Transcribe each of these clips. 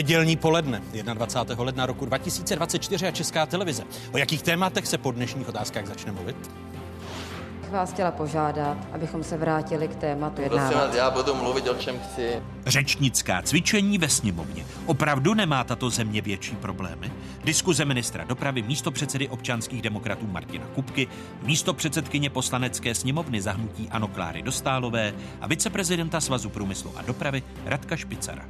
Nedělní poledne 21. ledna roku 2024 a Česká televize. O jakých tématech se po dnešních otázkách začne mluvit? vás chtěla požádat, abychom se vrátili k tématu Prosím vás, já budu mluvit o čem chci. Řečnická cvičení ve sněmovně. Opravdu nemá tato země větší problémy? Diskuze ministra dopravy, místo předsedy občanských demokratů Martina Kupky, místo předsedkyně poslanecké sněmovny zahnutí Ano Kláry Dostálové a viceprezidenta Svazu průmyslu a dopravy Radka Špicara.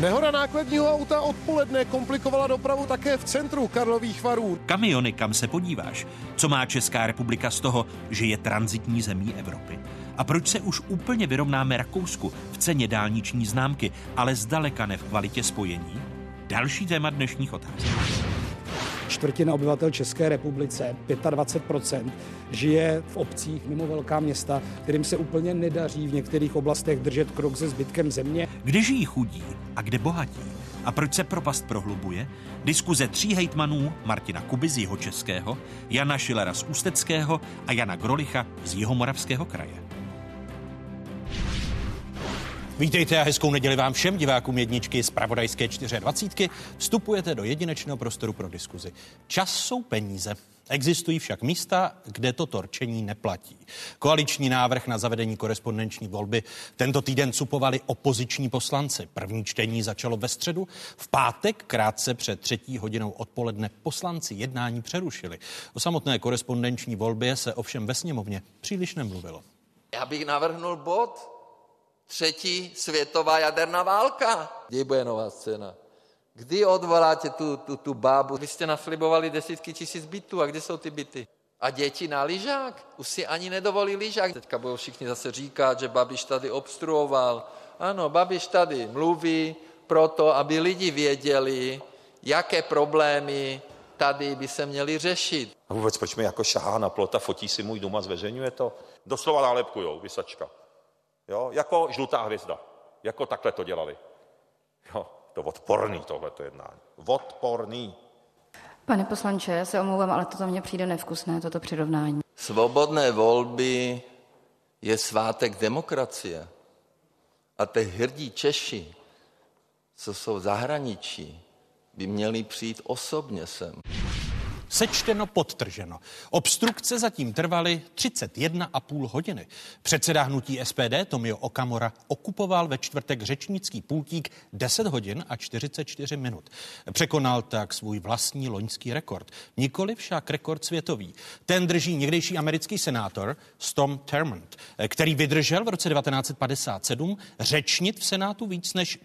Nehoda nákladního auta odpoledne komplikovala dopravu také v centru Karlových varů. Kamiony, kam se podíváš? Co má Česká republika z toho, že je transitní zemí Evropy? A proč se už úplně vyrovnáme Rakousku v ceně dálniční známky, ale zdaleka ne v kvalitě spojení? Další téma dnešních otázek. Čtvrtina obyvatel České republice, 25%, žije v obcích mimo velká města, kterým se úplně nedaří v některých oblastech držet krok se zbytkem země. Kde žijí chudí a kde bohatí? A proč se propast prohlubuje? Diskuze tří hejtmanů Martina Kuby z jeho českého, Jana Šilera z Ústeckého a Jana Grolicha z Jihomoravského kraje. Vítejte a hezkou neděli vám všem divákům jedničky z Pravodajské 24. Vstupujete do jedinečného prostoru pro diskuzi. Čas jsou peníze. Existují však místa, kde to torčení neplatí. Koaliční návrh na zavedení korespondenční volby tento týden cupovali opoziční poslanci. První čtení začalo ve středu. V pátek, krátce před třetí hodinou odpoledne, poslanci jednání přerušili. O samotné korespondenční volbě se ovšem ve sněmovně příliš nemluvilo. Já bych navrhnul bod třetí světová jaderná válka. Kdy bude nová scéna? Kdy odvoláte tu, tu, tu bábu? Vy jste naslibovali desítky tisíc bytů a kde jsou ty byty? A děti na lyžák? Už si ani nedovolí lyžák. Teďka budou všichni zase říkat, že Babiš tady obstruoval. Ano, Babiš tady mluví proto, aby lidi věděli, jaké problémy tady by se měly řešit. A vůbec proč mi jako šahá na plota, fotí si můj dům a zveřejňuje to? Doslova nálepkujou, vysačka. Jo? Jako žlutá hvězda. Jako takhle to dělali. Jo? To odporný tohleto jednání. Odporný. Pane poslanče, já se omlouvám, ale toto mně přijde nevkusné, toto přirovnání. Svobodné volby je svátek demokracie. A ty hrdí Češi, co jsou v zahraničí, by měli přijít osobně sem. Sečteno, podtrženo. Obstrukce zatím trvaly 31,5 hodiny. Předseda hnutí SPD Tomio Okamora okupoval ve čtvrtek řečnický pultík 10 hodin a 44 minut. Překonal tak svůj vlastní loňský rekord. Nikoli však rekord světový. Ten drží někdejší americký senátor Storm Termont, který vydržel v roce 1957 řečnit v Senátu víc než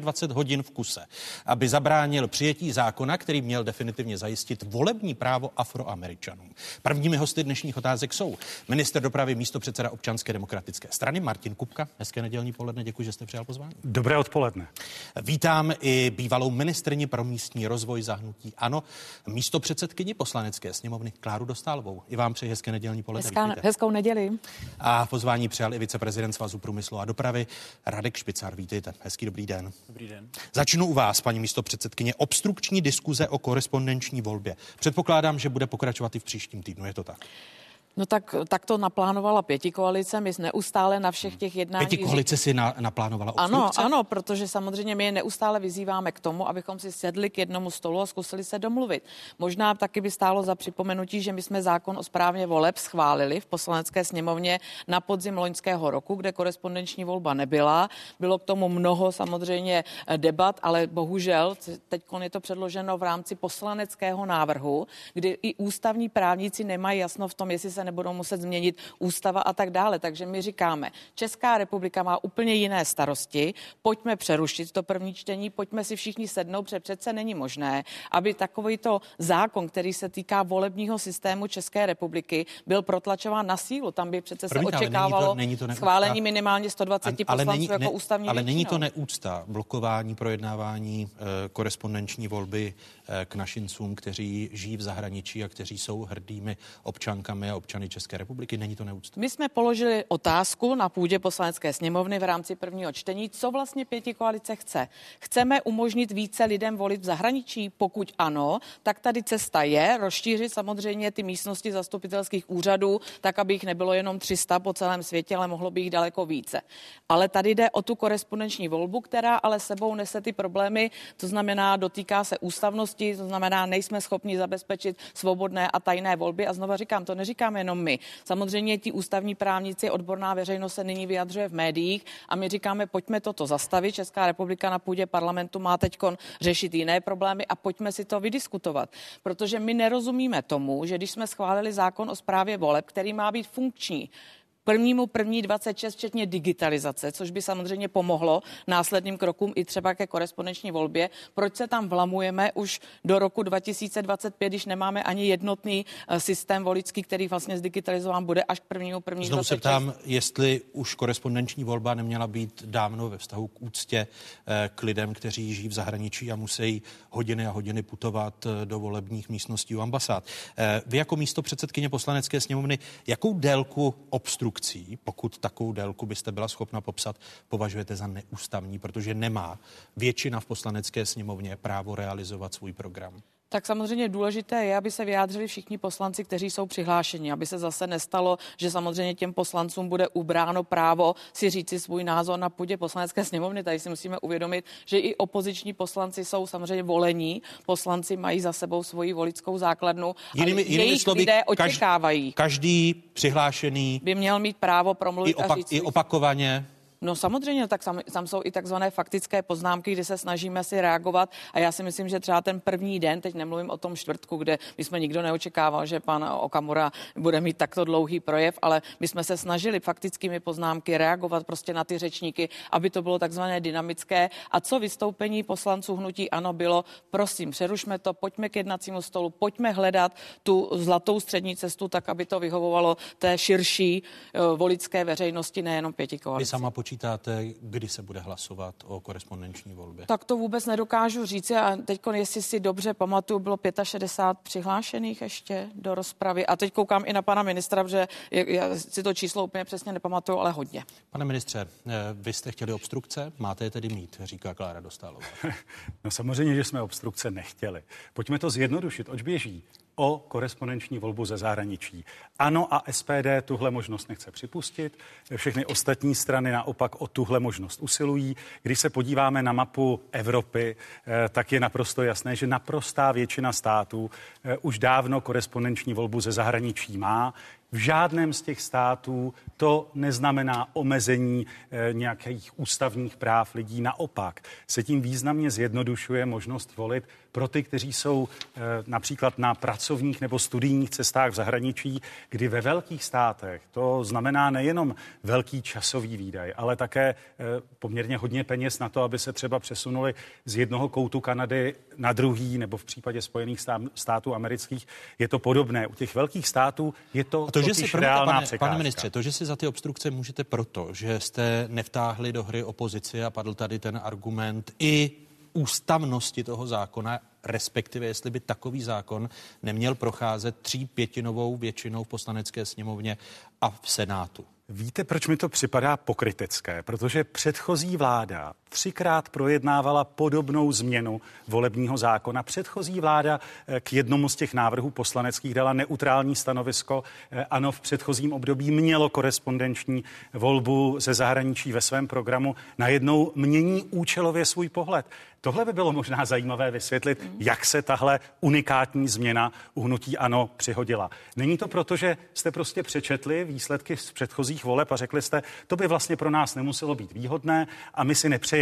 24 hodin v kuse, aby zabránil přijetí zákona, který měl definitivně zajistit volební právo afroameričanům. Prvními hosty dnešních otázek jsou minister dopravy místo předseda občanské demokratické strany Martin Kupka. Hezké nedělní poledne, děkuji, že jste přijal pozvání. Dobré odpoledne. Vítám i bývalou ministrni pro místní rozvoj zahnutí ANO, místo předsedkyni poslanecké sněmovny Kláru Dostálovou. I vám přeji hezké nedělní poledne. Hezká, hezkou neděli. A pozvání přijal i viceprezident Svazu průmyslu a dopravy Radek Špicar. Vítejte. Hezký dobrý den. Dobrý den. Začnu u vás, paní místo předsedkyně. Obstrukční diskuze o korespondenční volbě. Předpokládám, že bude pokračovat i v příštím týdnu. Je to tak? No tak, tak to naplánovala pěti koalice, my neustále na všech těch jednáních... Pěti koalice si na, naplánovala obstrukce? Ano, ano, protože samozřejmě my je neustále vyzýváme k tomu, abychom si sedli k jednomu stolu a zkusili se domluvit. Možná taky by stálo za připomenutí, že my jsme zákon o správně voleb schválili v poslanecké sněmovně na podzim loňského roku, kde korespondenční volba nebyla. Bylo k tomu mnoho samozřejmě debat, ale bohužel teď je to předloženo v rámci poslaneckého návrhu, kdy i ústavní právníci nemají jasno v tom, jestli se nebudou muset změnit ústava a tak dále. Takže my říkáme, Česká republika má úplně jiné starosti, pojďme přerušit to první čtení, pojďme si všichni sednout, protože přece není možné, aby takovýto zákon, který se týká volebního systému České republiky, byl protlačován na sílu. Tam by přece se očekávalo není to, není to schválení minimálně 120 ale poslanců není, jako ne, ústavní Ale většinou. není to neúcta blokování projednávání e, korespondenční volby k našincům, kteří žijí v zahraničí a kteří jsou hrdými občankami a občany občany České republiky. Není to neúcta. My jsme položili otázku na půdě poslanecké sněmovny v rámci prvního čtení, co vlastně pěti koalice chce. Chceme umožnit více lidem volit v zahraničí? Pokud ano, tak tady cesta je rozšířit samozřejmě ty místnosti zastupitelských úřadů, tak aby jich nebylo jenom 300 po celém světě, ale mohlo by jich daleko více. Ale tady jde o tu korespondenční volbu, která ale sebou nese ty problémy, to znamená, dotýká se ústavnosti, to znamená, nejsme schopni zabezpečit svobodné a tajné volby. A znova říkám, to neříkáme jenom my. Samozřejmě ti ústavní právníci, odborná veřejnost se nyní vyjadřuje v médiích a my říkáme, pojďme toto zastavit. Česká republika na půdě parlamentu má teď řešit jiné problémy a pojďme si to vydiskutovat. Protože my nerozumíme tomu, že když jsme schválili zákon o správě voleb, který má být funkční, prvnímu první 26, včetně digitalizace, což by samozřejmě pomohlo následným krokům i třeba ke korespondenční volbě. Proč se tam vlamujeme už do roku 2025, když nemáme ani jednotný eh, systém volický, který vlastně zdigitalizován bude až k prvnímu první Znovu 26. se ptám, jestli už korespondenční volba neměla být dávno ve vztahu k úctě eh, k lidem, kteří žijí v zahraničí a musí hodiny a hodiny putovat eh, do volebních místností u ambasád. Vy jako místo předsedkyně poslanecké sněmovny, jakou délku obstrukce obstrukcí, pokud takovou délku byste byla schopna popsat, považujete za neústavní, protože nemá většina v poslanecké sněmovně právo realizovat svůj program? Tak samozřejmě důležité je, aby se vyjádřili všichni poslanci, kteří jsou přihlášeni, aby se zase nestalo, že samozřejmě těm poslancům bude ubráno právo si říci svůj názor na půdě poslanecké sněmovny. Tady si musíme uvědomit, že i opoziční poslanci jsou samozřejmě volení, poslanci mají za sebou svoji volickou základnu. Jinými, jinými slovy, lidé očekávají. Každý přihlášený by měl mít právo promluvit i, opak, a říct i opakovaně No samozřejmě, tak tam, tam jsou i takzvané faktické poznámky, kdy se snažíme si reagovat a já si myslím, že třeba ten první den, teď nemluvím o tom čtvrtku, kde my jsme nikdo neočekával, že pan Okamura bude mít takto dlouhý projev, ale my jsme se snažili faktickými poznámky reagovat prostě na ty řečníky, aby to bylo takzvané dynamické. A co vystoupení poslanců hnutí ano bylo, prosím, přerušme to, pojďme k jednacímu stolu, pojďme hledat tu zlatou střední cestu, tak aby to vyhovovalo té širší uh, volické veřejnosti, nejenom pěti koalici počítáte, kdy se bude hlasovat o korespondenční volbě? Tak to vůbec nedokážu říct. A teď, jestli si dobře pamatuju, bylo 65 přihlášených ještě do rozpravy. A teď koukám i na pana ministra, že já si to číslo úplně přesně nepamatuju, ale hodně. Pane ministře, eh, vy jste chtěli obstrukce, máte je tedy mít, říká Klára Dostálová. No samozřejmě, že jsme obstrukce nechtěli. Pojďme to zjednodušit, oč běží o korespondenční volbu ze zahraničí. Ano a SPD tuhle možnost nechce připustit, všechny ostatní strany naopak o tuhle možnost usilují. Když se podíváme na mapu Evropy, eh, tak je naprosto jasné, že naprostá většina států eh, už dávno korespondenční volbu ze zahraničí má. V žádném z těch států to neznamená omezení e, nějakých ústavních práv lidí. Naopak se tím významně zjednodušuje možnost volit pro ty, kteří jsou e, například na pracovních nebo studijních cestách v zahraničí, kdy ve velkých státech to znamená nejenom velký časový výdaj, ale také e, poměrně hodně peněz na to, aby se třeba přesunuli z jednoho koutu Kanady na druhý, nebo v případě Spojených států amerických je to podobné. U těch velkých států je to to, že si, reálná pane, pane ministře, to, že si za ty obstrukce můžete proto, že jste nevtáhli do hry opozici a padl tady ten argument i ústavnosti toho zákona, respektive jestli by takový zákon neměl procházet tří pětinovou většinou v poslanecké sněmovně a v Senátu. Víte, proč mi to připadá pokrytecké? Protože předchozí vláda třikrát projednávala podobnou změnu volebního zákona. Předchozí vláda eh, k jednomu z těch návrhů poslaneckých dala neutrální stanovisko. Eh, ano, v předchozím období mělo korespondenční volbu ze zahraničí ve svém programu. Najednou mění účelově svůj pohled. Tohle by bylo možná zajímavé vysvětlit, jak se tahle unikátní změna u hnutí ANO přihodila. Není to proto, že jste prostě přečetli výsledky z předchozích voleb a řekli jste, to by vlastně pro nás nemuselo být výhodné a my si nepřejeme,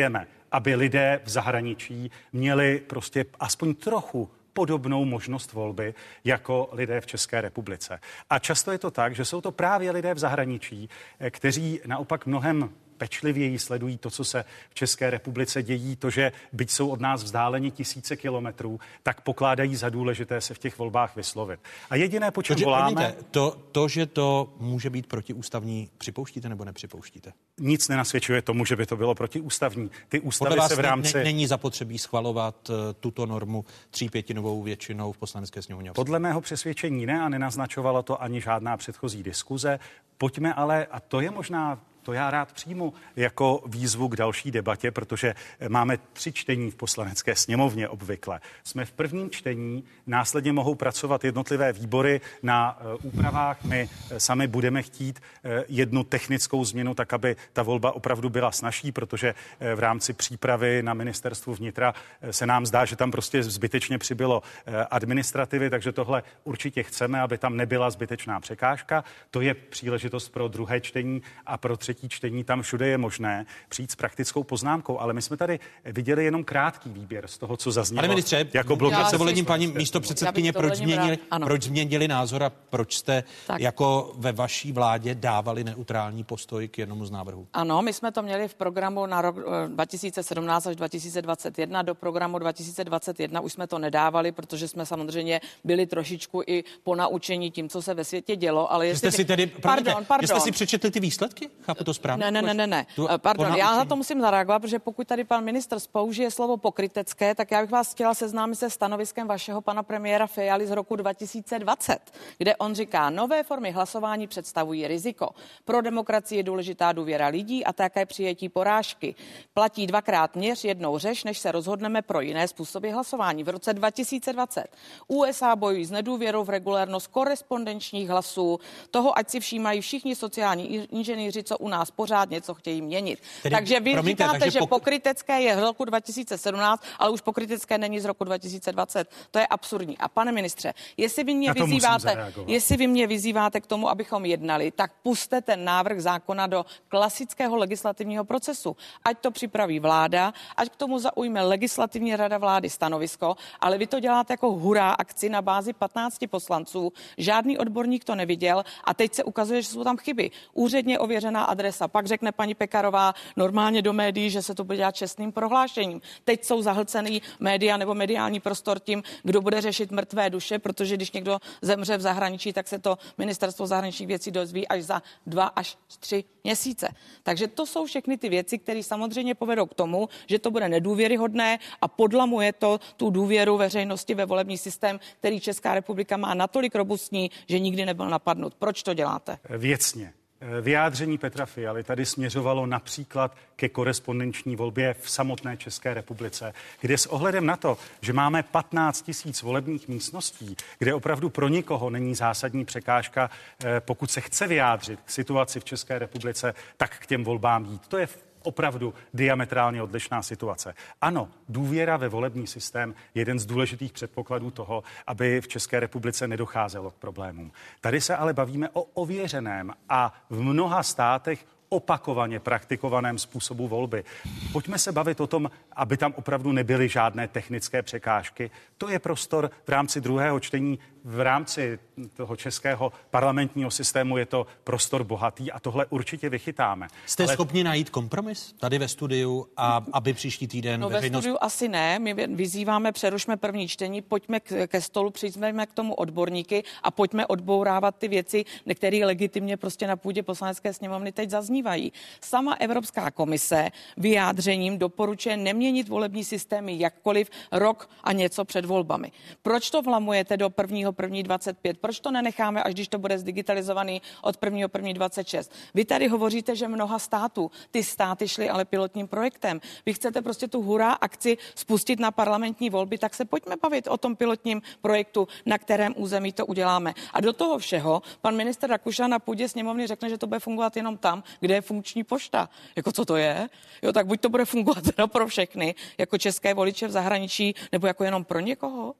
aby lidé v zahraničí měli prostě aspoň trochu podobnou možnost volby jako lidé v České republice. A často je to tak, že jsou to právě lidé v zahraničí, kteří naopak mnohem pečlivěji sledují to, co se v České republice dějí, to, že byť jsou od nás vzdáleni tisíce kilometrů, tak pokládají za důležité se v těch volbách vyslovit. A jediné, po čem voláme... Promiňte, to, to, že to může být protiústavní, připouštíte nebo nepřipouštíte? Nic nenasvědčuje tomu, že by to bylo protiústavní. Ty ústavy se v rámci... Ne, není zapotřebí schvalovat uh, tuto normu třípětinovou většinou v poslanecké sněmovně? Podle mého přesvědčení ne a nenaznačovala to ani žádná předchozí diskuze. Pojďme ale, a to je možná to já rád přijmu jako výzvu k další debatě, protože máme tři čtení v poslanecké sněmovně obvykle. Jsme v prvním čtení, následně mohou pracovat jednotlivé výbory na eh, úpravách. My eh, sami budeme chtít eh, jednu technickou změnu, tak aby ta volba opravdu byla snažší, protože v rámci přípravy na ministerstvu vnitra se nám zdá, že tam prostě zbytečně přibylo administrativy, takže tohle určitě chceme, aby tam nebyla zbytečná překážka. To je příležitost pro druhé čtení a pro třetí třetí čtení, tam všude je možné přijít s praktickou poznámkou, ale my jsme tady viděli jenom krátký výběr z toho, co zaznělo. Pane ministře, jako blok se volením paní místo předsedkyně, proč změnili, proč změnili názor a proč jste tak. jako ve vaší vládě dávali neutrální postoj k jednomu z návrhů? Ano, my jsme to měli v programu na rok 2017 eh, až 2021. Do programu 2021 už jsme to nedávali, protože jsme samozřejmě byli trošičku i po naučení tím, co se ve světě dělo. Ale jestli jste si tedy, pardon, pardon. Jste si přečetli ty výsledky? Chápu to správně? Ne, ne, ne, ne, ne. Tu, eh, Pardon, já na to musím zareagovat, protože pokud tady pan ministr použije slovo pokrytecké, tak já bych vás chtěla seznámit se stanoviskem vašeho pana premiéra Fialy z roku 2020, kde on říká, nové formy hlasování představují riziko. Pro demokracii je důležitá důvěra lidí a také přijetí porážky. Platí dvakrát měř, jednou řeš, než se rozhodneme pro jiné způsoby hlasování. V roce 2020 USA bojují s nedůvěrou v regulérnost korespondenčních hlasů, toho, ať si všímají všichni sociální inženýři, co u nás pořád něco chtějí měnit. Tedy, takže vy promiňte, říkáte, takže že pok... pokrytecké je z roku 2017, ale už pokrytecké není z roku 2020. To je absurdní. A pane ministře, jestli vy mě vyzýváte, jestli vy mě vyzýváte k tomu, abychom jednali, tak puste ten návrh zákona do klasického legislativního procesu. Ať to připraví vláda, ať k tomu zaujme legislativní rada vlády stanovisko, ale vy to děláte jako hurá akci na bázi 15 poslanců. Žádný odborník to neviděl a teď se ukazuje, že jsou tam chyby. Úředně ověřená adresa. Pak řekne paní Pekarová normálně do médií, že se to bude dělat čestným prohlášením. Teď jsou zahlcený média nebo mediální prostor tím, kdo bude řešit mrtvé duše, protože když někdo zemře v zahraničí, tak se to ministerstvo zahraničních věcí dozví až za dva až tři měsíce. Takže to jsou všechny ty věci, které samozřejmě povedou k tomu, že to bude nedůvěryhodné a podlamuje to tu důvěru veřejnosti ve volební systém, který Česká republika má natolik robustní, že nikdy nebyl napadnut. Proč to děláte? Věcně. Vyjádření Petra Fialy tady směřovalo například ke korespondenční volbě v samotné České republice, kde s ohledem na to, že máme 15 tisíc volebních místností, kde opravdu pro nikoho není zásadní překážka, eh, pokud se chce vyjádřit k situaci v České republice, tak k těm volbám jít. To je opravdu diametrálně odlišná situace. Ano, důvěra ve volební systém je jeden z důležitých předpokladů toho, aby v České republice nedocházelo k problémům. Tady se ale bavíme o ověřeném a v mnoha státech opakovaně praktikovaném způsobu volby. Pojďme se bavit o tom, aby tam opravdu nebyly žádné technické překážky. To je prostor v rámci druhého čtení v rámci toho českého parlamentního systému je to prostor bohatý a tohle určitě vychytáme. Jste Ale... schopni najít kompromis tady ve studiu, a aby příští týden no, veřejnost... ve studiu asi ne. My vyzýváme, přerušme první čtení, pojďme k, ke stolu, přijďme k tomu odborníky a pojďme odbourávat ty věci, které legitimně prostě na půdě poslanecké sněmovny teď zaznívají. Sama Evropská komise vyjádřením doporučuje neměnit volební systémy jakkoliv rok a něco před volbami. Proč to vlamujete do prvního první 25. Proč to nenecháme, až když to bude zdigitalizovaný od prvního první 26? Vy tady hovoříte, že mnoha států, ty státy šly ale pilotním projektem. Vy chcete prostě tu hurá akci spustit na parlamentní volby, tak se pojďme bavit o tom pilotním projektu, na kterém území to uděláme. A do toho všeho pan minister Rakušan na půdě sněmovny řekne, že to bude fungovat jenom tam, kde je funkční pošta. Jako co to je? Jo, tak buď to bude fungovat pro všechny, jako české voliče v zahraničí, nebo jako jenom pro někoho.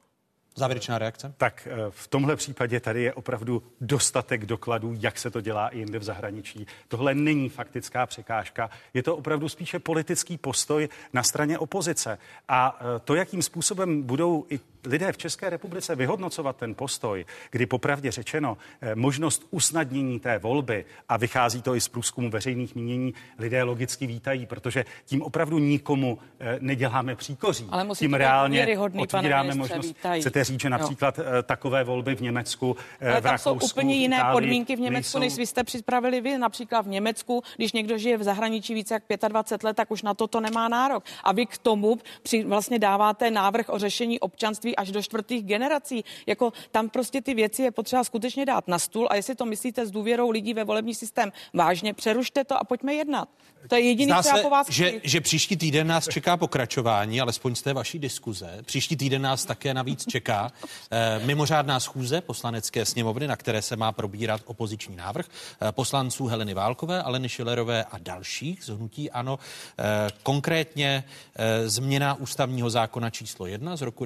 Závěrečná reakce? Tak eh, v tomhle případě tady je opravdu dostatek dokladů, jak se to dělá i jinde v zahraničí. Tohle není faktická překážka, je to opravdu spíše politický postoj na straně opozice. A eh, to, jakým způsobem budou i lidé v České republice vyhodnocovat ten postoj, kdy popravdě řečeno eh, možnost usnadnění té volby a vychází to i z průzkumu veřejných mínění, lidé logicky vítají, protože tím opravdu nikomu eh, neděláme příkoří. Ale tím reálně otvíráme možnost. vítají. Chcete říct, že Jo. například eh, takové volby v Německu, Ale v tam jsou Rakousku, úplně v jiné Itálii podmínky v Německu, nejsou- než vy jste připravili vy. Například v Německu, když někdo žije v zahraničí více jak 25 let, tak už na to to nemá nárok. A vy k tomu při, vlastně dáváte návrh o řešení občanství až do čtvrtých generací. Jako tam prostě ty věci je potřeba skutečně dát na stůl a jestli to myslíte s důvěrou lidí ve volební systém vážně, přerušte to a pojďme jednat. To je jediný, Zdá co se, po vás že, chci. že příští týden nás čeká pokračování, alespoň z té vaší diskuze. Příští týden nás také navíc čeká eh, mimořádná schůze poslanecké sněmovny, na které se má probírat opoziční návrh eh, poslanců Heleny Válkové, Aleny Šilerové a dalších z hnutí ANO. Eh, konkrétně eh, změna ústavního zákona číslo 1 z roku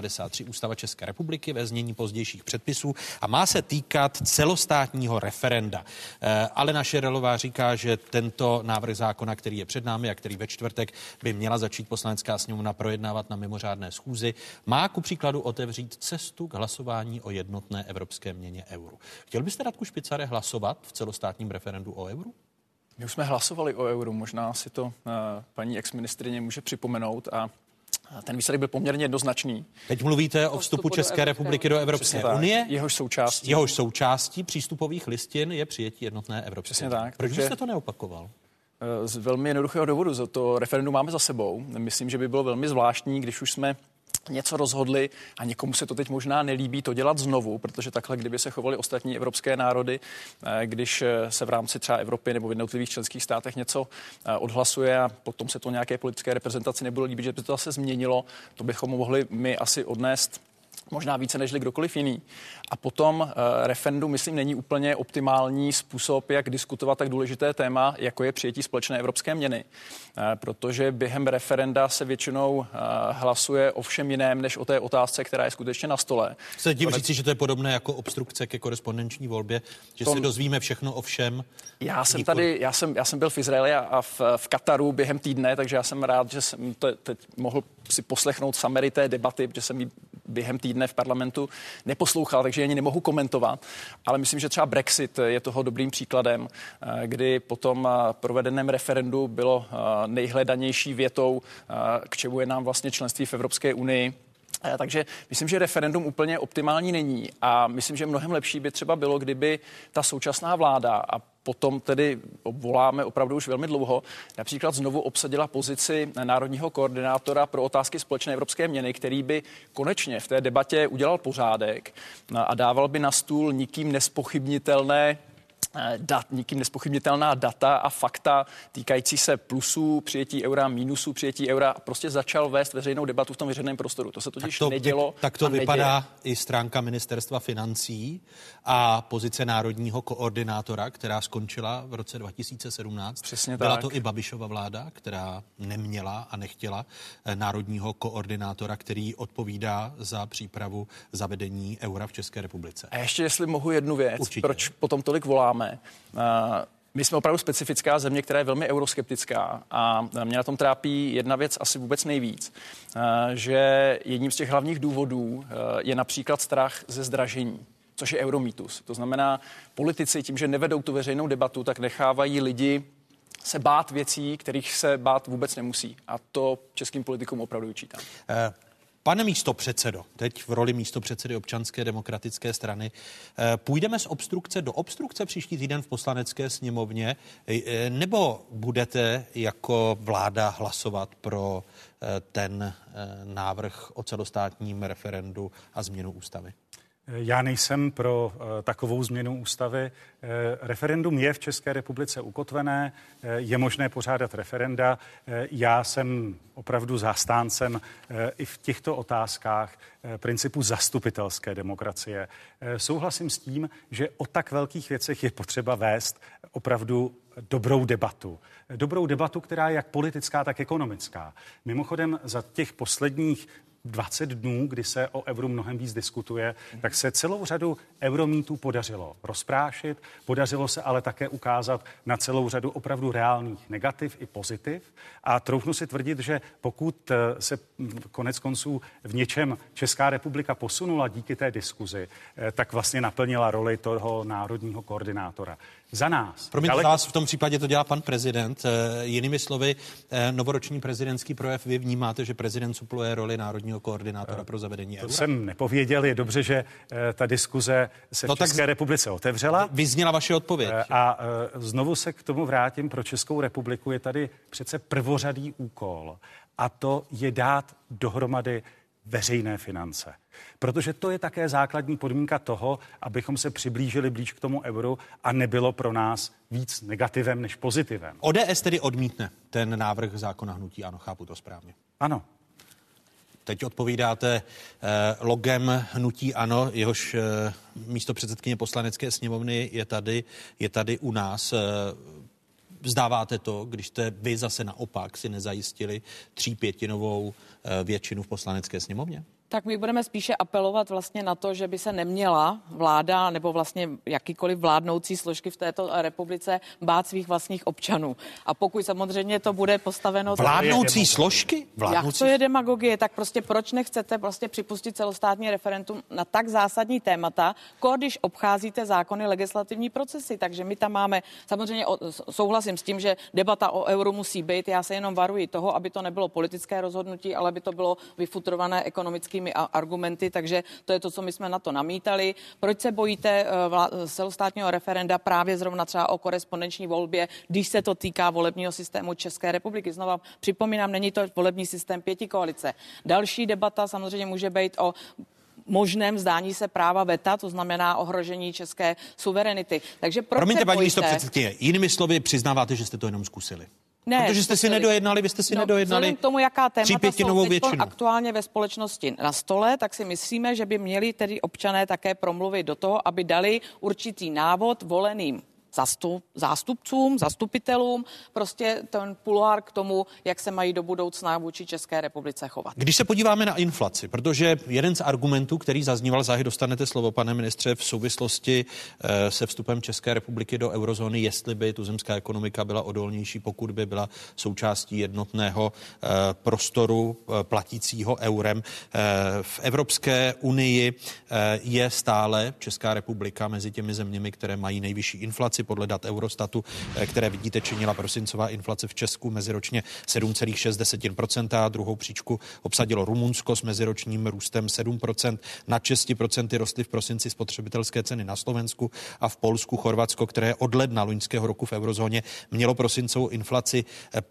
1993 Ústava České republiky ve znění pozdějších předpisů a má se týkat celostátního referenda. Eh, Alena Šerelová říká, že tento návrh zákona, který je před námi a který ve čtvrtek by měla začít poslanecká sněmovna projednávat na mimořádné schůzi, má ku příkladu otevřít cestu k hlasování o jednotné evropské měně euru. Chtěl byste, Radku Špicare, hlasovat v celostátním referendu o euru? My už jsme hlasovali o euru, možná si to uh, paní exministrině může připomenout a ten výsledek byl poměrně jednoznačný. Teď mluvíte o vstupu České republiky do Evropské Přesně tak. unie. Jehož součástí. Jehož součástí přístupových listin je přijetí jednotné Evropské Přesně unie. tak, Proč takže- byste to neopakoval? Eh, Z velmi jednoduchého důvodu. Za to referendum máme za sebou. Myslím, že by bylo velmi zvláštní, když už jsme něco rozhodli a někomu se to teď možná nelíbí to dělat znovu, protože takhle, kdyby se chovaly ostatní evropské národy, eh, když eh, se v rámci třeba Evropy nebo v jednotlivých členských státech něco eh, odhlasuje a potom se to nějaké politické reprezentaci nebude líbit, že by to zase změnilo, to bychom mohli my asi odnést možná více než kdokoliv jiný. A potom uh, referendum, myslím, není úplně optimální způsob, jak diskutovat tak důležité téma, jako je přijetí společné evropské měny. Uh, protože během referenda se většinou uh, hlasuje o všem jiném, než o té otázce, která je skutečně na stole. Chcete tím Konec- říci, že to je podobné jako obstrukce ke korespondenční volbě, že To- se dozvíme všechno o všem? Já jsem Nikoli- tady, já jsem, já jsem byl v Izraeli a- v, v Kataru během týdne, takže já jsem rád, že jsem to teď mohl si poslechnout summary té debaty, protože jsem ji během týdne v parlamentu neposlouchal, takže ji ani nemohu komentovat. Ale myslím, že třeba Brexit je toho dobrým příkladem, eh, kdy po tom eh, provedeném referendu bylo eh, nejhledanější větou, k čemu je nám vlastně členství v Evropské unii. Takže myslím, že referendum úplně optimální není a myslím, že mnohem lepší by třeba bylo, kdyby ta současná vláda a potom tedy voláme opravdu už velmi dlouho, například znovu obsadila pozici národního koordinátora pro otázky společné evropské měny, který by konečně v té debatě udělal pořádek a dával by na stůl nikým nespochybnitelné dat, nikým nespochybnitelná data a fakta týkající se plusů přijetí eura, minusů přijetí eura a prostě začal vést veřejnou debatu v tom veřejném prostoru. To se totiž to, nedělo. tak to a neděje. vypadá i stránka ministerstva financí a pozice národního koordinátora, která skončila v roce 2017. Přesně Byla tak. to i Babišova vláda, která neměla a nechtěla eh, národního koordinátora, který odpovídá za přípravu zavedení eura v České republice. A ještě, jestli mohu jednu věc, Určitě. proč potom tolik voláme. Uh, my jsme opravdu specifická země, která je velmi euroskeptická a mě na tom trápí jedna věc asi vůbec nejvíc, uh, že jedním z těch hlavních důvodů uh, je například strach ze zdražení což je euromítus. To znamená, politici tím, že nevedou tu veřejnou debatu, tak nechávají lidi se bát věcí, kterých se bát vůbec nemusí. A to českým politikům opravdu vyčítám. Eh, Pane místo předsedo, teď v roli místo předsedy občanské demokratické strany, eh, půjdeme z obstrukce do obstrukce příští týden v poslanecké sněmovně, eh, nebo budete jako vláda hlasovat pro eh, ten návrh o celostátním referendu a změnu ústavy? Já nejsem pro eh, takovou změnu ústavy. Eh, Referendum je v České republice ukotvené, eh, je možné pořádat referenda. Já jsem opravdu zastáncem i v těchto otázkách principu zastupitelské demokracie. Souhlasím s tím, že o tak velkých věcech je potřeba vést opravdu dobrou debatu. Dobrou debatu, která je jak politická, tak ekonomická. Mimochodem za těch posledních 20 dnů, kdy se o euru mnohem víc diskutuje, tak se celou řadu euromítů podařilo rozprášit, podařilo se ale také ukázat na celou řadu opravdu reálných negativ i pozitiv. A troufnu si tvrdit, že pokud eh, se konec konců v něčem Česká republika posunula díky té diskuzi, eh, tak vlastně naplnila roli toho národního koordinátora. Za nás. Promiňte, daleko... vás v tom případě to dělá pan prezident. E, jinými slovy, e, novoroční prezidentský projev, vy vnímáte, že prezident supluje roli národního koordinátora e, pro zavedení eura? To jsem nepověděl, je dobře, že ta diskuze se no v České tak republice otevřela. Vyzněla vaše odpověď. A znovu se k tomu vrátím. Pro Českou republiku je tady přece prvořadý úkol a to je dát dohromady veřejné finance. Protože to je také základní podmínka toho, abychom se přiblížili blíž k tomu euru a nebylo pro nás víc negativem než pozitivem. ODS tedy odmítne ten návrh zákona hnutí, ano, chápu to správně. Ano. Teď odpovídáte eh, logem hnutí ANO, jehož eh, místo předsedkyně poslanecké sněmovny je tady, je tady u nás. Eh, Vzdáváte to, když jste vy zase naopak si nezajistili třípětinovou většinu v poslanecké sněmovně? Tak my budeme spíše apelovat vlastně na to, že by se neměla vláda nebo vlastně jakýkoliv vládnoucí složky v této republice bát svých vlastních občanů. A pokud samozřejmě to bude postaveno... Vládnoucí složky? Vládnoucí... Jak to je demagogie, tak prostě proč nechcete prostě připustit celostátní referendum na tak zásadní témata, když obcházíte zákony legislativní procesy. Takže my tam máme, samozřejmě souhlasím s tím, že debata o euru musí být. Já se jenom varuji toho, aby to nebylo politické rozhodnutí, ale aby to bylo vyfutrované ekonomicky vědeckými argumenty, takže to je to, co my jsme na to namítali. Proč se bojíte eh, vlá- celostátního referenda právě zrovna třeba o korespondenční volbě, když se to týká volebního systému České republiky? Znova připomínám, není to volební systém pěti koalice. Další debata samozřejmě může být o možném zdání se práva veta, to znamená ohrožení české suverenity. Takže proč Promiňte, paní místo předsedkyně, jinými slovy přiznáváte, že jste to jenom zkusili. Ne, Protože jste si nedojednali, vy jste si no, nedojednali k tomu, jaká témata jsou většinu. aktuálně ve společnosti na stole, tak si myslíme, že by měli tedy občané také promluvit do toho, aby dali určitý návod voleným zastup, zástupcům, zastupitelům, prostě ten pulár k tomu, jak se mají do budoucna vůči České republice chovat. Když se podíváme na inflaci, protože jeden z argumentů, který zazníval, záhy dostanete slovo, pane ministře, v souvislosti eh, se vstupem České republiky do eurozóny, jestli by tuzemská ekonomika byla odolnější, pokud by byla součástí jednotného eh, prostoru eh, platícího eurem. V Evropské unii je stále Česká republika mezi těmi zeměmi, které mají nejvyšší inflaci podle dat Eurostatu, eh, které vidíte, činila prosincová inflace v Česku meziročně 7,6%, druhou příčku obsadilo Rumunsko s meziročním růstem 7%, na 6% rostly v prosinci spotřebitelské ceny na Slovensku a v Polsku Chorvatsko, které od ledna loňského roku v eurozóně mělo prosincovou inflaci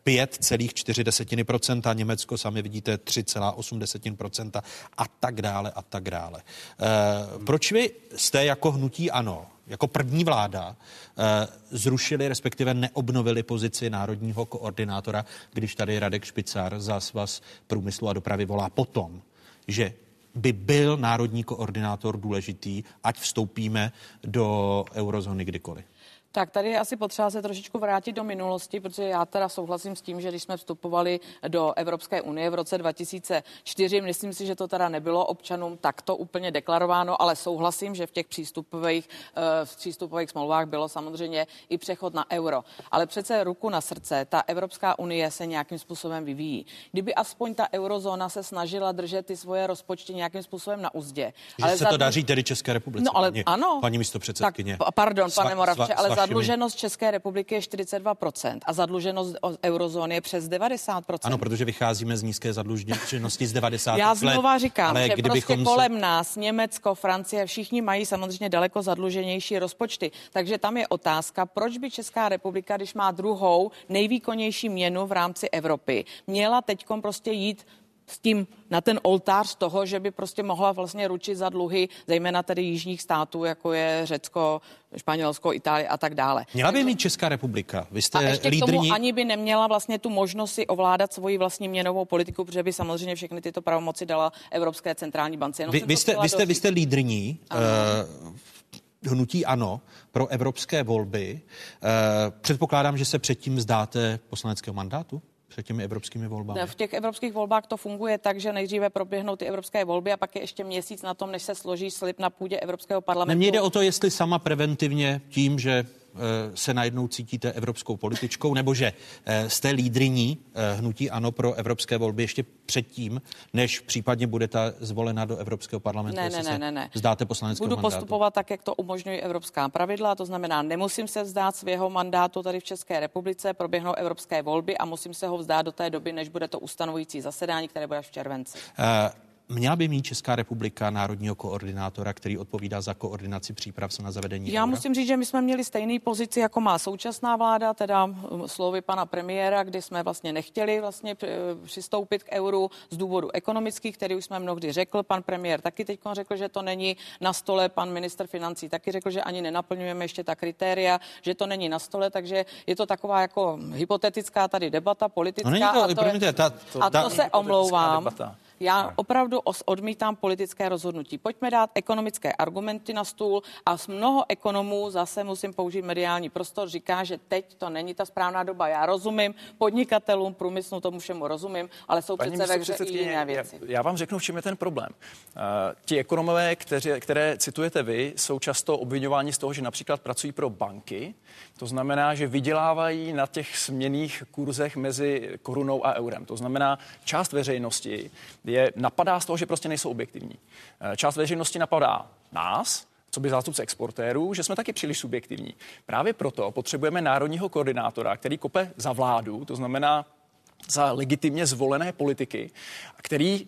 5,4%, Německo sami vidíte 3,8% a tak dále a tak dále. E, proč vy jste jako hnutí ano jako první vláda eh, zrušili, respektive neobnovili pozici národního koordinátora, když tady Radek Špicar za svaz průmyslu a dopravy volá potom, že by byl národní koordinátor důležitý, ať vstoupíme do eurozóny kdykoliv. Tak tady je asi potřeba se trošičku vrátit do minulosti, protože já teda souhlasím s tím, že když jsme vstupovali do Evropské unie v roce 2004, myslím si, že to teda nebylo občanům takto úplně deklarováno, ale souhlasím, že v těch přístupových, eh, v přístupových smlouvách bylo samozřejmě i přechod na euro. Ale přece ruku na srdce, ta Evropská unie se nějakým způsobem vyvíjí. Kdyby aspoň ta eurozóna se snažila držet ty svoje rozpočty nějakým způsobem na úzdě. Že ale se zadluž... to daří tedy České republice. No ale paní, ano. Paní místo předsedkyně. Tak, pardon, pane Moravče, ale za Zadluženost České republiky je 42% a zadluženost eurozóny je přes 90%. Ano, protože vycházíme z nízké zadluženosti z 90. Já znova říkám, ale že prostě kolem se... nás Německo, Francie, všichni mají samozřejmě daleko zadluženější rozpočty. Takže tam je otázka, proč by Česká republika, když má druhou nejvýkonnější měnu v rámci Evropy, měla teď prostě jít s tím na ten oltář toho, že by prostě mohla vlastně ručit za dluhy, zejména tedy jižních států, jako je Řecko, Španělsko, Itálie a tak dále. Měla by mít Česká republika. Vy jste a ještě lídrní... k tomu ani by neměla vlastně tu možnost si ovládat svoji vlastní měnovou politiku, protože by samozřejmě všechny tyto pravomoci dala Evropské centrální bance. vy, vy, jste, vy, jste, vy jste lídrní uh, hnutí ANO pro evropské volby. Uh, předpokládám, že se předtím zdáte poslaneckého mandátu? Před těmi evropskými volbami? V těch evropských volbách to funguje tak, že nejdříve proběhnou ty evropské volby a pak je ještě měsíc na tom, než se složí slib na půdě Evropského parlamentu. Mně jde o to, jestli sama preventivně tím, že se najednou cítíte evropskou političkou, nebo že eh, jste lídriní eh, hnutí ANO pro evropské volby ještě předtím, než případně budete zvolena do Evropského parlamentu, ne, ne, ne, ne, ne. zdáte Budu mandátu. postupovat tak, jak to umožňují evropská pravidla, to znamená, nemusím se vzdát svého mandátu tady v České republice, proběhnou evropské volby a musím se ho vzdát do té doby, než bude to ustanovující zasedání, které bude v červenci. Uh, Měla by mít Česká republika národního koordinátora, který odpovídá za koordinaci příprav na zavedení Já eura? musím říct, že my jsme měli stejný pozici, jako má současná vláda, teda um, slovy pana premiéra, kdy jsme vlastně nechtěli vlastně eh, přistoupit k euru z důvodu ekonomických, který už jsme mnohdy řekl. Pan premiér taky teď řekl, že to není na stole. Pan minister financí taky řekl, že ani nenaplňujeme ještě ta kritéria, že to není na stole, takže je to taková jako hypotetická tady debata politická. No není to, a to, promiňte, ta, to, a to se omlouvám. Debata. Já opravdu odmítám politické rozhodnutí. Pojďme dát ekonomické argumenty na stůl a z mnoho ekonomů, zase musím použít mediální prostor, říká, že teď to není ta správná doba. Já rozumím podnikatelům, průmyslu, tomu všemu rozumím, ale jsou Paní přece ve hře i jiné věci. Já, já vám řeknu, v čem je ten problém. Uh, ti ekonomové, kteři, které citujete vy, jsou často obvinováni z toho, že například pracují pro banky. To znamená, že vydělávají na těch směných kurzech mezi korunou a eurem. To znamená, část veřejnosti je napadá z toho, že prostě nejsou objektivní. Eh, část veřejnosti napadá nás, co by zástupce exportérů, že jsme taky příliš subjektivní. Právě proto potřebujeme národního koordinátora, který kope za vládu, to znamená za legitimně zvolené politiky, který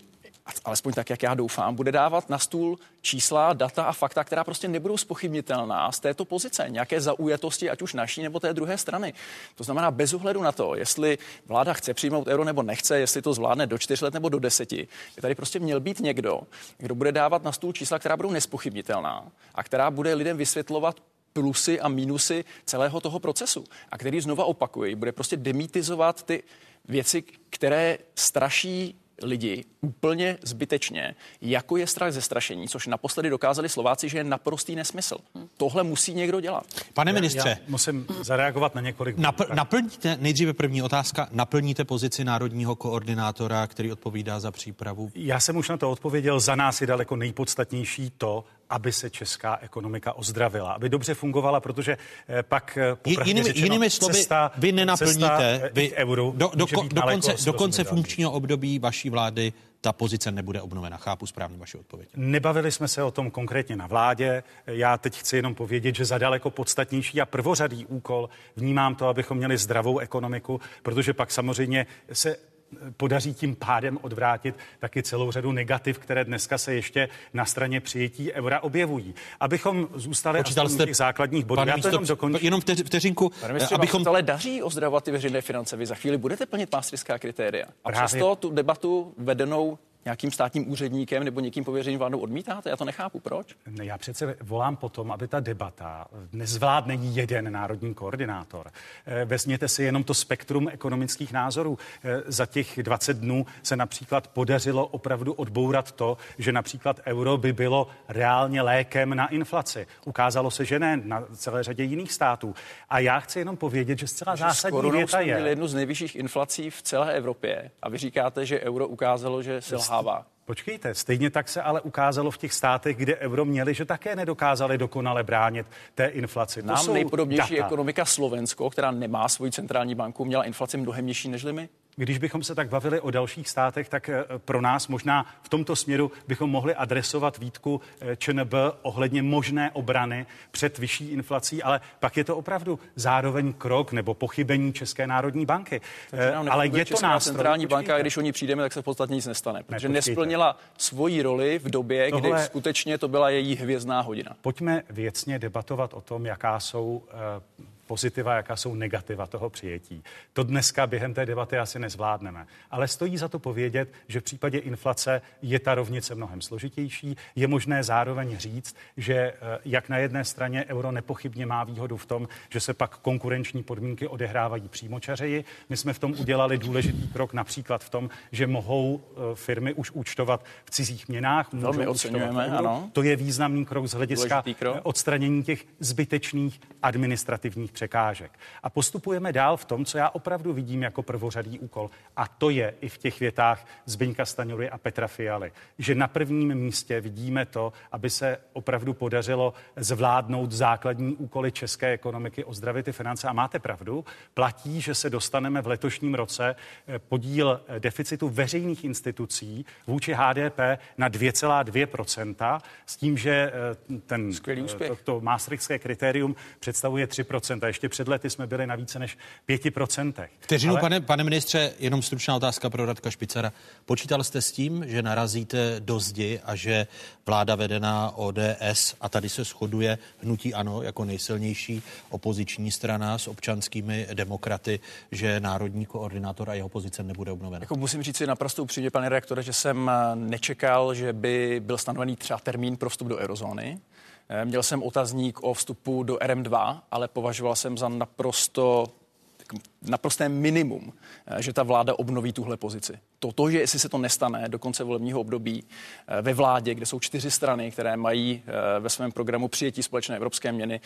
alespoň tak, jak já doufám, bude dávat na stůl čísla, data a fakta, která prostě nebudou spochybnitelná z této pozice, nějaké zaujatosti, ať už naší nebo té druhé strany. To znamená, bez ohledu na to, jestli vláda chce přijmout euro nebo nechce, jestli to zvládne do čtyř let nebo do deseti, je tady prostě měl být někdo, kdo bude dávat na stůl čísla, která budou nespochybnitelná a která bude lidem vysvětlovat plusy a mínusy celého toho procesu a který znova opakuji, bude prostě demitizovat ty věci, které straší lidi úplně zbytečně, jako je strach ze strašení, což naposledy dokázali Slováci, že je naprostý nesmysl. Tohle musí někdo dělat. Pane ministře, já, já musím zareagovat na několik. Napl- naplníte, nejdříve první otázka, naplníte pozici národního koordinátora, který odpovídá za přípravu? Já jsem už na to odpověděl, za nás je daleko nejpodstatnější to, aby se česká ekonomika ozdravila, aby dobře fungovala, protože eh, pak eh, jinými, řečeno, jinými slovy, cesta, vy nenaplníte cesta eh, vy euru do, do, do, konce, do konce funkčního období vaší vlády ta pozice nebude obnovena. Chápu správně vaši odpověď. Nebavili jsme se o tom konkrétně na vládě. Já teď chci jenom povědět, že za daleko podstatnější a prvořadý úkol vnímám to, abychom měli zdravou ekonomiku, protože pak samozřejmě se podaří tím pádem odvrátit taky celou řadu negativ, které dneska se ještě na straně přijetí eura objevují. Abychom zůstali Počítal jste, těch základních bodů. Já to jenom dokončím. Jenom vteřinku. Pane ministře, abychom... ale daří ozdravovat ty veřejné finance. Vy za chvíli budete plnit mástřická kritéria. A Právě... přesto tu debatu vedenou nějakým státním úředníkem nebo někým pověřeným vládou odmítáte? Já to nechápu. Proč? Ne, já přece volám potom, aby ta debata nezvládne jeden národní koordinátor. Eh, vezměte si jenom to spektrum ekonomických názorů. Eh, za těch 20 dnů se například podařilo opravdu odbourat to, že například euro by bylo reálně lékem na inflaci. Ukázalo se, že ne na celé řadě jiných států. A já chci jenom povědět, že zcela zásadní věta je... jednu z nejvyšších inflací v celé Evropě a vy říkáte, že euro ukázalo, že selhá selhává. Počkejte, stejně tak se ale ukázalo v těch státech, kde euro měli, že také nedokázali dokonale bránit té inflaci. To Nám nejpodobnější data. ekonomika Slovensko, která nemá svoji centrální banku, měla inflaci mnohem nižší než my. Když bychom se tak bavili o dalších státech, tak eh, pro nás možná v tomto směru bychom mohli adresovat výtku eh, ČNB ohledně možné obrany před vyšší inflací, ale pak je to opravdu zároveň krok nebo pochybení České národní banky. Eh, ale je to nástroj. centrální banka, a když o ní přijdeme, tak se v podstatě nic nestane, protože ne, nesplnila svoji roli v době, Tohle... kdy skutečně to byla její hvězdná hodina. Pojďme věcně debatovat o tom, jaká jsou pozitiva, jaká jsou negativa toho přijetí. To dneska během té debaty asi nezvládneme. Ale stojí za to povědět, že v případě inflace je ta rovnice mnohem složitější. Je možné zároveň říct, že eh, jak na jedné straně euro nepochybně má výhodu v tom, že se pak konkurenční podmínky odehrávají přímočařeji. My jsme v tom udělali důležitý krok například v tom, že mohou eh, firmy už účtovat v cizích měnách. Velmi oceňujeme, ano. To je významný krok z hlediska krok. odstranění těch zbytečných administrativních překážek. A postupujeme dál v tom, co já opravdu vidím jako prvořadý úkol. A to je i v těch větách Zbyňka Staňury a Petra Fialy, že na prvním místě vidíme to, aby se opravdu podařilo zvládnout základní úkoly české ekonomiky, ozdravit ty finance. A máte pravdu, platí, že se dostaneme v letošním roce eh, podíl eh, deficitu veřejných institucí vůči HDP na 2,2% s tím, že eh, ten, to, to maastrichtské kritérium představuje 3 Ještě před lety jsme byli na více než 5 Vteřinu, Ale... pane, pane ministře, jenom stručná otázka pro Radka Špicara. Počítal jste s tím, že narazíte do zdi a že vláda vedená ODS, a tady se shoduje hnutí ANO jako nejsilnější opoziční strana s občanskými demokraty, že národní koordinátor a jeho pozice nebude obnovena? Jako musím říct si naprosto upřímně, pane redaktore, že jsem nečekal, že by byl stanovený třeba termín pro vstup do eurozóny. Eh, měl jsem otazník o vstupu do RM2, ale považoval jsem za naprosto naprosté minimum, eh, že ta vláda obnoví tuhle pozici. To, to, že jestli se to nestane do konce volebního období eh, ve vládě, kde jsou čtyři strany, které mají ve svém programu přijetí společné evropské měny,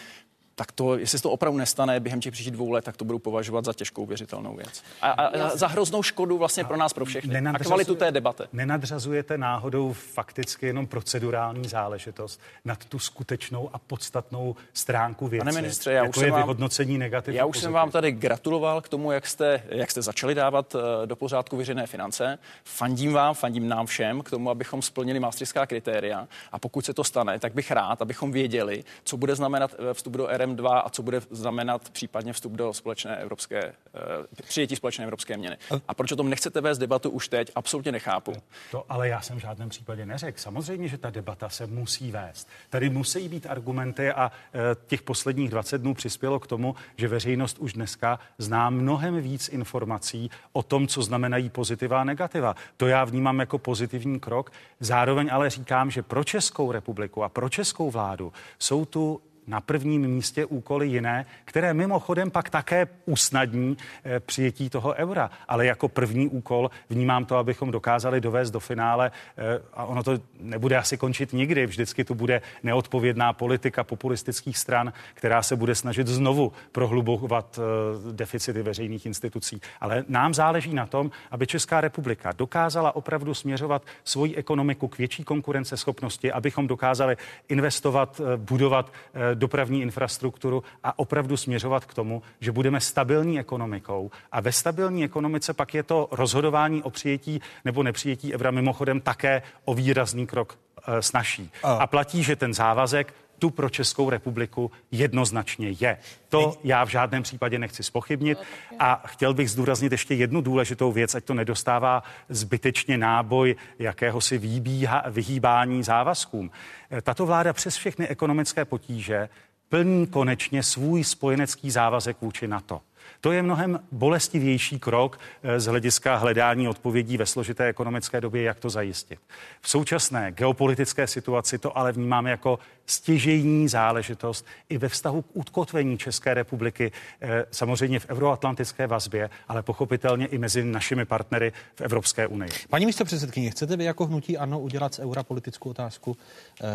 tak to, jestli se to opravdu nestane během těch příštích dvou let, tak to budu považovat za těžkou věřitelnou věc. A, a, a za hroznou škodu vlastně pro nás, pro všechny. A kvalitu té debaty. Nenadřazujete náhodou fakticky jenom procedurální záležitost nad tu skutečnou a podstatnou stránku věci. Pane ministře, já jako už jsem je vám, vyhodnocení negativ. Já už jsem vám tady gratuloval k tomu, jak jste, jak jste začali dávat eh, do pořádku veřejné finance. Fandím vám, fandím nám všem k tomu, abychom splnili maastrichtská kritéria. A pokud se to stane, tak bych rád, abychom věděli, co bude znamenat eh, vstup do RM M2 a co bude znamenat případně vstup do společné evropské, uh, přijetí společné evropské měny. A proč o tom nechcete vést debatu už teď, absolutně nechápu. To ale já jsem v žádném případě neřekl. Samozřejmě, že ta debata se musí vést. Tady musí být argumenty a uh, těch posledních 20 dnů přispělo k tomu, že veřejnost už dneska zná mnohem víc informací o tom, co znamenají pozitiva a negativa. To já vnímám jako pozitivní krok. Zároveň ale říkám, že pro Českou republiku a pro českou vládu jsou tu na prvním místě úkoly jiné, které mimochodem pak také usnadní eh, přijetí toho eura. Ale jako první úkol vnímám to, abychom dokázali dovést do finále, eh, a ono to nebude asi končit nikdy, vždycky tu bude neodpovědná politika populistických stran, která se bude snažit znovu prohlubovat eh, deficity veřejných institucí. Ale nám záleží na tom, aby Česká republika dokázala opravdu směřovat svoji ekonomiku k větší konkurenceschopnosti, abychom dokázali investovat, budovat dopravní infrastrukturu a opravdu směřovat k tomu, že budeme stabilní ekonomikou. A ve stabilní ekonomice pak je to rozhodování o přijetí nebo nepřijetí evra mimochodem také o výrazný krok e, snaží. A platí, že ten závazek tu pro Českou republiku jednoznačně je. To já v žádném případě nechci spochybnit a chtěl bych zdůraznit ještě jednu důležitou věc, ať to nedostává zbytečně náboj jakéhosi výbíha, vyhýbání závazkům. Tato vláda přes všechny ekonomické potíže plní konečně svůj spojenecký závazek vůči NATO. To je mnohem bolestivější krok eh, z hlediska hledání odpovědí ve složité ekonomické době, jak to zajistit. V současné geopolitické situaci to ale vnímáme jako stěžejní záležitost i ve vztahu k ukotvení České republiky, eh, samozřejmě v euroatlantické vazbě, ale pochopitelně i mezi našimi partnery v Evropské unii. Paní místo předsedkyně, chcete vy jako hnutí ANO udělat z eura politickou otázku eh,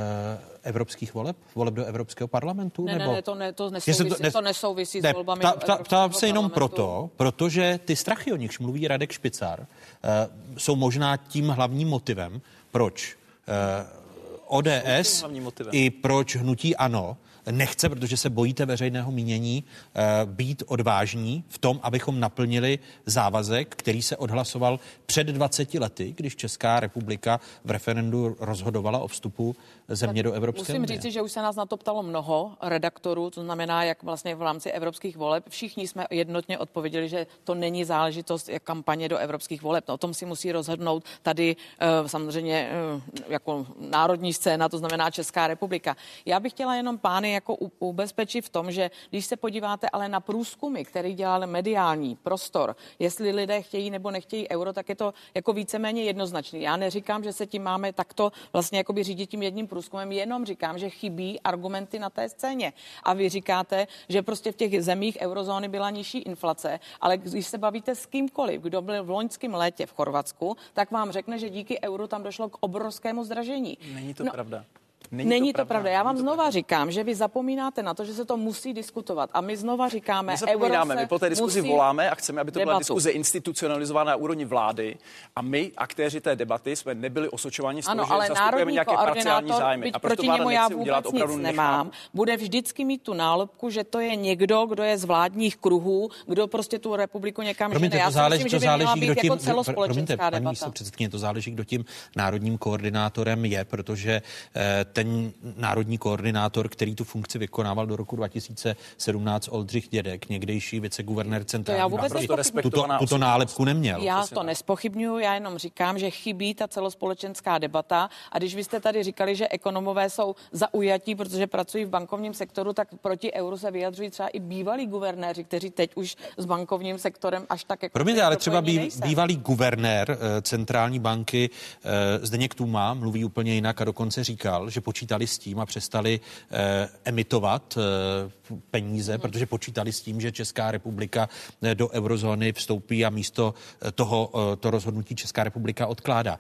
evropských voleb, voleb do Evropského parlamentu? Ne, nebo? ne, ne, to, ne, to nesouvisí, to, ne, to nesouvisí ne, s volbami ta, ta, ta se jenom proto, protože ty strachy, o nichž mluví Radek Špicar, uh, jsou možná tím hlavním motivem, proč uh, ODS i proč hnutí ANO nechce, protože se bojíte veřejného mínění, uh, být odvážní v tom, abychom naplnili závazek, který se odhlasoval před 20 lety, když Česká republika v referendu rozhodovala o vstupu země do Evropské Musím unie. říct, že už se nás na to ptalo mnoho redaktorů, to znamená, jak vlastně v rámci evropských voleb. Všichni jsme jednotně odpověděli, že to není záležitost jak kampaně do evropských voleb. No, o tom si musí rozhodnout tady uh, samozřejmě uh, jako národní scéna, to znamená Česká republika. Já bych chtěla jenom pány jako ubezpečit v tom, že když se podíváte ale na průzkumy, který dělal mediální prostor, jestli lidé chtějí nebo nechtějí euro, tak je to jako víceméně jednoznačný. Já neříkám, že se tím máme takto vlastně jakoby řídit tím jedním průzkumem, jenom říkám, že chybí argumenty na té scéně. A vy říkáte, že prostě v těch zemích eurozóny byla nižší inflace, ale když se bavíte s kýmkoliv, kdo byl v loňském létě v Chorvatsku, tak vám řekne, že díky euru tam došlo k obrovskému zdražení. Není to no, pravda. Není, Není to, pravda. Já vám znova říkám, že vy zapomínáte na to, že se to musí diskutovat. A my znova říkáme, My zapomínáme, euro se my po té diskuzi voláme a chceme, aby to byla debatu. diskuze institucionalizovaná na úrovni vlády. A my, aktéři té debaty, jsme nebyli osočováni z toho, Ano, že ale zastupujeme nějaké parciální zájmy. byť A proč to proti vláda němu já nechce udělat, vůbec opravdu nic nemám, bude vždycky mít tu nálepku, že to je někdo, kdo je z vládních kruhů, kdo prostě tu republiku někam Promiňte, žene. Já to si záleží, myslím, to že by měla záleží, být kdo tím, jako celospolečenská paní debata. místo předsedkyně, to záleží, kdo tím národním koordinátorem je, protože eh, ten národní koordinátor, který tu funkci vykonával do roku 2017, Oldřich Dědek, někdejší viceguvernér centrální vůbec banky, nezpochybňuji. tuto, tuto nálepku neměl. Já to nespochybnuju, já jenom říkám, že chybí ta celospolečenská debata. A když vy jste tady říkali, že ekonomové jsou zaujatí, protože pracují v bankovním sektoru, tak proti euru se vyjadřují třeba i bývalí guvernéři, kteří teď už s bankovním sektorem až tak jako Promiňte, ale třeba nejsou. bývalý guvernér eh, centrální banky eh, Zdeněk Tuma mluví úplně jinak a dokonce říkal, že počítali s tím a přestali eh, emitovat eh, peníze, Mhm. protože počítali s tím, že Česká republika eh, do eurozóny vstoupí a místo eh, toho eh, to rozhodnutí Česká republika odkládá.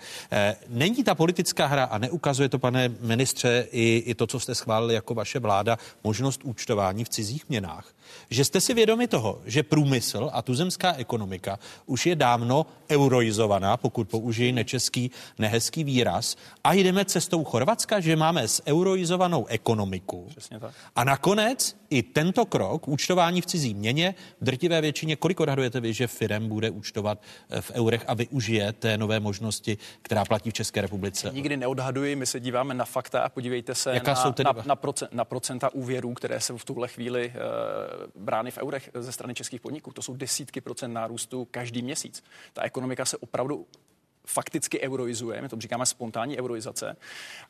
Není ta politická hra a neukazuje to, pane ministře, i, i to, co jste schválili jako vaše vláda, možnost účtování v cizích měnách, že jste si vědomi toho, že průmysl a tuzemská ekonomika už je dávno euroizovaná, pokud použijí nečeský, nehezký výraz, a jdeme cestou Chorvatska, že máme zeuroizovanou ekonomiku. Přesně tak. A nakonec i tento krok, účtování v cizí měně, v drtivé většině, kolik odhadujete vy, že firem bude účtovat eh, v eurech a využije té nové možnosti, která platí v České republice? Nikdy neodhaduji, my se díváme na fakta a podívejte se Jaká na, jsou tedy- na, na, procent, na procenta úvěrů, které jsou v tuhle chvíli e, brány v eurech ze strany českých podniků. To jsou desítky procent nárůstu každý měsíc. Ta ekonomika se opravdu fakticky euroizuje, my to říkáme spontánní euroizace.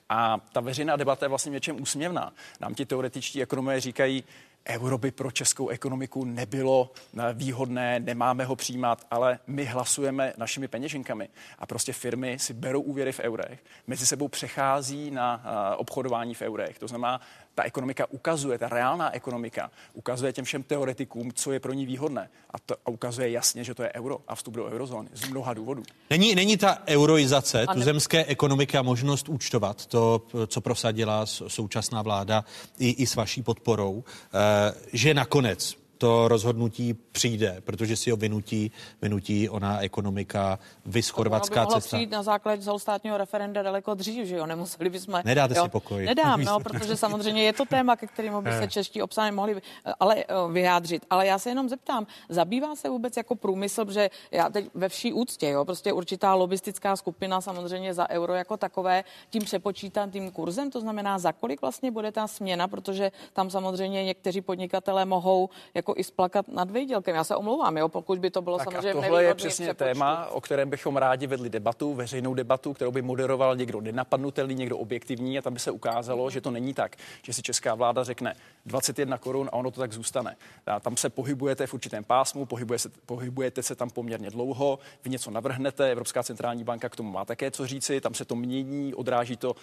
A ta veřejná debata je vlastně něčem úsměvná. Nám ti teoretičtí ekonomové říkají, euro by pro českou ekonomiku nebylo eh, výhodné, nemáme ho přijímat, ale my hlasujeme našimi peněženkami. A prostě firmy si berou úvěry v eurech, mezi sebou přechází na eh, obchodování v eurech. To znamená, ta ekonomika ukazuje, ta reálná ekonomika ukazuje těm všem teoretikům, co je pro ní výhodné. A, to, a ukazuje jasně, že to je euro a vstup do eurozóny z mnoha důvodů. Není, není ta euroizace tuzemské ekonomiky a možnost účtovat to, co prosadila současná vláda i, i s vaší podporou, eh, že nakonec to rozhodnutí přijde, protože si ho vynutí, vynutí ona ekonomika, vys by chorvatská mohlo cesta. přijít na základě celostátního referenda daleko dřív, že jo? Nemuseli bychom... Nedáte jo? si pokoj. Nedám, no, protože samozřejmě je to téma, ke kterému by se čeští občané mohli ale, eh, vyjádřit. Ale já se jenom zeptám, zabývá se vůbec jako průmysl, protože já teď ve vší úctě, jo, prostě určitá lobistická skupina samozřejmě za euro jako takové tím přepočítaným kurzem, to znamená, za kolik vlastně bude ta směna, protože tam samozřejmě někteří podnikatelé mohou jako i splakat nad výdělkem. Já se omlouvám, jo, pokud by to bylo Tak samozřejmě a tohle je přesně přepočtu. téma, o kterém bychom rádi vedli debatu, veřejnou debatu, kterou by moderoval někdo nenapadnutelný, někdo objektivní a tam by se ukázalo, že to není tak, že si česká vláda řekne 21 korun a ono to tak zůstane. A tam se pohybujete v určitém pásmu, pohybuje se, pohybujete se tam poměrně dlouho, vy něco navrhnete, Evropská centrální banka k tomu má také co říci, tam se to mění, odráží to uh,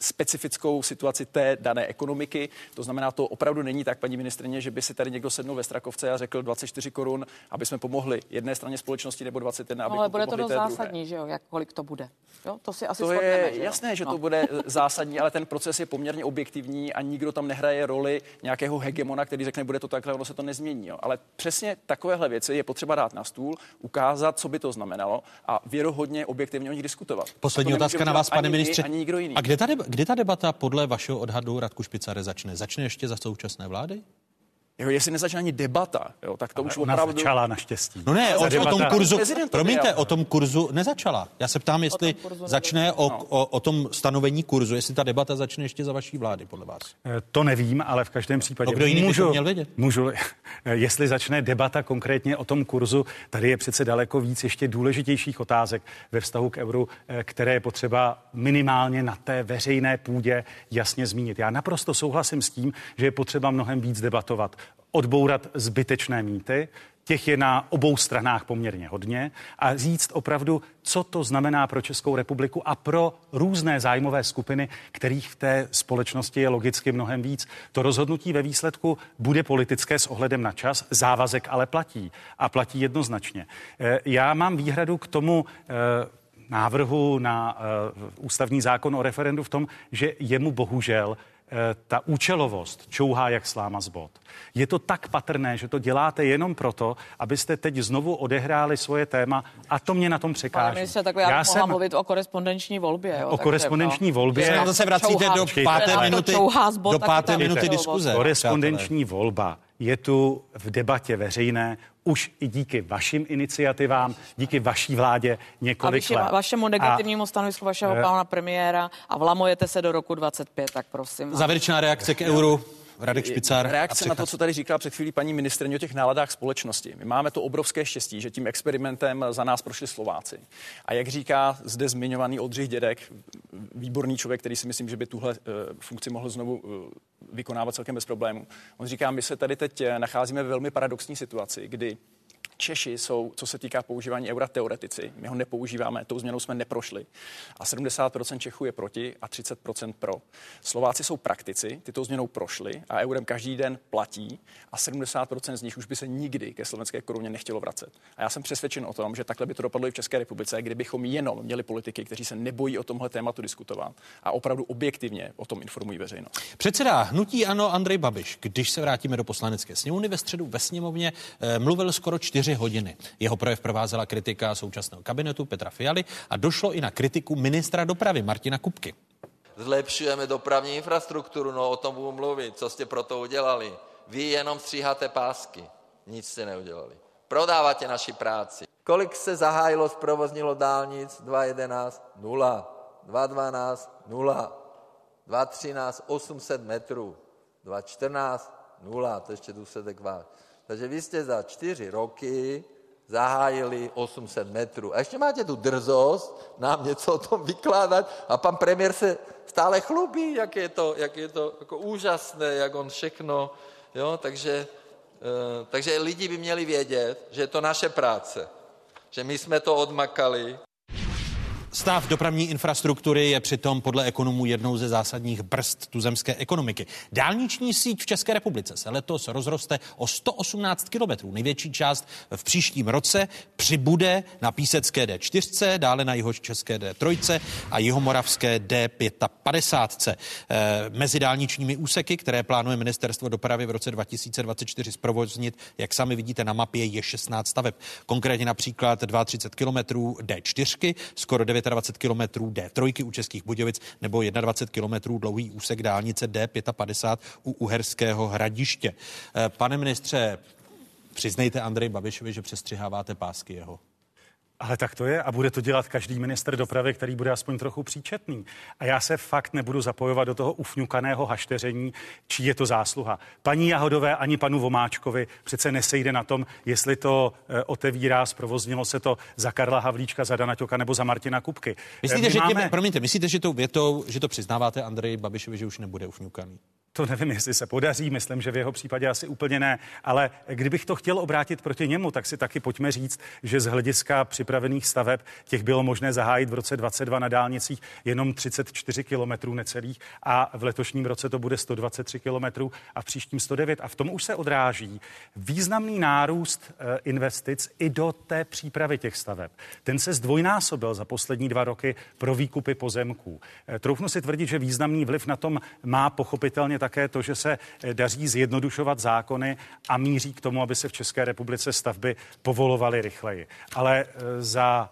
specifickou situaci té dané ekonomiky. To znamená, to opravdu není tak, paní ministrině, že by si tady někdo sednul ve Strakovce a řekl 24 korun, aby jsme pomohli jedné straně společnosti nebo 21, aby No, ale bude to dost té druhé. zásadní, že jo, jak kolik to bude. Jo, to si asi To je že jo? jasné, že No. to bude zásadní, ale ten proces je poměrně objektivní a nikdo tam nehraje roli nějakého hegemona, který řekne, bude to takhle, ono se to nezmění. Jo. Ale přesně takovéhle věci je potřeba dát na stůl, ukázat, co by to znamenalo a věrohodně objektivně o nich diskutovat. Poslední otázka na vás, pane ani ministře. Ani nikdo jiný. A kde ta, deba- kdy ta debata podle vašeho odhadu Radku Špicare začne? Začne ještě za současné vlády? Jo, jestli nezačne ani debata, jo, tak to Ale už ona opravdu... začala naštěstí. No ne, o, o tom kurzu, promiňte, o tom kurzu nezačala. Já se ptám, jestli kurzu začne o, o, o tom stanovení kurzu, jestli ta debata začne ještě za vaší vlády, podle vás. Eh, To nevím, ale v každém případě No, kdo jiný by to měl vědět? Můžu, eh, jestli začne debata konkrétně o tom kurzu, tady je přece daleko víc ještě důležitějších otázek ve vztahu k euru, eh, které je potřeba minimálně na té veřejné půdě jasně zmínit. Já naprosto souhlasím s tím, že je potřeba mnohem víc debatovat, odbourat zbytečné mýty, těch je na obou stranách poměrně hodně a říct opravdu, co to znamená pro Českou republiku a pro různé zájmové skupiny, kterých v té společnosti je logicky mnohem víc. To rozhodnutí ve výsledku bude politické s ohledem na čas, závazek ale platí a platí jednoznačně. Eh, Já mám výhradu k tomu, eh, návrhu na uh, ústavní zákon o referendu v tom, že jemu bohužel Eh, ta účelovost čouhá jak sláma z bod. Je to tak patrné, že to děláte jenom proto, abyste teď znovu odehráli svoje téma a to mě na tom překáží. Pane ministře, tak já, já jsem mluvit o korespondenční volbě. Jo, o korespondenční no, volbě. Zase vracíte do páté minuty, do páté minuty diskuze. Korespondenční volba je tu v debatě veřejné už i díky vašim iniciativám, díky vaší vládě několik a let. vašemu negativnímu a, stanovisku vašeho uh, pana premiéra a vlamujete se do roku 25, tak prosím. Závěrečná reakce k euru. Radek Špicár. Reakce na to, co tady říkala před chvílí paní ministrně o těch náladách společnosti. My máme to obrovské štěstí, že tím experimentem za nás prošli Slováci. A jak říká zde zmiňovaný Oldřich Dědek, výborný člověk, který si myslím, že by tuhle uh, funkci mohl znovu uh, vykonávat celkem bez problémů. On říká, my se tady teď eh, nacházíme ve velmi paradoxní situaci, kdy Češi jsou, co se týká používání eura, teoretici. My ho nepoužíváme, tou změnou jsme neprošli. A 70% Čechů je proti a 30% pro. Slováci jsou praktici, ty tou změnou prošli a eurem každý den platí a 70% z nich už by se nikdy ke slovenské koruně nechtělo vracet. A já jsem přesvědčen o tom, že takhle by to dopadlo i v České republice, kdybychom jenom měli politiky, kteří se nebojí o tomhle tématu diskutovat a opravdu objektivně o tom informují veřejnost. Předseda hnutí ano Andrej Babiš, když se vrátíme do poslanecké sněmovny ve středu ve sněmovně, eh, mluvil skoro čtyři 4 hodiny. Jeho projev provázela kritika současného kabinetu Petra Fialy a došlo i na kritiku ministra dopravy Martina Kupky. Zlepšujeme dopravní infrastrukturu, no o tom budu mluvit. Co jste pro to udělali? Vy jenom stříháte pásky. Nic jste neudělali. Prodáváte naši práci. Kolik se zahájilo, zprovoznilo dálnic? 2.11, 0. 2.12, 0. 2.13, 800 metrů. 2.14, 0. To ještě důsledek vás. Takže vy jste za čtyři roky zahájili 800 metrů. A ještě máte tu drzost nám něco o tom vykládat a pan premiér se stále chlubí, jak je to, jak je to jako úžasné, jak on všechno, jo, takže, uh, takže lidi by měli vědět, že je to naše práce, že my jsme to odmakali. Stav dopravní infrastruktury je přitom podle ekonomů jednou ze zásadních brzd tuzemské ekonomiky. Dálniční síť v České republice se letos rozroste o 118 kilometrů. Největší část v příštím roce přibude na Písecké D4, dále na Jihočeské D3 a Jihomoravské D55. Eh, mezi dálničními úseky, které plánuje ministerstvo dopravy v roce 2024 zprovoznit, jak sami vidíte na mapě, je 16 staveb. Konkrétně například 32 kilometrů D4, skoro 9 29 kilometrů D3 u Českých Budějovic nebo 21 kilometrů dlouhý úsek dálnice D55 u Uherského hradiště. Eh, pane ministře, přiznejte Andrej Babišovi, že přestřiháváte pásky jeho. Ale tak to je a bude to dělat každý minister dopravy, který bude aspoň trochu příčetný. A já se fakt nebudu zapojovat do toho ufňukaného hašteření, čí je to zásluha. Paní Jahodové ani panu Vomáčkovi přece nesejde na tom, jestli to e, otevírá, zprovoznilo se to za Karla Havlíčka, za Dana Ťoka nebo za Martina Kupky. Myslíte, e, že máme... tím, promiňte, myslíte, že tou větou, že to přiznáváte Andreji Babišovi, že už nebude ufňukaný? To nevím, jestli se podaří, myslím, že v jeho případě asi úplně ne, ale kdybych to chtěl obrátit proti němu, tak si taky pojďme říct, že z hlediska připravených staveb těch bylo možné zahájit v roce 22 na dálnicích jenom 34 kilometrů necelých a v letošním roce to bude 123 kilometrů a v příštím 109 a v tom už se odráží významný nárůst eh, investic i do té přípravy těch staveb. Ten se zdvojnásobil za poslední dva roky pro výkupy pozemků. Eh, troufnu si tvrdit, že významný vliv na tom má pochopitelně také to, že se eh, daří zjednodušovat zákony a míří k tomu, aby se v České republice stavby povolovaly rychleji. Ale eh, za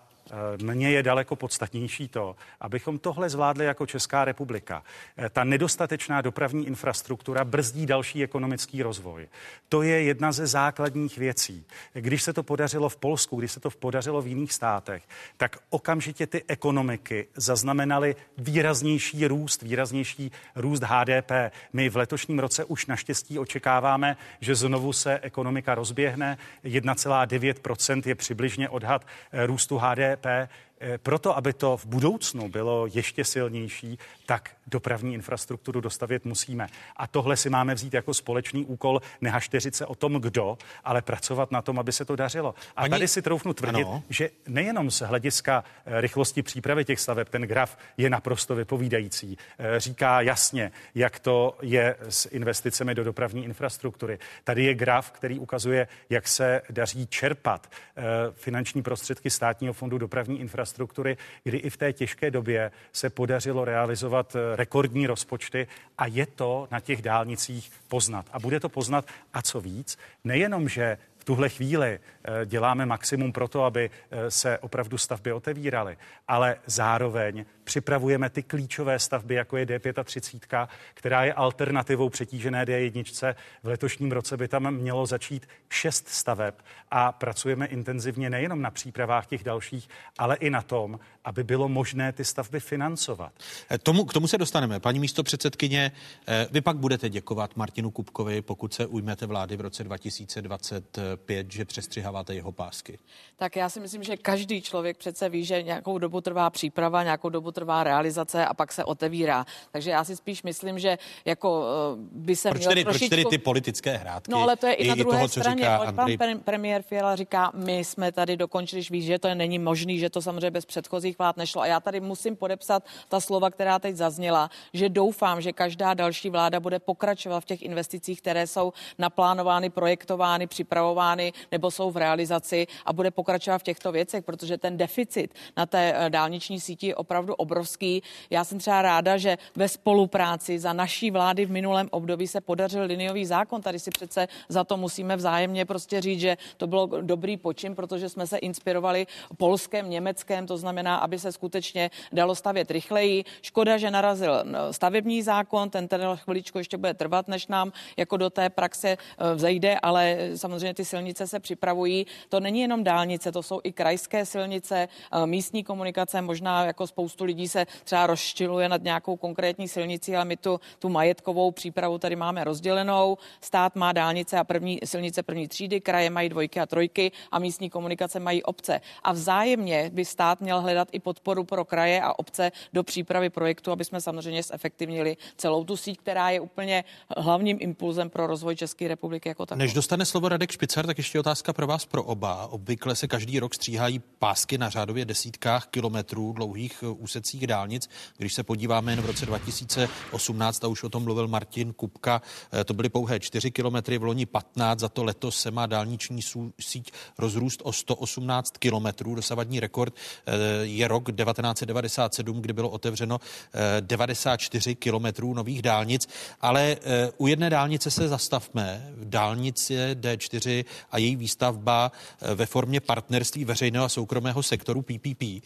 mně je daleko podstatnější to, abychom tohle zvládli jako Česká republika. Eh, ta nedostatečná dopravní infrastruktura brzdí další ekonomický rozvoj. To je jedna ze základních věcí. Když se to podařilo v Polsku, když se to podařilo v jiných státech, tak okamžitě ty ekonomiky zaznamenaly výraznější růst, výraznější růst HDP. My v letošním roce už naštěstí očekáváme, že znovu se ekonomika rozběhne. 1,9% je přibližně odhad eh, růstu HDP HDP. Eh, proto, aby to v budoucnu bylo ještě silnější, tak dopravní infrastrukturu dostavět musíme. A tohle si máme vzít jako společný úkol, nehašteřit se o tom, kdo, ale pracovat na tom, aby se to dařilo. A Ani... tady si troufnu tvrdit, ano. že nejenom z hlediska eh, rychlosti přípravy těch staveb, ten graf je naprosto vypovídající. Eh, říká jasně, jak to je s investicemi do dopravní infrastruktury. Tady je graf, který ukazuje, jak se daří čerpat eh, finanční prostředky státního fondu dopravní infrastruktury, kdy i v té těžké době se podařilo realizovat rekordní rozpočty a je to na těch dálnicích poznat. A bude to poznat a co víc, nejenom, že v tuhle chvíli eh, děláme maximum pro to, aby eh, se opravdu stavby otevíraly, ale zároveň připravujeme ty klíčové stavby, jako je D35, která je alternativou přetížené D1. V letošním roce by tam mělo začít šest staveb a pracujeme intenzivně nejenom na přípravách těch dalších, ale i na tom, aby bylo možné ty stavby financovat. Eh, tomu, k tomu se dostaneme. Paní místo předsedkyně, eh, vy pak budete děkovat Martinu Kupkovi, pokud se ujmete vlády v roce 2025, že přestřiháváte jeho pásky. Tak já si myslím, že každý člověk přece ví, že nějakou dobu trvá příprava, nějakou dobu trvá realizace a pak se otevírá. Takže já si spíš myslím, že jako eh, by se proč měl tedy, trošičku... Proč tedy ty politické hrádky? No ale to je i, i na druhé toho, straně. Říká Andrej... Pan premiér Fiala říká, my jsme tady dokončili, víš, že to není možný, že to samozřejmě bez předchozích vlád nešlo. A já tady musím podepsat ta slova, která teď zazněla, že doufám, že každá další vláda bude pokračovat v těch investicích, které jsou naplánovány, projektovány, připravovány nebo jsou v realizaci a bude pokračovat v těchto věcech, protože ten deficit na té eh, dálniční síti je opravdu obrovský. Já jsem třeba ráda, že ve spolupráci za naší vlády v minulém období se podařil liniový zákon. Tady si přece za to musíme vzájemně prostě říct, že to bylo dobrý počin, protože jsme se inspirovali polském, německém, to znamená, aby se skutečně dalo stavět rychleji. Škoda, že narazil stavební zákon, ten teda chviličku ještě bude trvat, než nám jako do té praxe e, vzejde, ale samozřejmě ty silnice se připravují. To není jenom dálnice, to jsou i krajské silnice, místní komunikace, možná jako spoustu lidí se třeba rozštiluje nad nějakou konkrétní silnicí, ale my tu, tu majetkovou přípravu tady máme rozdělenou. Stát má dálnice a první silnice první třídy, kraje mají dvojky a trojky a místní komunikace mají obce. A vzájemně by stát měl hledat i podporu pro kraje a obce do přípravy projektu, aby jsme samozřejmě zefektivnili celou tu síť, která je úplně hlavním impulzem pro rozvoj České republiky jako takové. Než dostane slovo Radek Špicar, tak ještě otázka pro vás pro oba. Obvykle se každý rok stříhají pásky na řádově desítkách kilometrů dlouhých uh, úsecích dálnic. Když se podíváme jen v roce 2018, a už o tom mluvil Martin Kupka, eh, to byly pouhé 4 kilometry, v loni 15, za to letos se má dálniční síť rozrůst o 118 kilometrů. Dosavadní rekord eh, je rok 1997, kdy bylo otevřeno 94 eh, kilometrů nových dálnic, ale u jedné dálnice se zastavme. Dálnice D4 a její výstavba ve formě partnerství veřejného a soukromého sektoru PPP,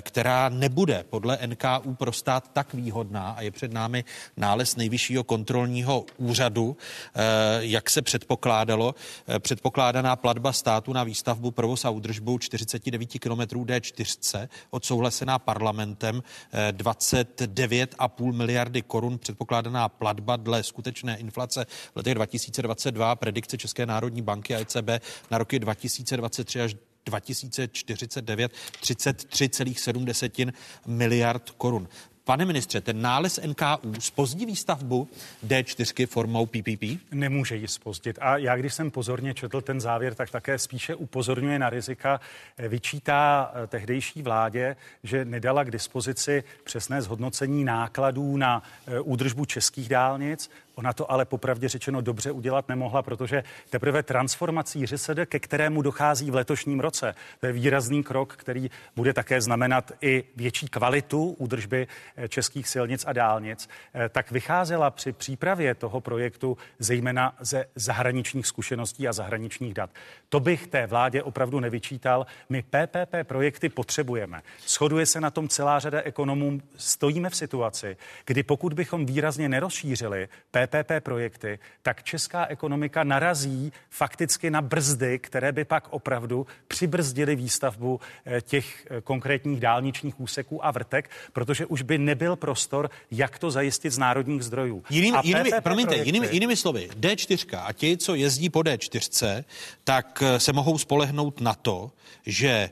která nebude podle NKU pro stát tak výhodná a je před námi nález nejvyššího kontrolního úřadu, eh, jak se předpokládalo. Eh, předpokládaná platba státu na výstavbu, provoz a údržbu 49 km D4 odsouhlasená parlamentem 29,5 eh, miliardy korun předpokládaná platba dle skutečné inflace v letech 2022 predikce České národní banky a ECB na roky 2023 až 2049 33,7 miliard korun. Pane ministře, ten nález NKU spozdí výstavbu D4 formou PPP? Nemůže ji spozdit. A já, když jsem pozorně četl ten závěr, tak také spíše upozorňuje na rizika. Vyčítá eh, tehdejší vládě, že nedala k dispozici přesné zhodnocení nákladů na eh, údržbu českých dálnic, Ona to ale popravdě řečeno dobře udělat nemohla, protože teprve transformací ŘSD, ke kterému dochází v letošním roce, to je výrazný krok, který bude také znamenat i větší kvalitu údržby eh, českých silnic a dálnic, eh, tak vycházela při přípravě toho projektu zejména ze zahraničních zkušeností a zahraničních dat. To bych té vládě opravdu nevyčítal. My PPP projekty potřebujeme. Shoduje se na tom celá řada ekonomů. Stojíme v situaci, kdy pokud bychom výrazně nerozšířili PPP PPP projekty, tak česká ekonomika narazí fakticky na brzdy, které by pak opravdu přibrzdily výstavbu eh, těch eh, konkrétních dálničních úseků a vrtek, protože už by nebyl prostor, jak to zajistit z národních zdrojů. Jinými, jinými, promiňte, projekty, jinými, jinými slovy, D4 a ti, co jezdí po D4, tak eh, se mohou spolehnout na to, že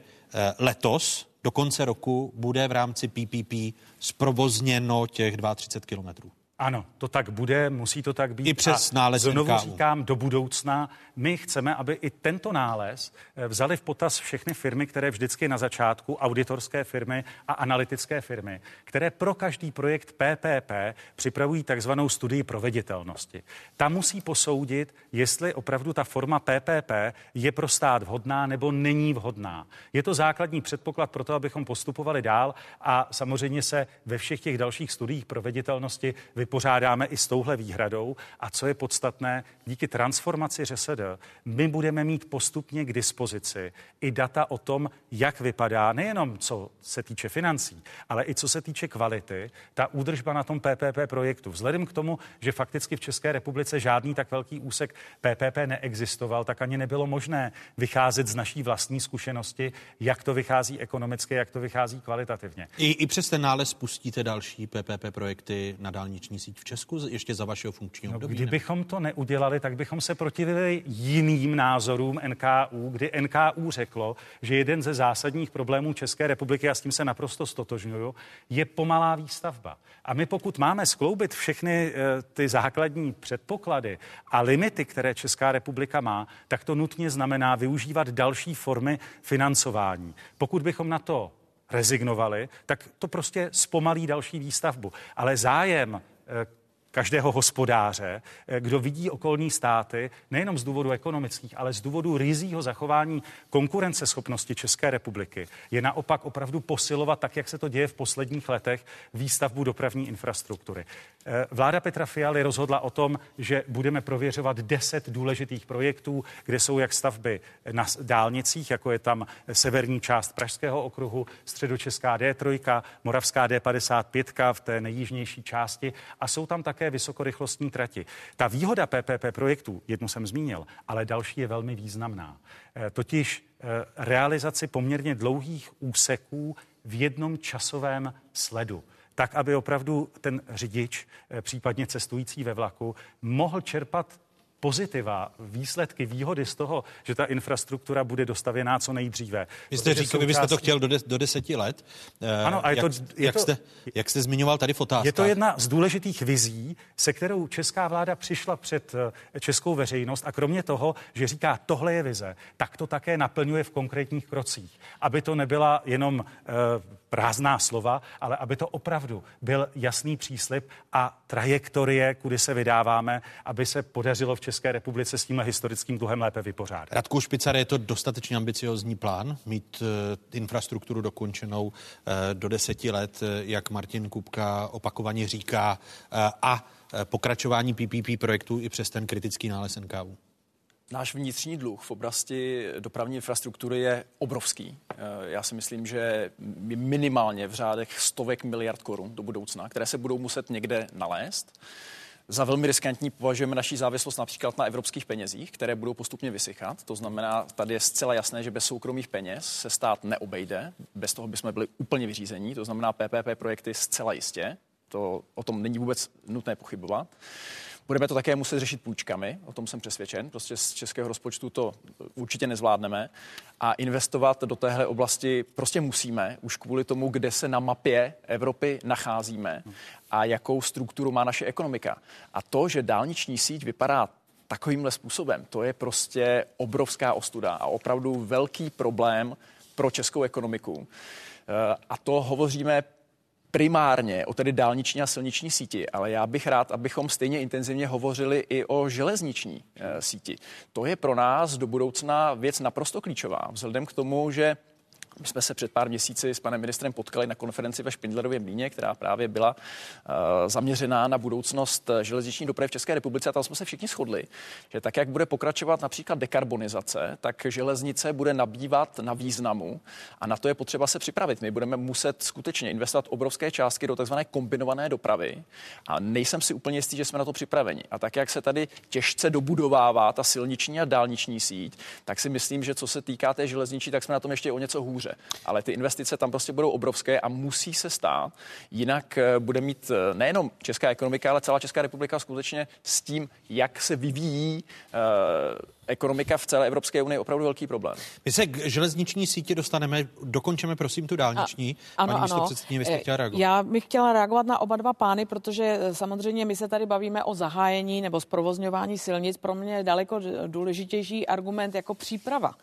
letos do konce roku bude v rámci PPP zprovozněno těch 32 kilometrů. Ano, to tak bude, musí to tak být. I přes a nález Znovu NKÚ. říkám, do budoucna my chceme, aby i tento nález eh, vzali v potaz všechny firmy, které vždycky na začátku, auditorské firmy a analytické firmy, které pro každý projekt PPP připravují takzvanou studii proveditelnosti. Ta musí posoudit, jestli opravdu ta forma PPP je pro stát vhodná nebo není vhodná. Je to základní předpoklad pro to, abychom postupovali dál a samozřejmě se ve všech těch dalších studiích proveditelnosti vypořádáme i s touhle výhradou. A co je podstatné, díky transformaci ŘSD my budeme mít postupně k dispozici i data o tom, jak vypadá nejenom co se týče financí, ale i co se týče kvality, ta údržba na tom PPP projektu. Vzhledem k tomu, že fakticky v České republice žádný tak velký úsek PPP neexistoval, tak ani nebylo možné vycházet z naší vlastní zkušenosti, jak to vychází ekonomicky, jak to vychází kvalitativně. I, I přes ten nález spustíte další PPP projekty na dálniční síť v Česku ještě za vašeho funkčního No, období? kdybychom to neudělali, tak bychom se protivili jiným názorům NKU, kdy NKU řeklo, že jeden ze zásadních problémů České republiky, a s tím se naprosto stotožňuju, je pomalá výstavba. A my pokud máme skloubit všechny eh, ty základní předpoklady a limity, které Česká republika má, tak to nutně znamená využívat další formy financování. Pokud bychom na to rezignovali, tak to prostě zpomalí další výstavbu. Ale zájem uh, každého hospodáře, eh, kdo vidí okolní státy, nejenom z důvodu ekonomických, ale z důvodu rizího zachování konkurenceschopnosti České republiky, je naopak opravdu posilovat, tak jak se to děje v posledních letech, výstavbu dopravní infrastruktury. Eh, Vláda Petra Fialy rozhodla o tom, že budeme prověřovat 10 důležitých projektů, kde jsou jak stavby na dálnicích, jako je tam severní část Pražského okruhu, středočeská D3, moravská D55 v té nejjižnější části a jsou tam také vysokorychlostní trati. Ta výhoda PPP projektů, jednu jsem zmínil, ale další je velmi významná. Eh, Totiž eh, realizaci poměrně dlouhých úseků v jednom časovém sledu tak, aby opravdu ten řidič, eh, případně cestující ve vlaku, mohl čerpat pozitiva, výsledky, výhody z toho, že ta infrastruktura bude dostavěná co nejdříve. Vy jste říkal, vy byste to součástí- chtěl do, de, do deseti let. Eh, Ano, a je jak, to- je jak, to- jste, jak jste zmiňoval tady v otázkách. Je to jedna z důležitých vizí, se kterou česká vláda přišla před eh, českou veřejnost a kromě toho, že říká, tohle je vize, tak to také naplňuje v konkrétních krocích. Aby to nebyla jenom eh, prázdná slova, ale aby to opravdu byl jasný příslip a trajektorie, kudy se vydáváme, aby se podařilo v České republice s tímhle historickým dluhem lépe vypořádat. Radku Špicar, je to dostatečně ambiciozní plán mít uh, infrastrukturu dokončenou uh, do deseti let, uh, jak Martin Kupka opakovaně říká, uh, a pokračování PPP projektu i přes ten kritický nález NKU. Náš vnitřní dluh v oblasti dopravní infrastruktury je obrovský. Eh, Já si myslím, že minimálně v řádech stovek miliard korun do budoucna, které se budou muset někde nalézt. Za velmi riskantní považujeme naší závislost například na evropských penězích, které budou postupně vysychat. To znamená, tady je zcela jasné, že bez soukromých peněz se stát neobejde. Bez toho bychom byli úplně vyřízení. To znamená PPP projekty zcela jistě. To, o tom není vůbec nutné pochybovat. Budeme to také muset řešit půjčkami, o tom jsem přesvědčen. Prostě z českého rozpočtu to určitě nezvládneme. A investovat do téhle oblasti prostě musíme, už kvůli tomu, kde se na mapě Evropy nacházíme a jakou strukturu má naše ekonomika. A to, že dálniční síť vypadá takovýmhle způsobem, to je prostě obrovská ostuda a opravdu velký problém pro českou ekonomiku. Eh, A to hovoříme primárně o tedy dálniční a silniční síti, ale já bych rád, abychom stejně intenzivně hovořili i o železniční e, síti. To je pro nás do budoucna věc naprosto klíčová, vzhledem k tomu, že my jsme se před pár měsíci s panem ministrem potkali na konferenci ve Špindlerově mlíně, která právě byla uh, zaměřená na budoucnost eh, železniční dopravy v České republice a tam jsme se všichni shodli, že tak, jak bude pokračovat například dekarbonizace, tak železnice bude nabývat na významu a na to je potřeba se připravit. My budeme muset skutečně investovat obrovské částky do tzv. kombinované dopravy a nejsem si úplně jistý, že jsme na to připraveni. A tak, jak se tady těžce dobudovává ta silniční a dálniční síť, tak si myslím, že co se týká té železniční, tak jsme na tom ještě o něco hůře hůře. Ale ty investice tam prostě budou obrovské a musí se stát. Jinak eh, bude mít eh, nejenom česká ekonomika, ale celá Česká republika skutečně s tím, jak se vyvíjí ekonomika v celé Evropské unii opravdu velký problém. My se k železniční síti dostaneme, dokončeme prosím tu dálniční. A, ano, Paní ano. vy jste chtěla reagovat. Já bych chtěla reagovat na oba dva pány, protože samozřejmě my se tady bavíme o zahájení nebo zprovozňování silnic. Pro mě je daleko důležitější argument jako příprava.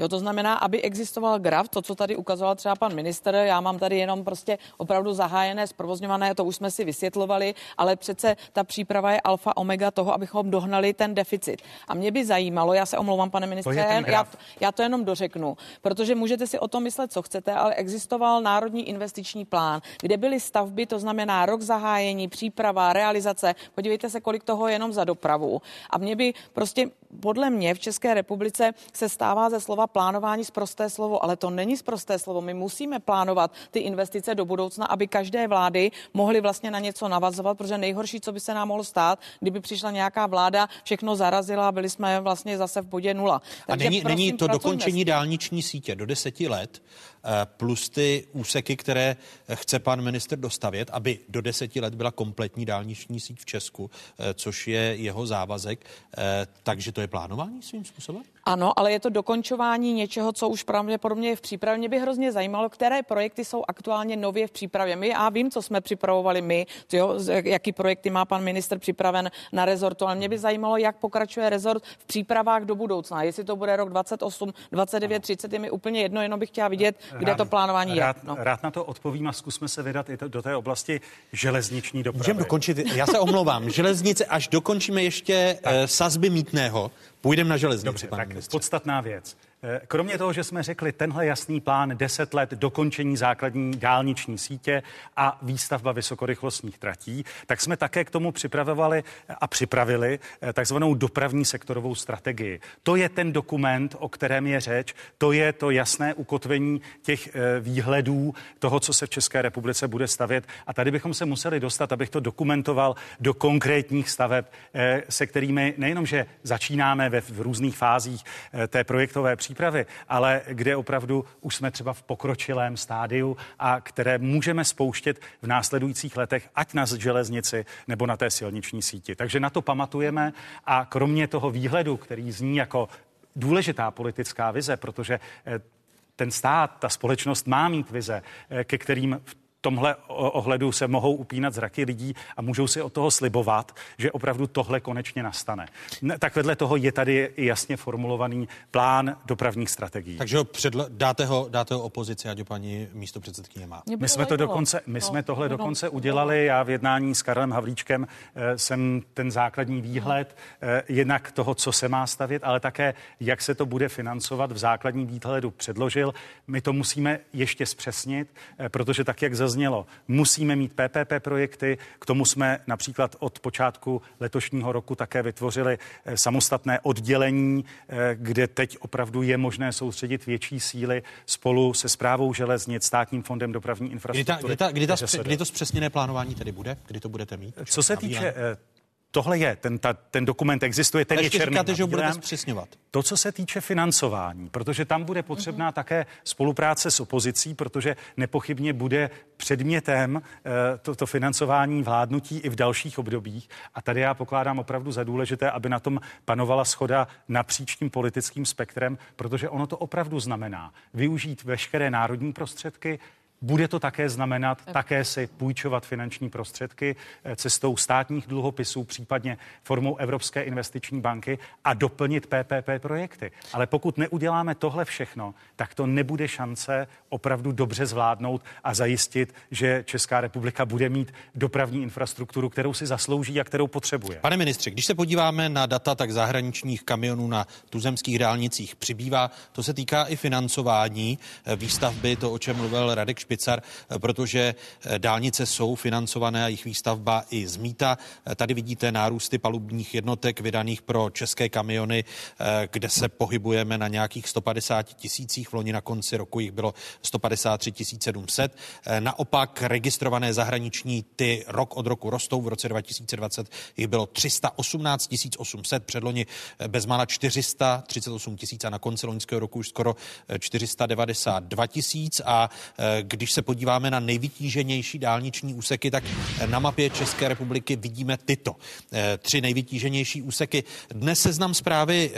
Jo, to znamená, aby existoval graf, to, co tady ukazoval třeba pan minister, já mám tady jenom prostě opravdu zahájené, zprovozňované, to už jsme si vysvětlovali, ale přece ta příprava je alfa omega toho, abychom dohnali ten deficit. A mě by zajímalo, já se omlouvám, pane ministře, já, já to jenom dořeknu, protože můžete si o tom myslet, co chcete, ale existoval Národní investiční plán, kde byly stavby, to znamená rok zahájení, příprava, realizace. Podívejte se, kolik toho je jenom za dopravu. A mě by prostě podle mě v České republice se stává ze slova plánování zprosté slovo, ale to není zprosté slovo. My musíme plánovat ty investice do budoucna, aby každé vlády mohly vlastně na něco navazovat, protože nejhorší, co by se nám mohlo stát, kdyby přišla nějaká vláda, všechno zarazila a byli jsme vlastně zase v bodě nula. Takže a není, prosím, není to dokončení dálniční sítě do deseti let plus ty úseky, které chce pan minister dostavět, aby do deseti let byla kompletní dálniční síť v Česku, eh, což je jeho závazek. Eh, takže to je plánování svým způsobem? Ano, ale je to dokončování něčeho, co už pravděpodobně je v přípravě. Mě by hrozně zajímalo, které projekty jsou aktuálně nově v přípravě. My, já vím, co jsme připravovali my, jo, jaký projekty má pan minister připraven na rezortu, ale mě by zajímalo, jak pokračuje rezort v přípravách do budoucna. Jestli to bude rok 28, 29, 30, je mi úplně jedno, jenom bych chtěla vidět, kde rád, to plánování rád, je. No. Rád na to odpovím a zkusme se vydat i to, do té oblasti železniční dopravy. Můžeme dokončit, já se omlouvám, železnice, až dokončíme ještě tak. uh, sazby mítného, půjdeme na železnici, Dobře, tak ministře. podstatná věc. Eh, kromě toho, že jsme řekli tenhle jasný plán 10 let dokončení základní dálniční sítě a výstavba vysokorychlostních tratí, tak jsme také k tomu připravovali a připravili eh, takzvanou dopravní sektorovou strategii. To je ten dokument, o kterém je řeč, to je to jasné ukotvení těch eh, výhledů toho, co se v České republice bude stavět. A tady bychom se museli dostat, abych to dokumentoval do konkrétních staveb, se kterými nejenom, že začínáme ve v různých fázích té projektové přípravy, ale kde opravdu už jsme třeba v pokročilém stádiu a které můžeme spouštět v následujících letech, ať na železnici nebo na té silniční síti. Takže na to pamatujeme a kromě toho výhledu, který zní jako důležitá politická vize, protože eh, ten stát, ta společnost má mít vize, eh, ke kterým v tomhle ohledu se mohou upínat zraky lidí a můžou si od toho slibovat, že opravdu tohle konečně nastane. Tak vedle toho je tady jasně formulovaný plán dopravních strategií. Takže ho předle, dáte, ho, dáte ho opozici, ať paní místo předsedkyně má. My jsme, to dokonce, my no, jsme tohle no, dokonce no, udělali. Já v jednání s Karlem Havlíčkem eh, jsem ten základní výhled eh, jednak toho, co se má stavět, ale také, jak se to bude financovat v základním výhledu předložil. My to musíme ještě zpřesnit, eh, protože tak, jak zaznělo, musíme mít PPP projekty. K tomu jsme například od počátku letošního roku také vytvořili eh, samostatné oddělení, eh, kde teď opravdu je možné soustředit větší síly spolu se zprávou železnic, státním fondem dopravní infrastruktury. Kdy, ta, kdy, ta, kdy, ta, kdy to zpřesněné plánování tedy bude? Kdy to budete mít? Co se týče tohle je, ten, ta, ten dokument existuje, ten Ale je černý. říkáte, že ho budete zpřesňovat. To, co se týče financování, protože tam bude potřebná mm-hmm. také spolupráce s opozicí, protože nepochybně bude předmětem e, to, to financování vládnutí i v dalších obdobích. A tady já pokládám opravdu za důležité, aby na tom panovala schoda napříč tím politickým spektrem, protože ono to opravdu znamená využít veškeré národní prostředky, bude to také znamenat také si půjčovat finanční prostředky eh, cestou státních dluhopisů, případně formou Evropské investiční banky a doplnit PPP projekty. Ale pokud neuděláme tohle všechno, tak to nebude šance opravdu dobře zvládnout a zajistit, že Česká republika bude mít dopravní infrastrukturu, kterou si zaslouží a kterou potřebuje. Pane ministře, když se podíváme na data, tak zahraničních kamionů na tuzemských dálnicích přibývá. To se týká i financování eh, výstavby, to, o čem mluvil Radek Špicar, protože dálnice jsou financované a jejich výstavba i z mýta. Tady vidíte nárůsty palubních jednotek vydaných pro české kamiony, kde se pohybujeme na nějakých 150 tisících. V loni na konci roku jich bylo 153 700. Naopak registrované zahraniční ty rok od roku rostou. V roce 2020 jich bylo 318 800, předloni bezmála 438 tisíc a na konci loňského roku už skoro 492 tisíc. A když se podíváme na nejvytíženější dálniční úseky, tak na mapě České republiky vidíme tyto tři nejvytíženější úseky. Dnes seznam zprávy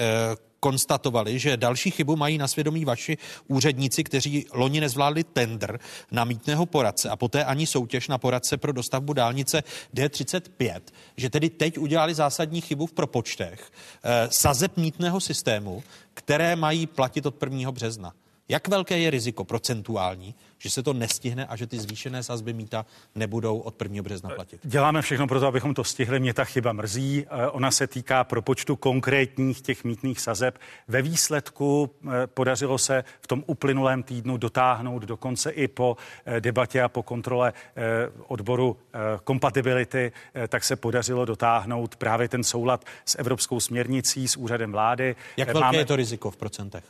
konstatovali, že další chybu mají na svědomí vaši úředníci, kteří loni nezvládli tender na mítného poradce a poté ani soutěž na poradce pro dostavbu dálnice D35, že tedy teď udělali zásadní chybu v propočtech eh, sazeb mítného systému, které mají platit od 1. března. Jak velké je riziko procentuální, že se to nestihne a že ty zvýšené sazby míta nebudou od 1. března platit? Děláme všechno pro to, abychom to stihli. Mě ta chyba mrzí. Eh, ona se týká propočtu konkrétních těch mítných sazeb. Ve výsledku eh, podařilo se v tom uplynulém týdnu dotáhnout dokonce i po eh, debatě a po kontrole odboru kompatibility, tak se podařilo dotáhnout právě ten soulad s evropskou směrnicí, s úřadem vlády. Jak velké Máme... je to riziko v procentech?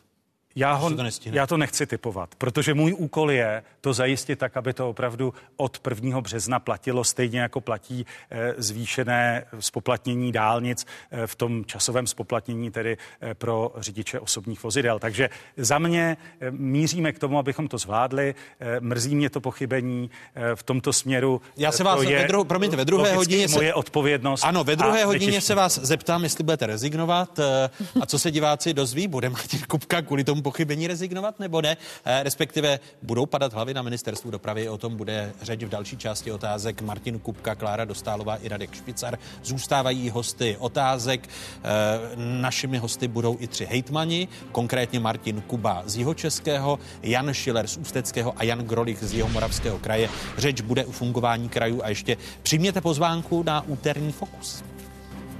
Já, ho, to já to nechci typovat, protože můj úkol je to zajistit tak, aby to opravdu od 1. března platilo stejně jako platí e, zvýšené spoplatnění dálnic e, v tom časovém spoplatnění tedy e, pro řidiče osobních vozidel. Takže za mě e, míříme k tomu, abychom to zvládli. E, mrzí mě to pochybení e, v tomto směru. Já se vás, je ve dru, promiňte, ve druhé hodině se... moje odpovědnost. Ano, ve druhé hodině se vás zeptám, jestli budete rezignovat e, a co se diváci dozví. Bude Martin Kupka kvůli tomu pochybení rezignovat nebo ne? Eh, respektive budou padat hlavy na ministerstvu dopravy, o tom bude řeč v další části otázek. Martin Kupka, Klára Dostálová i Radek Špicar zůstávají hosty otázek. Eh, našimi hosty budou i tři hejtmani, konkrétně Martin Kuba z Jihočeského, Jan Schiller z Ústeckého a Jan Grolich z Jihomoravského kraje. Řeč bude o fungování krajů a ještě přijměte pozvánku na úterní fokus.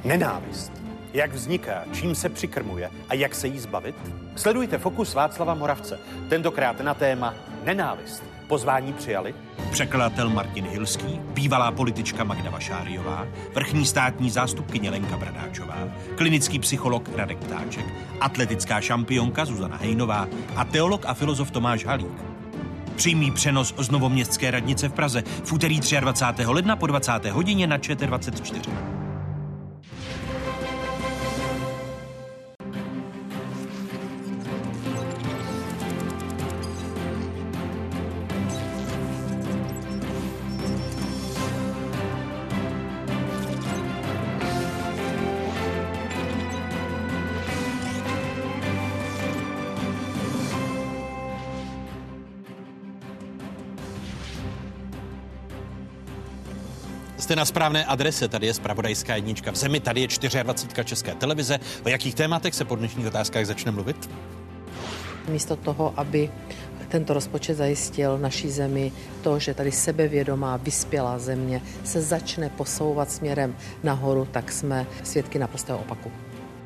Nenávist jak vzniká, čím se přikrmuje a jak se jí zbavit? Sledujte Fokus Václava Moravce, tentokrát na téma nenávist. Pozvání přijali? Překladatel Martin Hilský, bývalá politička Magda Vašáriová, vrchní státní zástupkyně Lenka Bradáčová, klinický psycholog Radek Ptáček, atletická šampionka Zuzana Hejnová a teolog a filozof Tomáš Halík. Přímý přenos z Novoměstské radnice v Praze v úterý 23. ledna po 20. hodině na ČT24. Jste na správné adrese, tady je Spravodajská jednička v zemi, tady je 24. České televize. O jakých tématech se po dnešních otázkách začne mluvit? Místo toho, aby tento rozpočet zajistil naší zemi to, že tady sebevědomá, vyspělá země se začne posouvat směrem nahoru, tak jsme svědky naprostého opaku.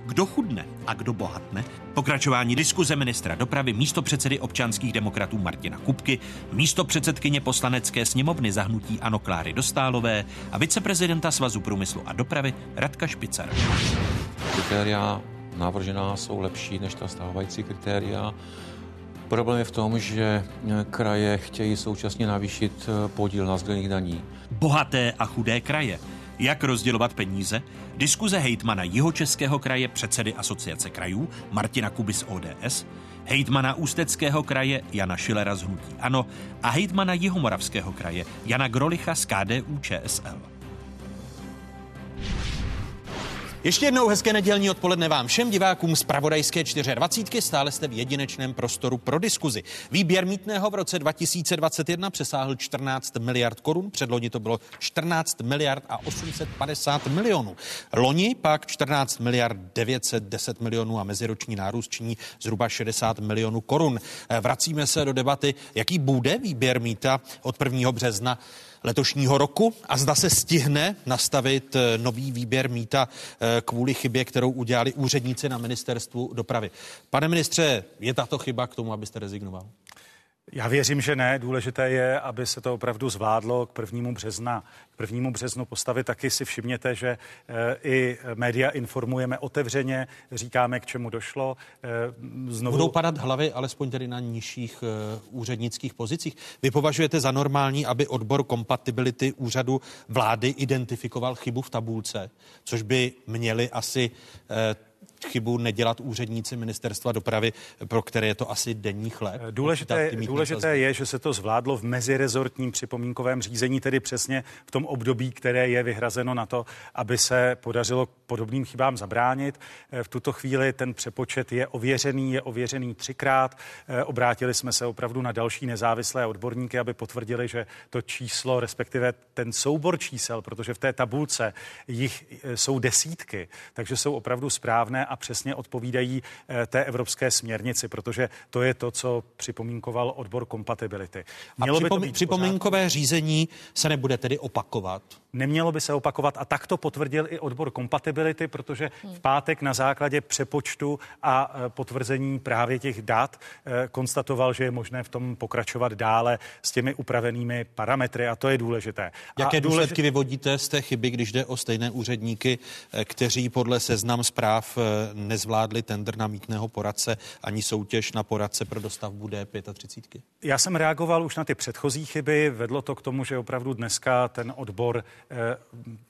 Kdo chudne a kdo bohatne? Pokračování diskuze ministra dopravy místo předsedy občanských demokratů Martina Kupky, místo předsedkyně poslanecké sněmovny zahnutí Ano Kláry Dostálové a viceprezidenta Svazu průmyslu a dopravy Radka Špicara. Kritéria navržená jsou lepší než ta stávající kritéria. Problém je v tom, že kraje chtějí současně navýšit podíl na sdílených daní. Bohaté a chudé kraje jak rozdělovat peníze? Diskuze hejtmana Jihočeského kraje, předsedy Asociace krajů Martina Kubis ODS, hejtmana Ústeckého kraje Jana Šilera z Hnutí Ano a hejtmana Jihomoravského kraje Jana Grolicha z KDU ČSL. Ještě jednou hezké nedělní odpoledne vám všem divákům z Pravodajské 24. Stále jste v jedinečném prostoru pro diskuzi. Výběr mítného v roce 2021 přesáhl 14 miliard korun, předloni to bylo 14 miliard a 850 milionů. Loni pak 14 miliard 910 milionů a meziroční nárůst činí zhruba 60 milionů korun. Vracíme se do debaty, jaký bude výběr míta od 1. března letošního roku a zda se stihne nastavit eh, nový výběr míta eh, kvůli chybě, kterou udělali úředníci na ministerstvu dopravy. Pane ministře, je tato chyba k tomu, abyste rezignoval? Já věřím, že ne. Důležité je, aby se to opravdu zvládlo k prvnímu března. K prvnímu březnu postavit taky si všimněte, že e, i média informujeme otevřeně, říkáme, k čemu došlo. E, znovu... Budou padat hlavy alespoň tedy na nižších e, úřednických pozicích. Vy považujete za normální, aby odbor kompatibility úřadu vlády identifikoval chybu v tabulce, což by měli asi chybu nedělat úředníci ministerstva dopravy, pro které je to asi denní chléb. Důležité, důležité je, že se to zvládlo v mezirezortním připomínkovém řízení, tedy přesně v tom období, které je vyhrazeno na to, aby se podařilo podobným chybám zabránit. Eh, v tuto chvíli ten přepočet je ověřený, je ověřený třikrát. Eh, obrátili jsme se opravdu na další nezávislé odborníky, aby potvrdili, že to číslo, respektive ten soubor čísel, protože v té tabulce jich eh, jsou desítky, takže jsou opravdu správné a přesně odpovídají eh, té evropské směrnici, protože to je to, co připomínkoval odbor kompatibility. Mělo a připom- by to připomínkové řízení se nebude tedy opakovat? Nemělo by se opakovat a tak to potvrdil i odbor kompatibility, protože v pátek na základě přepočtu a eh, potvrzení právě těch dat eh, konstatoval, že je možné v tom pokračovat dále s těmi upravenými parametry a to je důležité. Jaké a důsledky vyvodíte z té chyby, když jde o stejné úředníky, kteří podle seznam zpráv nezvládli tender na mítného poradce ani soutěž na poradce pro dostavbu D35? Já jsem reagoval už na ty předchozí chyby. Vedlo to k tomu, že opravdu dneska ten odbor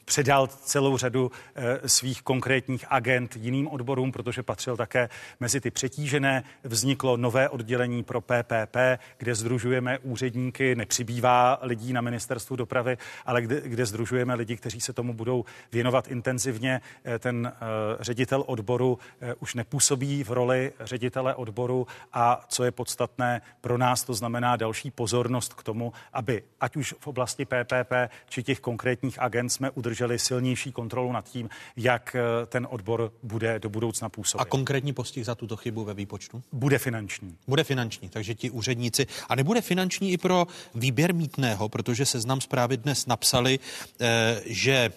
předal celou řadu eh, svých konkrétních agent jiným odborům, protože patřil také mezi ty přetížené. Vzniklo nové oddělení pro PPP, kde združujeme úředníky, nepřibývá lidí na ministerstvu dopravy, ale kde, kde združujeme lidi, kteří se tomu budou věnovat intenzivně. Eh, ten ředitel odboru eh, už nepůsobí v roli ředitele odboru a co je podstatné pro nás, to znamená další pozornost k tomu, aby ať už v oblasti PPP či těch konkrétních agent jsme udrželi silnější kontrolu nad tím, jak eh, ten odbor bude do budoucna působit. A konkrétní postih za tuto chybu ve výpočtu? Bude finanční. Bude finanční, takže ti úředníci. A nebude finanční i pro výběr mítného, protože seznam zprávy dnes napsali, eh, že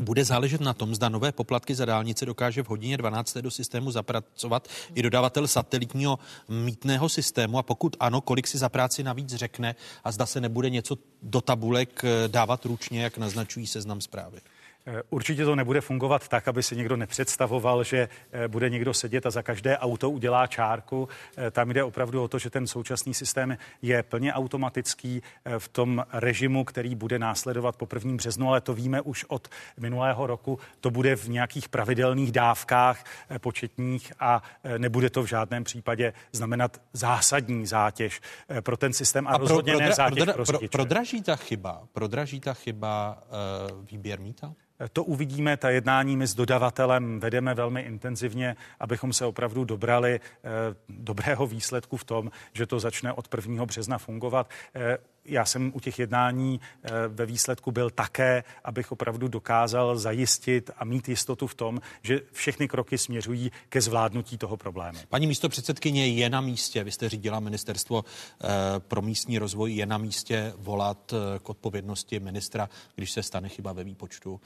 bude záležet na tom, zda nové poplatky za dálnice dokáže v hodině 12. do systému zapracovat i dodavatel satelitního mítného systému a pokud ano, kolik si za práci navíc řekne a zda se nebude něco do tabulek eh, dávat ručně, jak naznačují seznam zprávy. Eh, určitě to nebude fungovat tak, aby si někdo nepředstavoval, že eh, bude někdo sedět a za každé auto udělá čárku. Eh, tam jde opravdu o to, že ten současný systém je plně automatický v tom režimu, který bude následovat po prvním březnu, ale to víme už od minulého roku. To bude v nějakých pravidelných dávkách početních a nebude to v žádném případě znamenat zásadní zátěž pro ten systém a, a rozhodně pro, pro, ne zátěž pro, pro, pro Prodraží ta chyba, prodraží ta chyba uh, výběr mýta? To uvidíme, ta jednání my s dodavatelem vedeme velmi intenzivně, abychom se opravdu dobrali eh, dobrého výsledku v tom, že to začne od 1. března fungovat. Já jsem u těch jednání eh, ve výsledku byl také, abych opravdu dokázal zajistit a mít jistotu v tom, že všechny kroky směřují ke zvládnutí toho problému. Paní místo předsedkyně je na místě, vy jste řídila ministerstvo eh, pro místní rozvoj, je na místě volat eh, k odpovědnosti ministra, když se stane chyba ve výpočtu.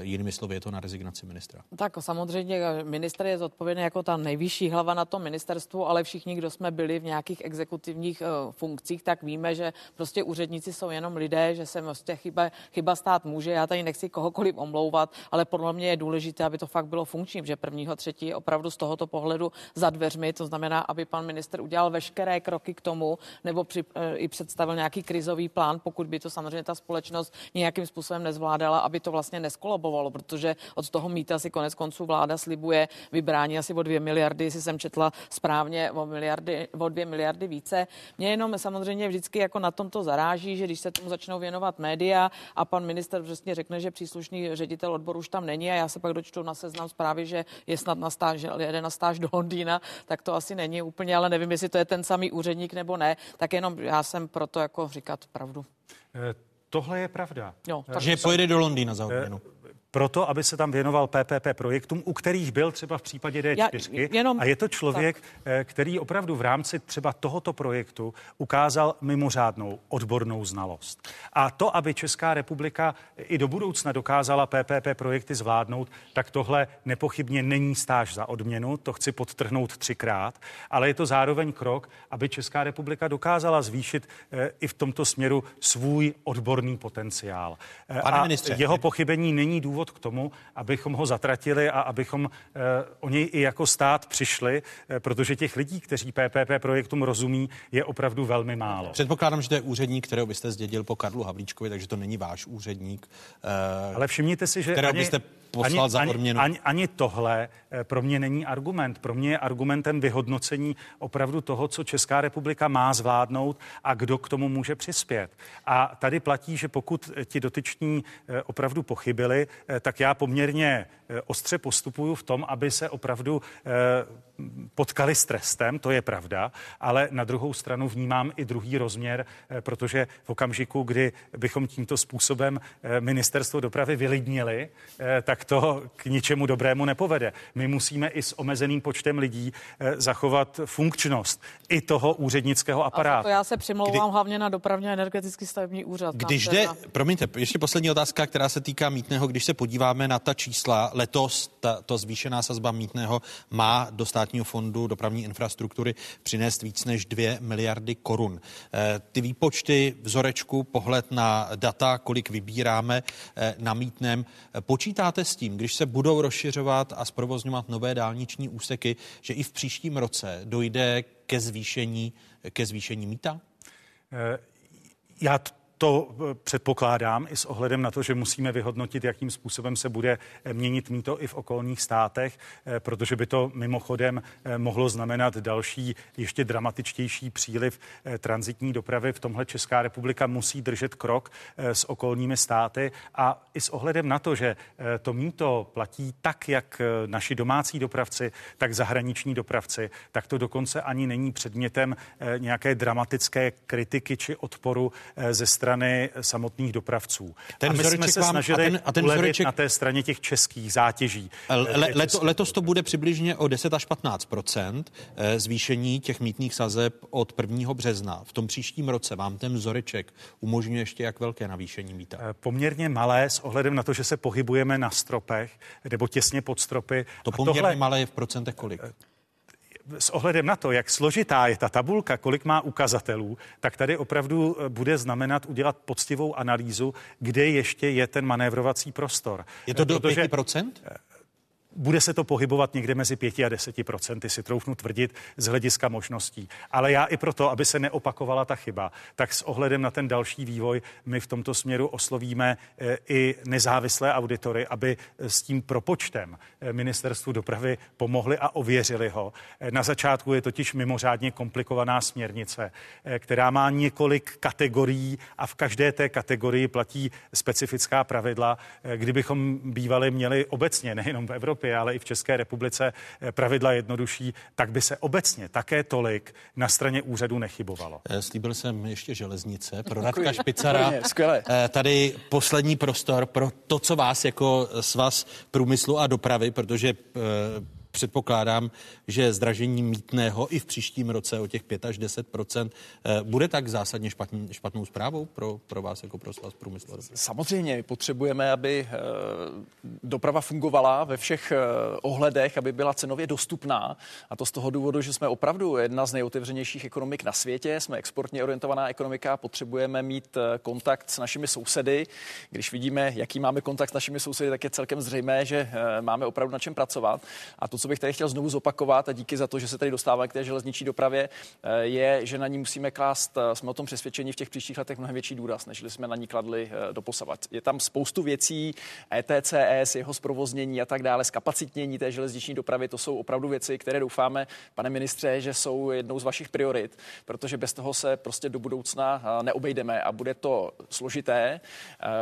Jinými slovy, je to na rezignaci ministra. Tak samozřejmě minister je zodpovědný jako ta nejvyšší hlava na tom ministerstvu, ale všichni, kdo jsme byli v nějakých exekutivních funkcích, tak víme, že prostě prostě úředníci jsou jenom lidé, že se prostě chyba, chyba stát může. Já tady nechci kohokoliv omlouvat, ale podle mě je důležité, aby to fakt bylo funkční, že prvního třetí opravdu z tohoto pohledu za dveřmi. To znamená, aby pan minister udělal veškeré kroky k tomu, nebo při, e, i představil nějaký krizový plán, pokud by to samozřejmě ta společnost nějakým způsobem nezvládala, aby to vlastně neskolabovalo, protože od toho míta si konec konců vláda slibuje vybrání asi o dvě miliardy, jestli jsem četla správně, o, miliardy, o dvě miliardy více. Mě jenom samozřejmě vždycky jako na tomto zaráží, že když se tomu začnou věnovat média a pan minister přesně řekne, že příslušný ředitel odboru už tam není a já se pak dočtu na seznam zprávy, že je snad na stáž, jede na stáž do Londýna, tak to asi není úplně, ale nevím, jestli to je ten samý úředník nebo ne, tak jenom já jsem proto jako říkat pravdu. Eh, tohle je pravda. Jo, takže pojede do Londýna za odměnu. Proto, aby se tam věnoval PPP projektům, u kterých byl třeba v případě D4. Já, jenom, a je to člověk, tak. Eh, který opravdu v rámci třeba tohoto projektu ukázal mimořádnou odbornou znalost. A to, aby Česká republika i do budoucna dokázala PPP projekty zvládnout, tak tohle nepochybně není stáž za odměnu, to chci podtrhnout třikrát, ale je to zároveň krok, aby Česká republika dokázala zvýšit eh, i v tomto směru svůj odborný potenciál. Eh, Pane a ministře, jeho pochybení není důvod k tomu, abychom ho zatratili a abychom eh, o něj i jako stát přišli, protože těch lidí, kteří PPP projektům rozumí, je opravdu velmi málo. Předpokládám, že to je úředník, kterého byste zdědil po Karlu Havlíčkovi, takže to není váš úředník. Ale všimněte si, že kterého ani, byste poslal ani, za odměnu. Ani, ani tohle pro mě není argument. Pro mě je argumentem vyhodnocení opravdu toho, co Česká republika má zvládnout a kdo k tomu může přispět. A tady platí, že pokud ti dotyční eh, opravdu pochybili, eh, tak já poměrně eh, ostře postupuju v tom, aby se opravdu potkali s trestem, to je pravda, ale na druhou stranu vnímám i druhý rozměr, protože v okamžiku, kdy bychom tímto způsobem ministerstvo dopravy vylidnili, tak to k ničemu dobrému nepovede. My musíme i s omezeným počtem lidí zachovat funkčnost i toho úřednického aparátu. A to já se přimlouvám Kdy... hlavně na dopravně energetický stavební úřad. Když jde, na... promiňte, ještě poslední otázka, která se týká mítného. Když se podíváme na ta čísla, letos ta, to zvýšená sazba mítného má do státního fondu dopravní infrastruktury přinést víc než 2 miliardy korun. E, ty výpočty, vzorečku, pohled na data, kolik vybíráme e, na mítném, e, počítáte s tím, když se budou rozšiřovat a zprovozňovat nové dálniční úseky, že i v příštím roce dojde ke zvýšení, ke zvýšení mýta? Já to eh, předpokládám i s ohledem na to, že musíme vyhodnotit, jakým způsobem se bude eh, měnit míto i v okolních státech, eh, protože by to mimochodem mohlo znamenat další, ještě dramatičtější příliv transitní dopravy. V tomhle Česká republika musí držet krok s okolními státy a i s ohledem na to, že to míto platí tak, jak naši domácí dopravci, tak zahraniční dopravci, tak to dokonce ani není předmětem nějaké dramatické kritiky či odporu ze strany strany samotných dopravců. Ten a my jsme se snažili a ten, a ten vzoreček... na té straně těch českých zátěží. Le, leto, letos to bude přibližně o 10 až 15 eh, zvýšení těch mítných sazeb od 1. března. V tom příštím roce vám ten vzoreček umožňuje ještě jak velké navýšení míta? Eh, poměrně malé s ohledem na to, že se pohybujeme na stropech nebo těsně pod stropy. To poměrně tohle... malé je v procentech kolik? Eh, s ohledem na to, jak složitá je ta tabulka, kolik má ukazatelů, tak tady opravdu eh, bude znamenat udělat poctivou analýzu, kde ještě je ten manévrovací prostor. Je to do Protože, 5%? Bude se to pohybovat někde mezi 5 a 10 procenty, si troufnu tvrdit, z hlediska možností. Ale já i proto, aby se neopakovala ta chyba, tak s ohledem na ten další vývoj my v tomto směru oslovíme eh, i nezávislé auditory, aby s tím propočtem eh, ministerstvu dopravy pomohli a ověřili ho. Eh, na začátku je totiž mimořádně komplikovaná směrnice, která má několik kategorií a v každé té kategorii platí specifická pravidla. Kdybychom bývali měli obecně, nejenom v Evropě, Evropě, ale i v České republice eh, pravidla jednodušší, tak by se obecně také tolik na straně úřadu nechybovalo. Eh, slíbil jsem ještě železnice pro Radka Špicara. Eh, tady poslední prostor pro to, co vás jako svaz průmyslu a dopravy, protože předpokládám, že zdražení mítného i v příštím roce o těch 5 až 10 eh, bude tak zásadně špatný, špatnou zprávou pro, pro vás jako pro svaz průmyslu? Samozřejmě potřebujeme, aby eh, doprava fungovala ve všech eh, ohledech, aby byla cenově dostupná. A to z toho důvodu, že jsme opravdu jedna z nejotevřenějších ekonomik na světě, jsme exportně orientovaná ekonomika, potřebujeme mít kontakt s našimi sousedy. Když vidíme, jaký máme kontakt s našimi sousedy, tak je celkem zřejmé, že máme opravdu na čem pracovat. A to, co bych tady chtěl znovu zopakovat, a díky za to, že se tady dostáváme k té železniční dopravě, eh, je, že na ní musíme klást, eh, jsme o tom přesvědčení v těch příštích letech mnohem větší důraz, než jsme na ní kladli eh, doposavat. Je tam spoustu věcí, ETCS, jeho zprovoznění a tak dále, zkapacitnění té železniční dopravy, to jsou opravdu věci, které doufáme, pane ministře, že jsou jednou z vašich priorit, protože bez toho se prostě do budoucna neobejdeme a bude to složité,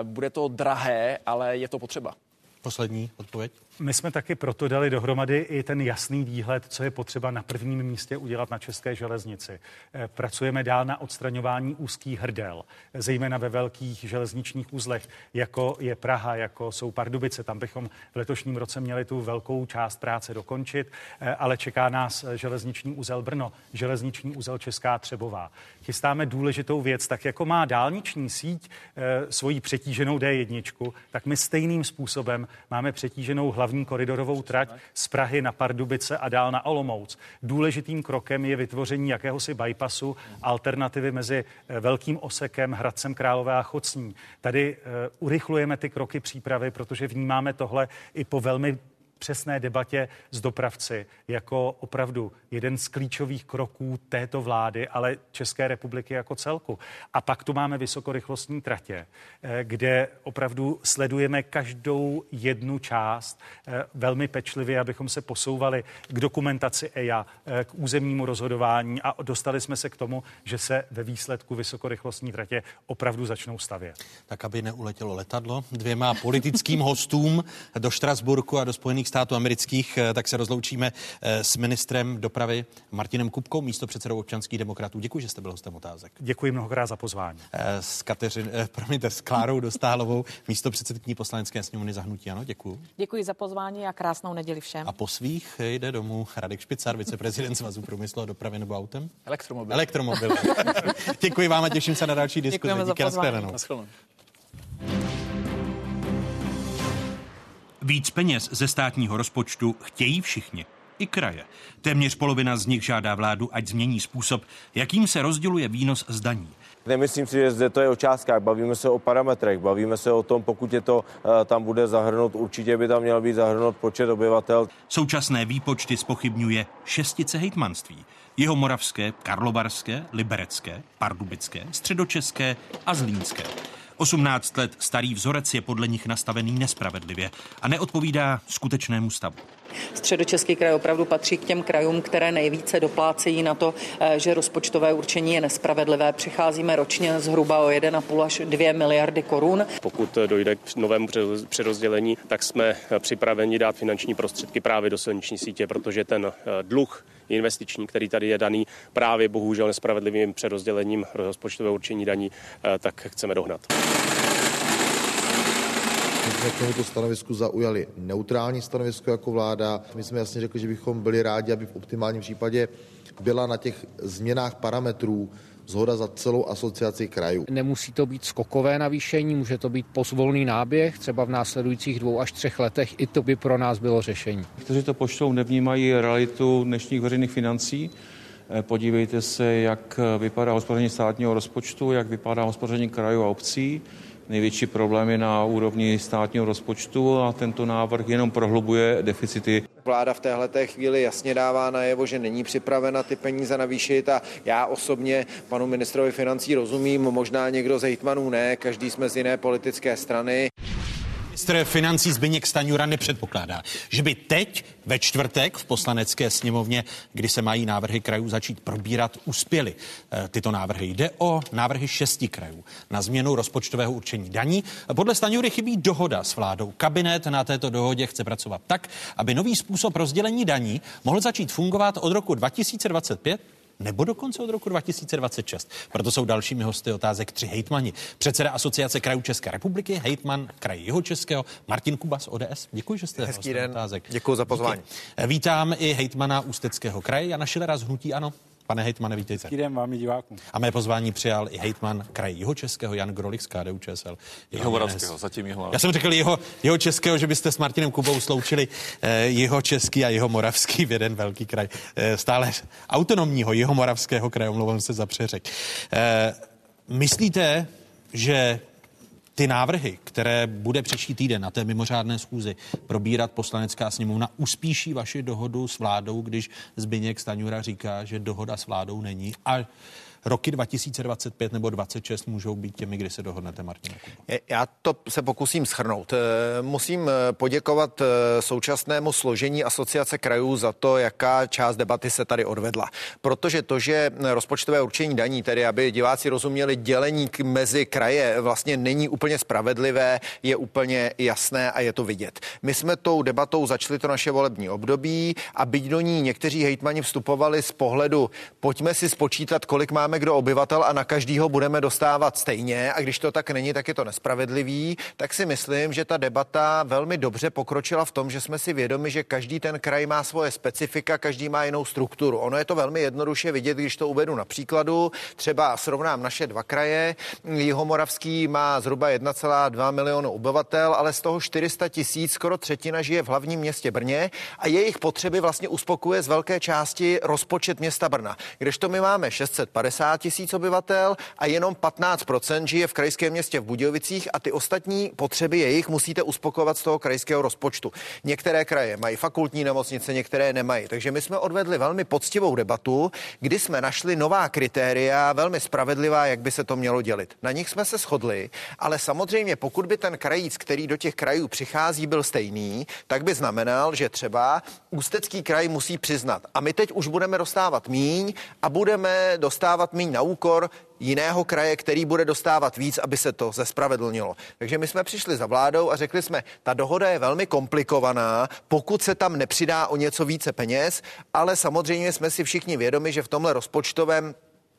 bude to drahé, ale je to potřeba. Poslední odpověď. My jsme taky proto dali dohromady i ten jasný výhled, co je potřeba na prvním místě udělat na české železnici. Eh, pracujeme dál na odstraňování úzkých hrdel, zejména ve velkých železničních uzlech, jako je Praha, jako jsou Pardubice. Tam bychom v letošním roce měli tu velkou část práce dokončit, eh, ale čeká nás železniční úzel Brno, železniční úzel Česká Třebová. Chystáme důležitou věc, tak jako má dálniční síť e, svoji přetíženou D1, tak my stejným způsobem máme přetíženou hlavní koridorovou trať z Prahy na Pardubice a dál na Olomouc. Důležitým krokem je vytvoření jakéhosi bypassu, alternativy mezi eh, velkým osekem Hradcem Králové a Chocní. Tady uh, urychlujeme ty kroky přípravy, protože vnímáme tohle i po velmi přesné debatě s dopravci jako opravdu jeden z klíčových kroků této vlády, ale České republiky jako celku. A pak tu máme vysokorychlostní tratě, eh, kde opravdu sledujeme každou jednu část eh, velmi pečlivě, abychom se posouvali k dokumentaci EIA, eh, k územnímu rozhodování a dostali jsme se k tomu, že se ve výsledku vysokorychlostní tratě opravdu začnou stavět. Tak, aby neuletělo letadlo dvěma politickým hostům do Štrasburku a do Spojených států amerických, eh, tak se rozloučíme eh, s ministrem dopravy Martinem Kupkou, místo předsedou občanských demokratů. Děkuji, že jste byl hostem otázek. Děkuji mnohokrát za pozvání. Eh, s, Kateřin, promiňte, s Klárou Dostálovou, místo předsedkyní poslanecké sněmovny zahnutí. Ano, děkuji. Děkuji za pozvání a krásnou neděli všem. A po svých jde domů Radek Špicar, viceprezident Svazu průmyslu a dopravy nebo autem? Elektromobil. Elektromobil. děkuji vám a těším se na další diskuzi. Děkujeme Díky za pozvání. Víc peněz ze státního rozpočtu chtějí všichni, i kraje. Téměř polovina z nich žádá vládu, ať změní způsob, jakým se rozděluje výnos z daní. Nemyslím si, že zde to je o částkách, bavíme se o parametrech, bavíme se o tom, pokud je to eh, tam bude zahrnout, určitě by tam měl být zahrnout počet obyvatel. Současné výpočty spochybňuje šestice hejtmanství. Jeho moravské, karlovarské, liberecké, pardubické, středočeské a zlínské. 18 let starý vzorec je podle nich nastavený nespravedlivě a neodpovídá skutečnému stavu. Středočeský kraj opravdu patří k těm krajům, které nejvíce doplácejí na to, eh, že rozpočtové určení je nespravedlivé. Přicházíme ročně zhruba o 1,5 až 2 miliardy korun. Pokud dojde k novému přerozdělení, tak jsme připraveni dát finanční prostředky právě do silniční sítě, protože ten eh, dluh investiční, který tady je daný právě bohužel nespravedlivým přerozdělením rozpočtového určení daní, eh, tak chceme dohnat. Jsme k tomuto stanovisku zaujali neutrální stanovisko jako vláda. My jsme jasně řekli, že bychom byli rádi, aby v optimálním případě byla na těch změnách parametrů zhoda za celou asociaci krajů. Nemusí to být skokové navýšení, může to být pozvolný náběh, třeba v následujících dvou až třech letech. I to by pro nás bylo řešení. Kteří to poštou, nevnímají realitu dnešních veřejných financí. Eh, podívejte se, jak vypadá hospodaření státního rozpočtu, jak vypadá hospodaření krajů a obcí. Největší problém je na úrovni státního rozpočtu a tento návrh jenom prohlubuje deficity. Vláda v téhle chvíli jasně dává najevo, že není připravena ty peníze navýšit a já osobně panu ministrovi financí rozumím, možná někdo z hejtmanů ne, každý jsme z jiné politické strany. Ministr financí Zbyněk Staňura nepředpokládá, že by teď ve čtvrtek v poslanecké sněmovně, kdy se mají návrhy krajů začít probírat, uspěly eh, tyto návrhy. Jde o návrhy šesti krajů na změnu rozpočtového určení daní. Podle Staňury chybí dohoda s vládou. Kabinet na této dohodě chce pracovat tak, aby nový způsob rozdělení daní mohl začít fungovat od roku 2025 nebo dokonce od roku 2026. Proto jsou dalšími hosty otázek tři hejtmani. Předseda Asociace krajů České republiky, hejtman kraje Jihočeského, Martin Kubas, ODS. Děkuji, že jste Hezký den. otázek. Děkuji za pozvání. Díky. Vítám i hejtmana Ústeckého kraje, Jana Šilera z Hnutí Ano. Pane hejtmane, vítejte. Dobrý den vám i divákům. A mé pozvání přijal i hejtman kraje Jihočeského Jan Grolich z KDU ČSL. Jeho Moravského, zatím jeho Já jsem řekl jeho, jeho českého, že byste s Martinem Kubou sloučili eh, jeho český a jeho moravský v jeden velký kraj. Eh, stále autonomního jeho moravského kraje, omlouvám se za přeřek. Eh, myslíte, že ty návrhy, které bude příští týden na té mimořádné schůzi probírat poslanecká sněmovna, uspíší vaši dohodu s vládou, když Zbyněk Staňura říká, že dohoda s vládou není? A roky 2025 nebo 26 můžou být těmi, kdy se dohodnete, Martina? Já to se pokusím schrnout. Eh, musím eh, poděkovat eh, současnému složení asociace krajů za to, jaká část debaty se tady odvedla. Protože to, že rozpočtové určení daní, tedy aby diváci rozuměli dělení mezi kraje, vlastně není úplně spravedlivé, je úplně jasné a je to vidět. My jsme tou debatou začali to naše volební období a byť do ní někteří hejtmani vstupovali z pohledu, pojďme si spočítat, kolik máme kdo obyvatel a na každýho budeme dostávat stejně a když to tak není, tak je to nespravedlivý, tak si myslím, že ta debata velmi dobře pokročila v tom, že jsme si vědomi, že každý ten kraj má svoje specifika, každý má jinou strukturu. Ono je to velmi jednoduše vidět, když to uvedu na příkladu. Třeba srovnám naše dva kraje. Jihomoravský má zhruba 1,2 milionu obyvatel, ale z toho 400 tisíc, skoro třetina žije v hlavním městě Brně a jejich potřeby vlastně uspokuje z velké části rozpočet města Brna. Kdežto my máme 650 tisíc obyvatel a jenom 15% žije v krajském městě v Budějovicích a ty ostatní potřeby jejich musíte uspokovat z toho krajského rozpočtu. Některé kraje mají fakultní nemocnice, některé nemají. Takže my jsme odvedli velmi poctivou debatu, kdy jsme našli nová kritéria, velmi spravedlivá, jak by se to mělo dělit. Na nich jsme se shodli, ale samozřejmě pokud by ten krajíc, který do těch krajů přichází, byl stejný, tak by znamenal, že třeba Ústecký kraj musí přiznat. A my teď už budeme dostávat míň a budeme dostávat míň na úkor jiného kraje, který bude dostávat víc, aby se to zespravedlnilo. Takže my jsme přišli za vládou a řekli jsme, ta dohoda je velmi komplikovaná, pokud se tam nepřidá o něco více peněz, ale samozřejmě jsme si všichni vědomi, že v tomhle rozpočtovém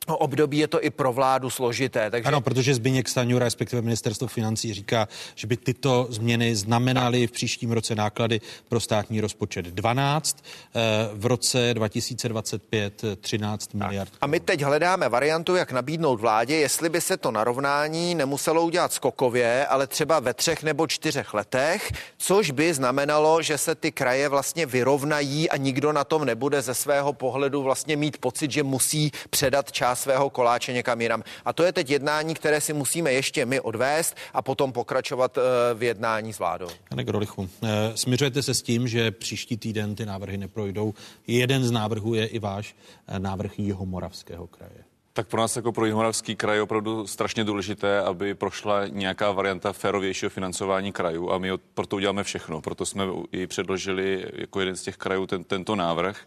období je to i pro vládu složité. Takže... Ano, protože Zbyněk Staňura, respektive ministerstvo financí, říká, že by tyto změny znamenaly v příštím roce náklady pro státní rozpočet 12, eh, v roce 2025 13 miliard. A my teď hledáme variantu, jak nabídnout vládě, jestli by se to narovnání nemuselo udělat skokově, ale třeba ve třech nebo čtyřech letech, což by znamenalo, že se ty kraje vlastně vyrovnají a nikdo na tom nebude ze svého pohledu vlastně mít pocit, že musí předat část svého koláče někam jinam. A to je teď jednání, které si musíme ještě my odvést a potom pokračovat eh, v jednání s vládou. Pane Grolichu, eh, směřujete se s tím, že příští týden ty návrhy neprojdou. Jeden z návrhů je i váš eh, návrh Jihomoravského kraje. Tak pro nás jako pro Jihomoravský kraj je opravdu strašně důležité, aby prošla nějaká varianta férovějšího financování krajů a my proto uděláme všechno. Proto jsme i předložili jako jeden z těch krajů ten, tento návrh.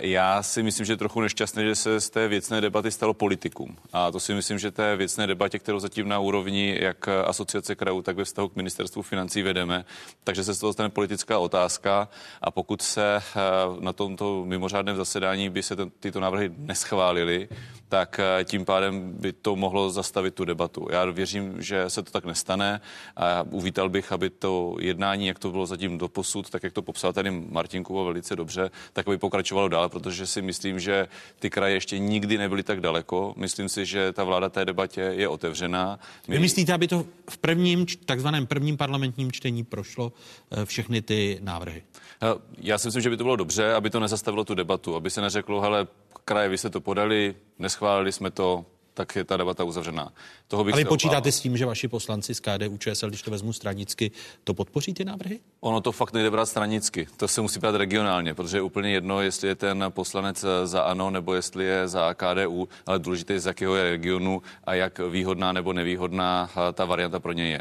Já si myslím, že je trochu nešťastné, že se z té věcné debaty stalo politikum. A to si myslím, že té věcné debatě, kterou zatím na úrovni jak asociace krajů, tak ve vztahu k ministerstvu financí vedeme, takže se z toho stane politická otázka a pokud se eh, na tomto mimořádném zasedání by se ten, tyto návrhy neschválily, tak eh, tím pádem by to mohlo zastavit tu debatu. Já věřím, že se to tak nestane a uvítal bych, aby to jednání, jak to bylo zatím do posud, tak jak to popsal tady Martin Kubo velice dobře, tak aby pokračovalo dál, protože si myslím, že ty kraje ještě nikdy nebyly tak daleko. Myslím si, že ta vláda té debatě je otevřená. My... Vy myslíte, aby to v prvním, takzvaném prvním parlamentním čtení prošlo eh, všechny ty návrhy? Eh, já si myslím, že by to bylo dobře, aby to nezastavilo tu debatu, aby se neřeklo, hele, kraje, vy jste to podali, neschválili jsme to, tak je ta debata uzavřená. Toho bych A vy počítáte obával. s tím, že vaši poslanci z KDU ČSL, když to vezmu stranicky, to podpoří ty návrhy? Ono to fakt nejde brát stranicky. To se musí brát regionálně, protože je úplně jedno, jestli je ten poslanec za ANO nebo jestli je za KDU, ale důležité je, z jakého je regionu a jak výhodná nebo nevýhodná ta varianta pro něj je.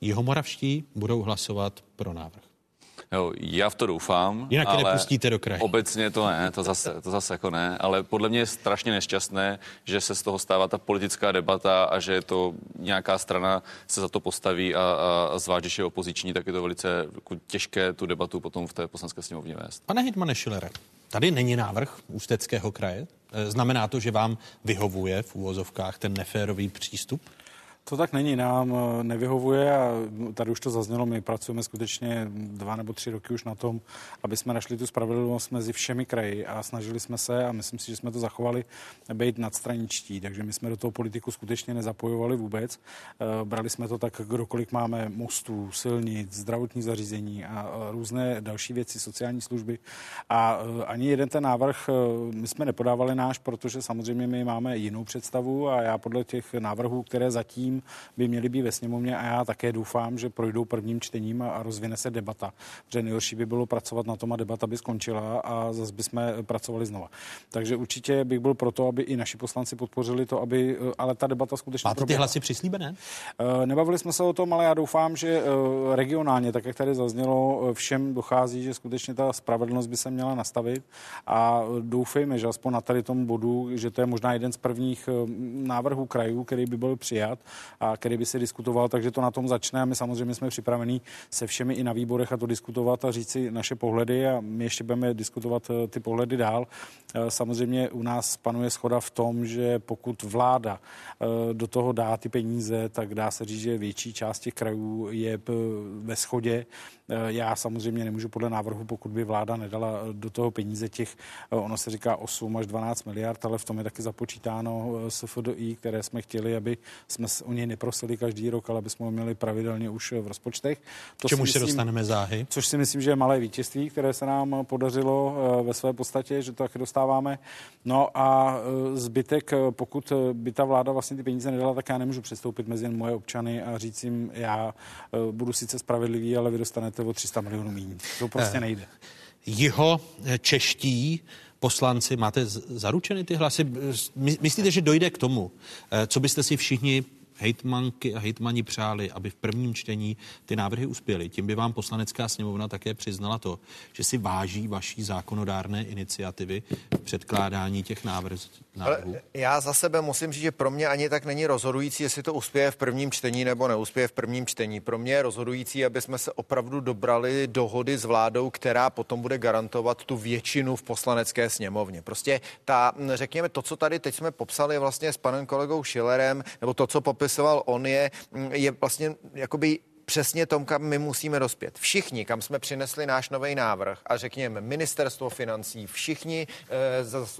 Jihomoravští budou hlasovat pro návrh. Jo, já v to doufám. Jinak ale nepustíte do kraje. Obecně to ne, to zase, to zase jako ne, ale podle mě je strašně nešťastné, že se z toho stává ta politická debata a že to nějaká strana se za to postaví a, a, a zvlášť, když je opoziční, tak je to velice jako těžké tu debatu potom v té poslanské sněmovně vést. Pane Hitmane Schillere, tady není návrh Ústeckého kraje. E, znamená to, že vám vyhovuje v úvozovkách ten neférový přístup? To tak není, nám eh, nevyhovuje a tady už to zaznělo, my pracujeme skutečně dva nebo tři roky už na tom, aby jsme našli tu spravedlnost mezi všemi kraji a snažili jsme se a myslím si, že jsme to zachovali být nadstraničtí, takže my jsme do toho politiku skutečně nezapojovali vůbec. Eh, brali jsme to tak, kdokoliv máme mostů, silnic, zdravotní zařízení a různé další věci, sociální služby. A eh, ani jeden ten návrh my jsme nepodávali náš, protože samozřejmě my máme jinou představu a já podle těch návrhů, které zatím by měly být ve sněmovně a já také doufám, že projdou prvním čtením a, a rozvine se debata. Protože nejhorší by bylo pracovat na tom a debata by skončila a zase bychom pracovali znova. Takže určitě bych byl proto, aby i naši poslanci podpořili to, aby, ale ta debata skutečně. Máte ty hlasy přislíbené? Nebavili jsme se o tom, ale já doufám, že regionálně, tak jak tady zaznělo, všem dochází, že skutečně ta spravedlnost by se měla nastavit a doufejme, že aspoň na tady tom bodu, že to je možná jeden z prvních návrhů krajů, který by byl přijat který by se diskutoval, takže to na tom začne a my samozřejmě jsme připraveni se všemi i na výborech a to diskutovat a říci naše pohledy a my ještě budeme diskutovat eh, ty pohledy dál. Eh, samozřejmě u nás panuje schoda v tom, že pokud vláda do toho dá ty peníze, tak dá se říct, že větší část těch krajů je ve schodě. Já samozřejmě nemůžu podle návrhu, pokud by vláda nedala do toho peníze těch, ono se říká 8 až 12 miliard, ale v tom je taky započítáno eh, SFDI, které jsme chtěli, aby jsme o něj neprosili každý rok, ale aby jsme ho měli pravidelně už v rozpočtech. To čemu se dostaneme záhy? Což si myslím, že je malé vítězství, které se nám podařilo eh, ve své podstatě, že to taky dostáváme. No a eh, zbytek, pokud by ta vláda vlastně ty peníze nedala, tak já nemůžu přestoupit mezi moje občany a říct jim, já budu sice spravedlivý, ale vy dostanete o 300 milionů méně. To prostě nejde. Jeho čeští poslanci, máte zaručeny ty hlasy? Myslíte, že dojde k tomu, eh, co byste si všichni hejtmanky a hejtmani přáli, aby v prvním čtení ty návrhy uspěly. Tím by vám poslanecká sněmovna také přiznala to, že si váží vaší zákonodárné iniciativy v předkládání těch návrhů. Já za sebe musím říct, že pro mě ani tak není rozhodující, jestli to uspěje v prvním čtení nebo neuspěje v prvním čtení. Pro mě je rozhodující, aby jsme se opravdu dobrali dohody s vládou, která potom bude garantovat tu většinu v poslanecké sněmovně. Prostě ta, řekněme, to, co tady teď jsme popsali vlastně s panem kolegou Schillerem, nebo to, co popis popisoval on, je, mm, je vlastně jakoby přesně tom, kam my musíme dospět. Všichni, kam jsme přinesli náš nový návrh a řekněme ministerstvo financí, všichni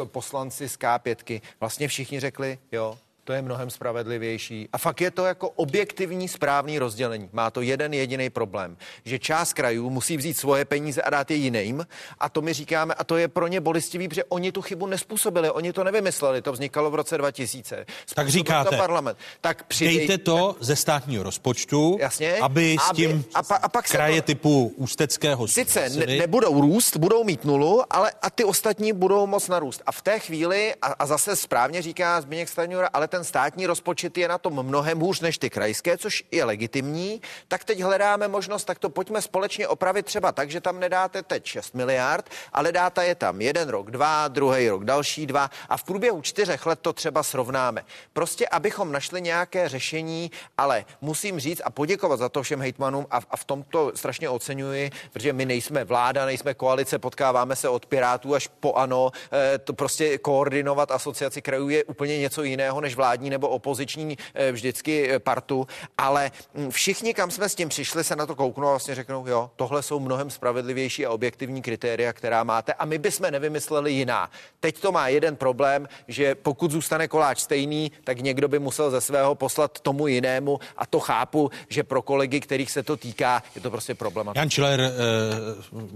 e, poslanci z K5, vlastně všichni řekli, jo, to je mnohem spravedlivější. A fakt je to jako objektivní správný rozdělení. Má to jeden jediný problém, že část krajů musí vzít svoje peníze a dát je jiným. A to my říkáme, a to je pro ně bolestivý, protože oni tu chybu nespůsobili, oni to nevymysleli, to vznikalo v roce 2000. Způsobil tak říkáte, to parlament. Tak přidej... dejte to ze státního rozpočtu, Jasně, aby s tím aby, a, pa, a pak kraje to... typu Ústeckého Sice ne, nebudou růst, budou mít nulu, ale a ty ostatní budou moc narůst. A v té chvíli, a, a zase správně říká Zbigněk Stanjura, ale ten ten státní rozpočet je na tom mnohem hůř než ty krajské, což je legitimní, tak teď hledáme možnost, tak to pojďme společně opravit třeba tak, že tam nedáte teď 6 miliard, ale dáte je tam jeden rok, dva, druhý rok, další dva a v průběhu čtyřech let to třeba srovnáme. Prostě, abychom našli nějaké řešení, ale musím říct a poděkovat za to všem hejtmanům a, a v tom to strašně oceňuji, protože my nejsme vláda, nejsme koalice, potkáváme se od Pirátů až po ANO, e, to prostě koordinovat asociaci krajů je úplně něco jiného než vláda vládní nebo opoziční eh, vždycky eh, partu, ale hm, všichni, kam jsme s tím přišli, se na to kouknou a vlastně řeknou, jo, tohle jsou mnohem spravedlivější a objektivní kritéria, která máte a my bychom nevymysleli jiná. Teď to má jeden problém, že pokud zůstane koláč stejný, tak někdo by musel ze svého poslat tomu jinému a to chápu, že pro kolegy, kterých se to týká, je to prostě problém. Jan Čiller eh,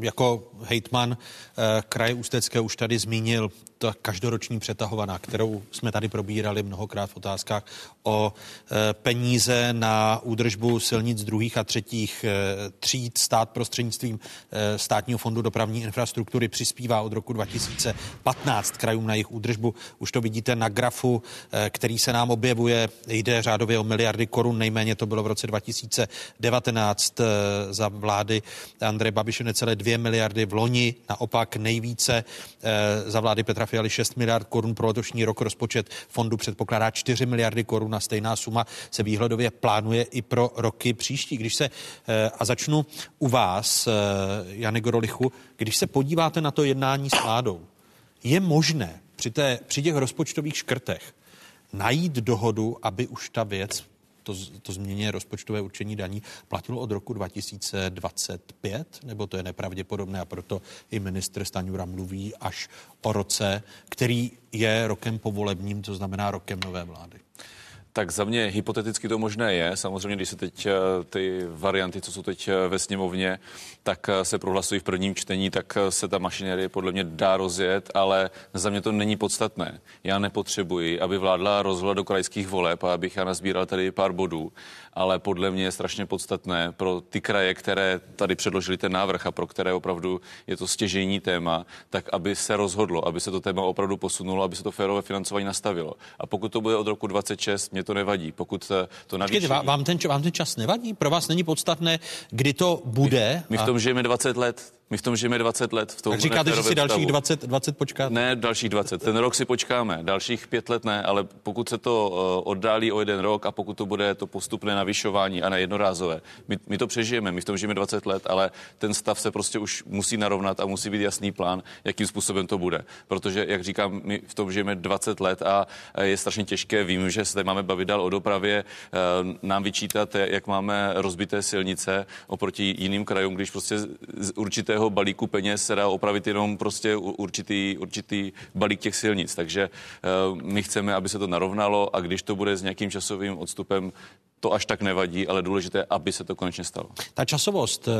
jako hejtman kraje Ústecké už tady zmínil ta každoroční přetahovaná, kterou jsme tady probírali mnohokrát v otázkách o e, peníze na údržbu silnic druhých a třetích e, tříd. Stát prostřednictvím e, státního fondu dopravní infrastruktury přispívá od roku 2015 krajům na jejich údržbu. Už to vidíte na grafu, který se nám objevuje. Jde řádově o miliardy korun, nejméně to bylo v roce 2019 za vlády Andreje Babiše necelé 2 miliardy v loni, naopak nejvíce za vlády Petra Fialy 6 miliard korun pro letošní rok. Rozpočet fondu předpokládá 4 miliardy korun a stejná suma se výhledově plánuje i pro roky příští. Když se, eh, a začnu u vás, eh, Jany Gorolichu, když se podíváte na to jednání s vládou, je možné při, té, při těch rozpočtových škrtech najít dohodu, aby už ta věc to, to změně rozpočtové určení daní platilo od roku 2025, nebo to je nepravděpodobné a proto i ministr Staňura mluví až o roce, který je rokem povolebním, to znamená rokem nové vlády. Tak za mě hypoteticky to možné je. Samozřejmě, když se teď eh, ty varianty, co jsou teď eh, ve sněmovně, tak eh, se prohlasují v prvním čtení, tak se ta mašinerie podle mě dá rozjet, ale za mě to není podstatné. Já nepotřebuji, aby vládla rozhoda do krajských voleb a abych já nazbíral tady pár bodů, ale podle mě je strašně podstatné pro ty kraje, které tady předložili ten návrh a pro které opravdu je to stěžení téma, tak aby se rozhodlo, aby se to téma opravdu posunulo, aby se to férové financování nastavilo. A pokud to bude od roku 26, mě to nevadí. Pokud eh, to navýší... Počkejte, vám ten, vám ten čas nevadí? Pro vás není podstatné, kdy to bude? My, my v tom a... žijeme 20 let. My v tom žijeme 20 let. V tom tak říkáte, že si dalších 20, 20 počkáte? Ne, dalších 20. Ten rok si počkáme, dalších pět let ne, ale pokud se to uh, oddálí o jeden rok a pokud to bude to postupné navyšování a ne jednorázové, my, my to přežijeme, my v tom žijeme 20 let, ale ten stav se prostě už musí narovnat a musí být jasný plán, jakým způsobem to bude. Protože, jak říkám, my v tom žijeme 20 let a je strašně těžké, vím, že se tady máme bavit dál o dopravě, uh, nám vyčítat, jak máme rozbité silnice oproti jiným krajům, když prostě z určitého celého balíku peněz se dá opravit jenom prostě určitý, určitý balík těch silnic. Takže uh, my chceme, aby se to narovnalo a když to bude s nějakým časovým odstupem, to až tak nevadí, ale důležité, aby se to konečně stalo. Ta časovost, eh,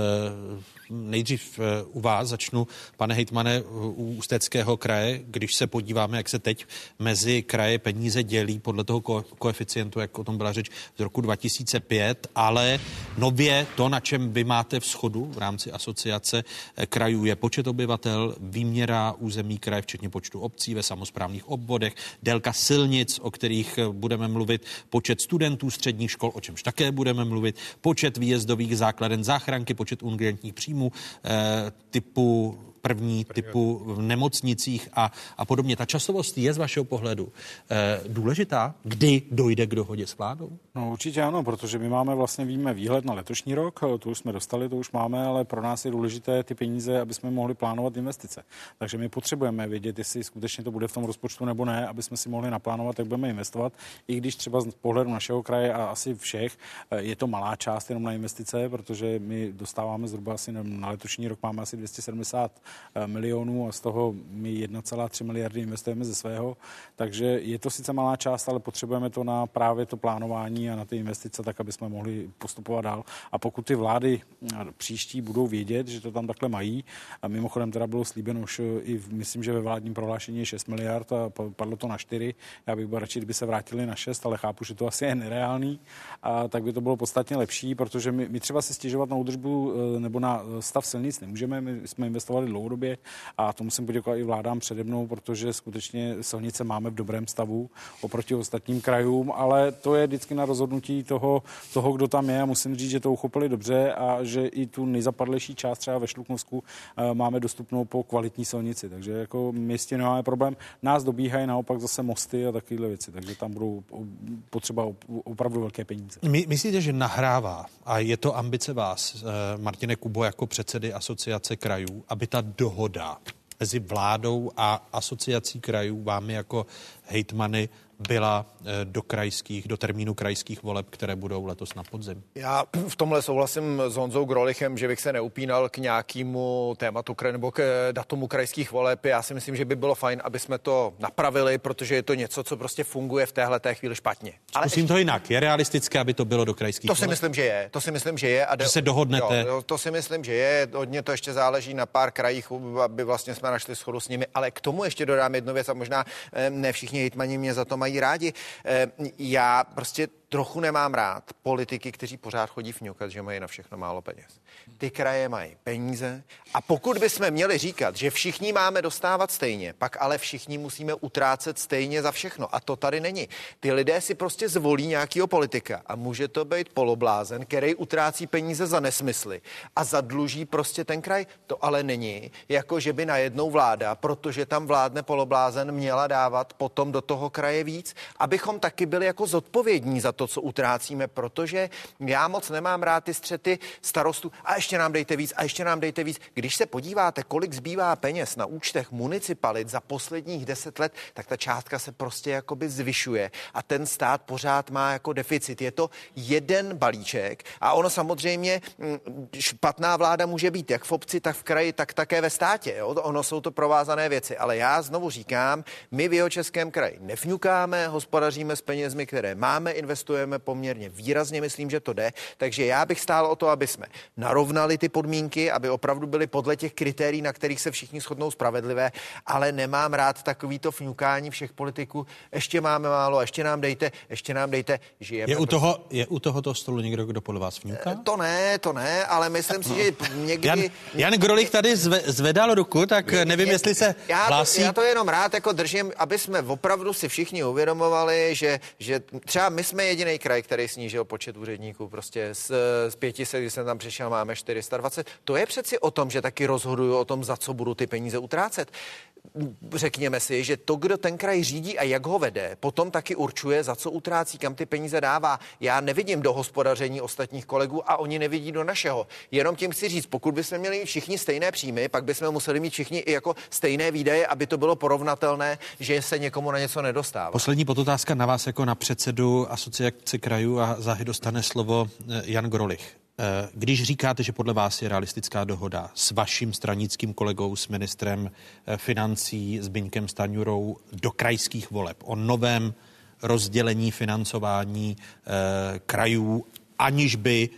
nejdřív eh, u vás začnu, pane hejtmane, u Ústeckého kraje, když se podíváme, jak se teď mezi kraje peníze dělí podle toho ko- koeficientu, jak o tom byla řeč, z roku 2005, ale nově to, na čem vy máte v schodu v rámci asociace eh, krajů, je počet obyvatel, výměra území kraje, včetně počtu obcí ve samozprávných obvodech, délka silnic, o kterých budeme mluvit, počet studentů středních škol, o čemž také budeme mluvit, počet výjezdových základen záchranky, počet urgentních příjmů eh, typu první typu v nemocnicích a, a podobně. Ta časovost je z vašeho pohledu e, důležitá, kdy dojde k dohodě s vládou? No určitě ano, protože my máme vlastně, víme výhled na letošní rok, to už jsme dostali, to už máme, ale pro nás je důležité ty peníze, aby jsme mohli plánovat investice. Takže my potřebujeme vědět, jestli skutečně to bude v tom rozpočtu nebo ne, aby jsme si mohli naplánovat, jak budeme investovat, i když třeba z pohledu našeho kraje a asi všech eh, je to malá část jenom na investice, protože my dostáváme zhruba asi na letošní rok máme asi 270 Eh, milionů a z toho my 1,3 miliardy investujeme ze svého. Takže je to sice malá část, ale potřebujeme to na právě to plánování a na ty investice, tak aby jsme mohli postupovat dál. A pokud ty vlády eh, příští budou vědět, že to tam takhle mají, a mimochodem teda bylo slíbeno už eh, i v, myslím, že ve vládním prohlášení je 6 miliard a padlo to na 4. Já bych byl radši, kdyby se vrátili na 6, ale chápu, že to asi je nereálný, a tak by to bylo podstatně lepší, protože my, my třeba si stěžovat na údržbu nebo na stav silnic nemůžeme. My jsme investovali dlouhodobě a to musím poděkovat i vládám přede mnou, protože skutečně silnice máme v dobrém stavu oproti ostatním krajům, ale to je vždycky na rozhodnutí toho, toho kdo tam je a musím říct, že to uchopili dobře a že i tu nejzapadlejší část třeba ve Šluknovsku eh, máme dostupnou po kvalitní silnici, takže jako městě nemáme problém. Nás dobíhají naopak zase mosty a takovéhle věci, takže tam budou potřeba opravdu velké peníze. My, myslíte, že nahrává a je to ambice vás, eh, Martine Kubo, jako předsedy asociace krajů, aby ta dohoda mezi vládou a asociací krajů, vámi jako hejtmany, byla eh, do krajských, do termínu krajských voleb, které budou letos na podzim. Já v tomhle souhlasím s Honzou Grolichem, že bych se neupínal k nějakému tématu nebo k eh, datumu krajských voleb. Já si myslím, že by bylo fajn, aby jsme to napravili, protože je to něco, co prostě funguje v téhle té chvíli špatně. Ale Zkusím to jinak. Je realistické, aby to bylo do krajských To si voleb? myslím, že je. To si myslím, že je. A de... že se dohodnete. Jo, to si myslím, že je. Hodně to ještě záleží na pár krajích, aby vlastně jsme našli schodu s nimi. Ale k tomu ještě dodám jednu věc a možná eh, ne všichni hejtmani mě za to mají rádi. Eh, já prostě trochu nemám rád politiky, kteří pořád chodí fňukat, že mají na všechno málo peněz. Ty kraje mají peníze a pokud bychom měli říkat, že všichni máme dostávat stejně, pak ale všichni musíme utrácet stejně za všechno a to tady není. Ty lidé si prostě zvolí nějakého politika a může to být poloblázen, který utrácí peníze za nesmysly a zadluží prostě ten kraj. To ale není, jako že by najednou vláda, protože tam vládne poloblázen, měla dávat potom do toho kraje víc, abychom taky byli jako zodpovědní za to, to, co utrácíme, protože já moc nemám rád ty střety starostů a ještě nám dejte víc a ještě nám dejte víc. Když se podíváte, kolik zbývá peněz na účtech municipalit za posledních deset let, tak ta částka se prostě jakoby zvyšuje a ten stát pořád má jako deficit. Je to jeden balíček a ono samozřejmě mm, špatná vláda může být jak v obci, tak v kraji, tak také ve státě. Jo? Ono jsou to provázané věci. Ale já znovu říkám, my v jeho českém kraji nevňukáme, hospodaříme s penězmi, které máme, investujeme poměrně výrazně, myslím, že to jde. Takže já bych stál o to, aby jsme narovnali ty podmínky, aby opravdu byly podle těch kritérií, na kterých se všichni shodnou spravedlivé, ale nemám rád takovýto fňukání všech politiků. Ještě máme málo, ještě nám dejte, ještě nám dejte, žijeme. Je u, toho, je u tohoto stolu někdo, kdo podle vás vňuká? To ne, to ne, ale myslím si, že někdy... Jan, Jan Grolich tady zve, zvedal ruku, tak nevím, je, jestli se já hlásí. To, já to jenom rád jako držím, aby jsme opravdu si všichni uvědomovali, že, že třeba my jsme jediný kraj, který snížil počet úředníků. Prostě z, z 500, když jsem tam přišel, máme 420. To je přeci o tom, že taky rozhoduju o tom, za co budu ty peníze utrácet řekněme si, že to, kdo ten kraj řídí a jak ho vede, potom taky určuje, za co utrácí, kam ty peníze dává. Já nevidím do hospodaření ostatních kolegů a oni nevidí do našeho. Jenom tím chci říct, pokud bychom měli všichni stejné příjmy, pak bychom museli mít všichni i jako stejné výdaje, aby to bylo porovnatelné, že se někomu na něco nedostává. Poslední podotázka na vás jako na předsedu asociace krajů a záhy dostane slovo eh, Jan Grolich. Eh, když říkáte, že podle vás je realistická dohoda s vaším stranickým kolegou, s ministrem eh, financí Zbyňkem Staňurou do krajských voleb o novém rozdělení financování krajů, aniž by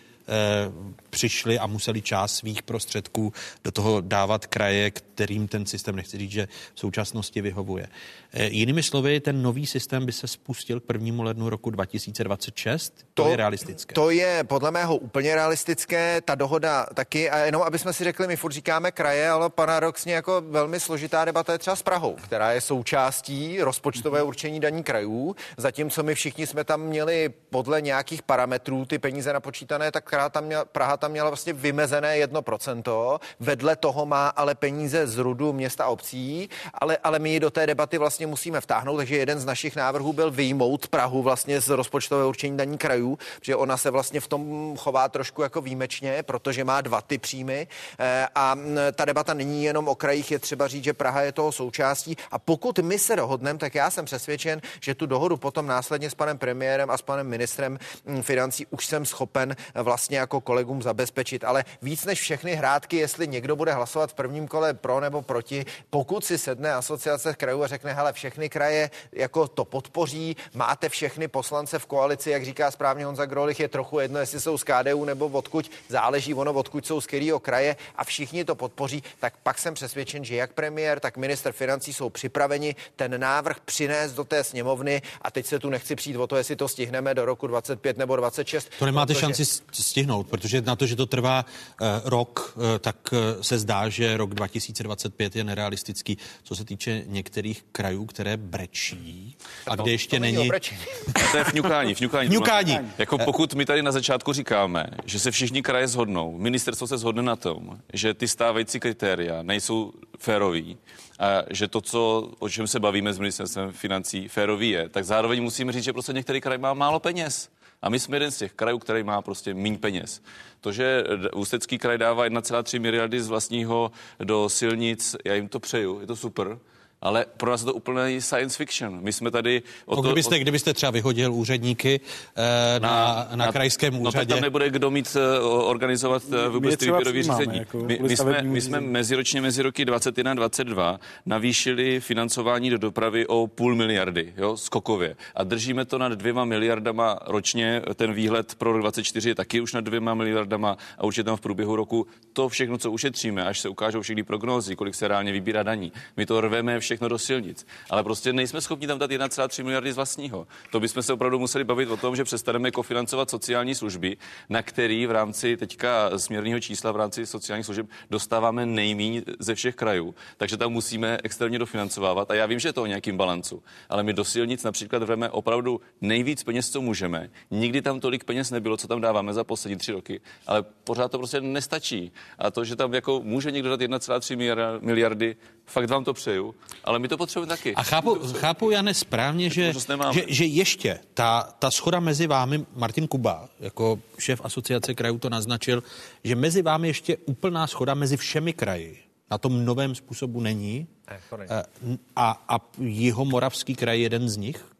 přišli a museli část svých prostředků do toho dávat kraje, kterým ten systém, nechci říct, že v současnosti vyhovuje. E, jinými slovy, ten nový systém by se spustil k 1. lednu roku 2026? To, to je realistické. To je podle mého úplně realistické, ta dohoda taky. A jenom, aby jsme si řekli, my furt říkáme kraje, ale paradoxně jako velmi složitá debata je třeba s Prahou, která je součástí rozpočtové mhm. určení daní krajů. Zatímco my všichni jsme tam měli podle nějakých parametrů ty peníze napočítané, tak tam měla, Praha tam měla vlastně vymezené 1%. Vedle toho má ale peníze z rudu města obcí, ale, ale my do té debaty vlastně musíme vtáhnout, takže jeden z našich návrhů byl vyjmout Prahu vlastně z rozpočtového určení daní krajů, že ona se vlastně v tom chová trošku jako výjimečně, protože má dva ty příjmy. Eh, a ta debata není jenom o krajích, je třeba říct, že Praha je toho součástí. A pokud my se dohodneme, tak já jsem přesvědčen, že tu dohodu potom následně s panem premiérem a s panem ministrem financí už jsem schopen vlastně jako kolegům zabezpečit, ale víc než všechny hrátky, jestli někdo bude hlasovat v prvním kole pro nebo proti, pokud si sedne asociace krajů a řekne, hele, všechny kraje jako to podpoří, máte všechny poslance v koalici, jak říká správně Honza Grolich, je trochu jedno, jestli jsou z KDU nebo odkud, záleží ono, odkud jsou z kterého kraje a všichni to podpoří, tak pak jsem přesvědčen, že jak premiér, tak minister financí jsou připraveni ten návrh přinést do té sněmovny a teď se tu nechci přijít o to, jestli to stihneme do roku 25 nebo 26. To nemáte protože... šanci stihnout, protože na to, že to trvá uh, rok, uh, tak uh, se zdá, že rok 2025 je nerealistický, co se týče některých krajů, které brečí a kde ještě to není... to je vňukání, vňukání. Vňukání. Jako pokud my tady na začátku říkáme, že se všichni kraje shodnou, ministerstvo se shodne na tom, že ty stávající kritéria nejsou férový, a že to, co, o čem se bavíme s ministerstvem financí, férový je, tak zároveň musíme říct, že prostě některý kraj má málo peněz. A my jsme jeden z těch krajů, který má prostě méně peněz. To, že Ústecký kraj dává 1,3 miliardy z vlastního do silnic, já jim to přeju, je to super ale pro nás je to úplně science fiction. My jsme tady... O no, to, kdybyste, o... kdybyste třeba vyhodil úředníky eh, na, na, na, na krajském úřadě... No tak tam nebude kdo mít uh, organizovat uh, vůbec ty výběrové řízení. Jako my, my, jsme, my jsme meziročně mezi roky 21 a 22 navýšili financování do dopravy o půl miliardy, jo, skokově. A držíme to nad dvěma miliardama ročně. Ten výhled pro rok 24 je taky už nad dvěma miliardama a už je tam v průběhu roku to všechno, co ušetříme, až se ukážou všechny prognózy, kolik se reálně vybírá daní. My to rveme vše všechno do silnic. Ale prostě nejsme schopni tam dát 1,3 miliardy z vlastního. To bychom se opravdu museli bavit o tom, že přestaneme kofinancovat sociální služby, na který v rámci teďka směrného čísla v rámci sociálních služeb dostáváme nejméně ze všech krajů. Takže tam musíme externě dofinancovávat. A já vím, že je to o nějakým balancu. Ale my do silnic například vreme opravdu nejvíc peněz, co můžeme. Nikdy tam tolik peněz nebylo, co tam dáváme za poslední tři roky. Ale pořád to prostě nestačí. A to, že tam jako může někdo dát 1,3 miliardy, fakt vám to přeju Ale my to potřebujeme taky. A chápu, chápu Jane, správně, že, že, že ještě ta, ta schoda mezi vámi, Martin Kuba, jako šéf asociace krajů to naznačil, že mezi vámi ještě úplná schoda mezi všemi kraji na tom novém způsobu není. Ne, to není. Eh, A, a jeho moravský kraj je jeden z nich,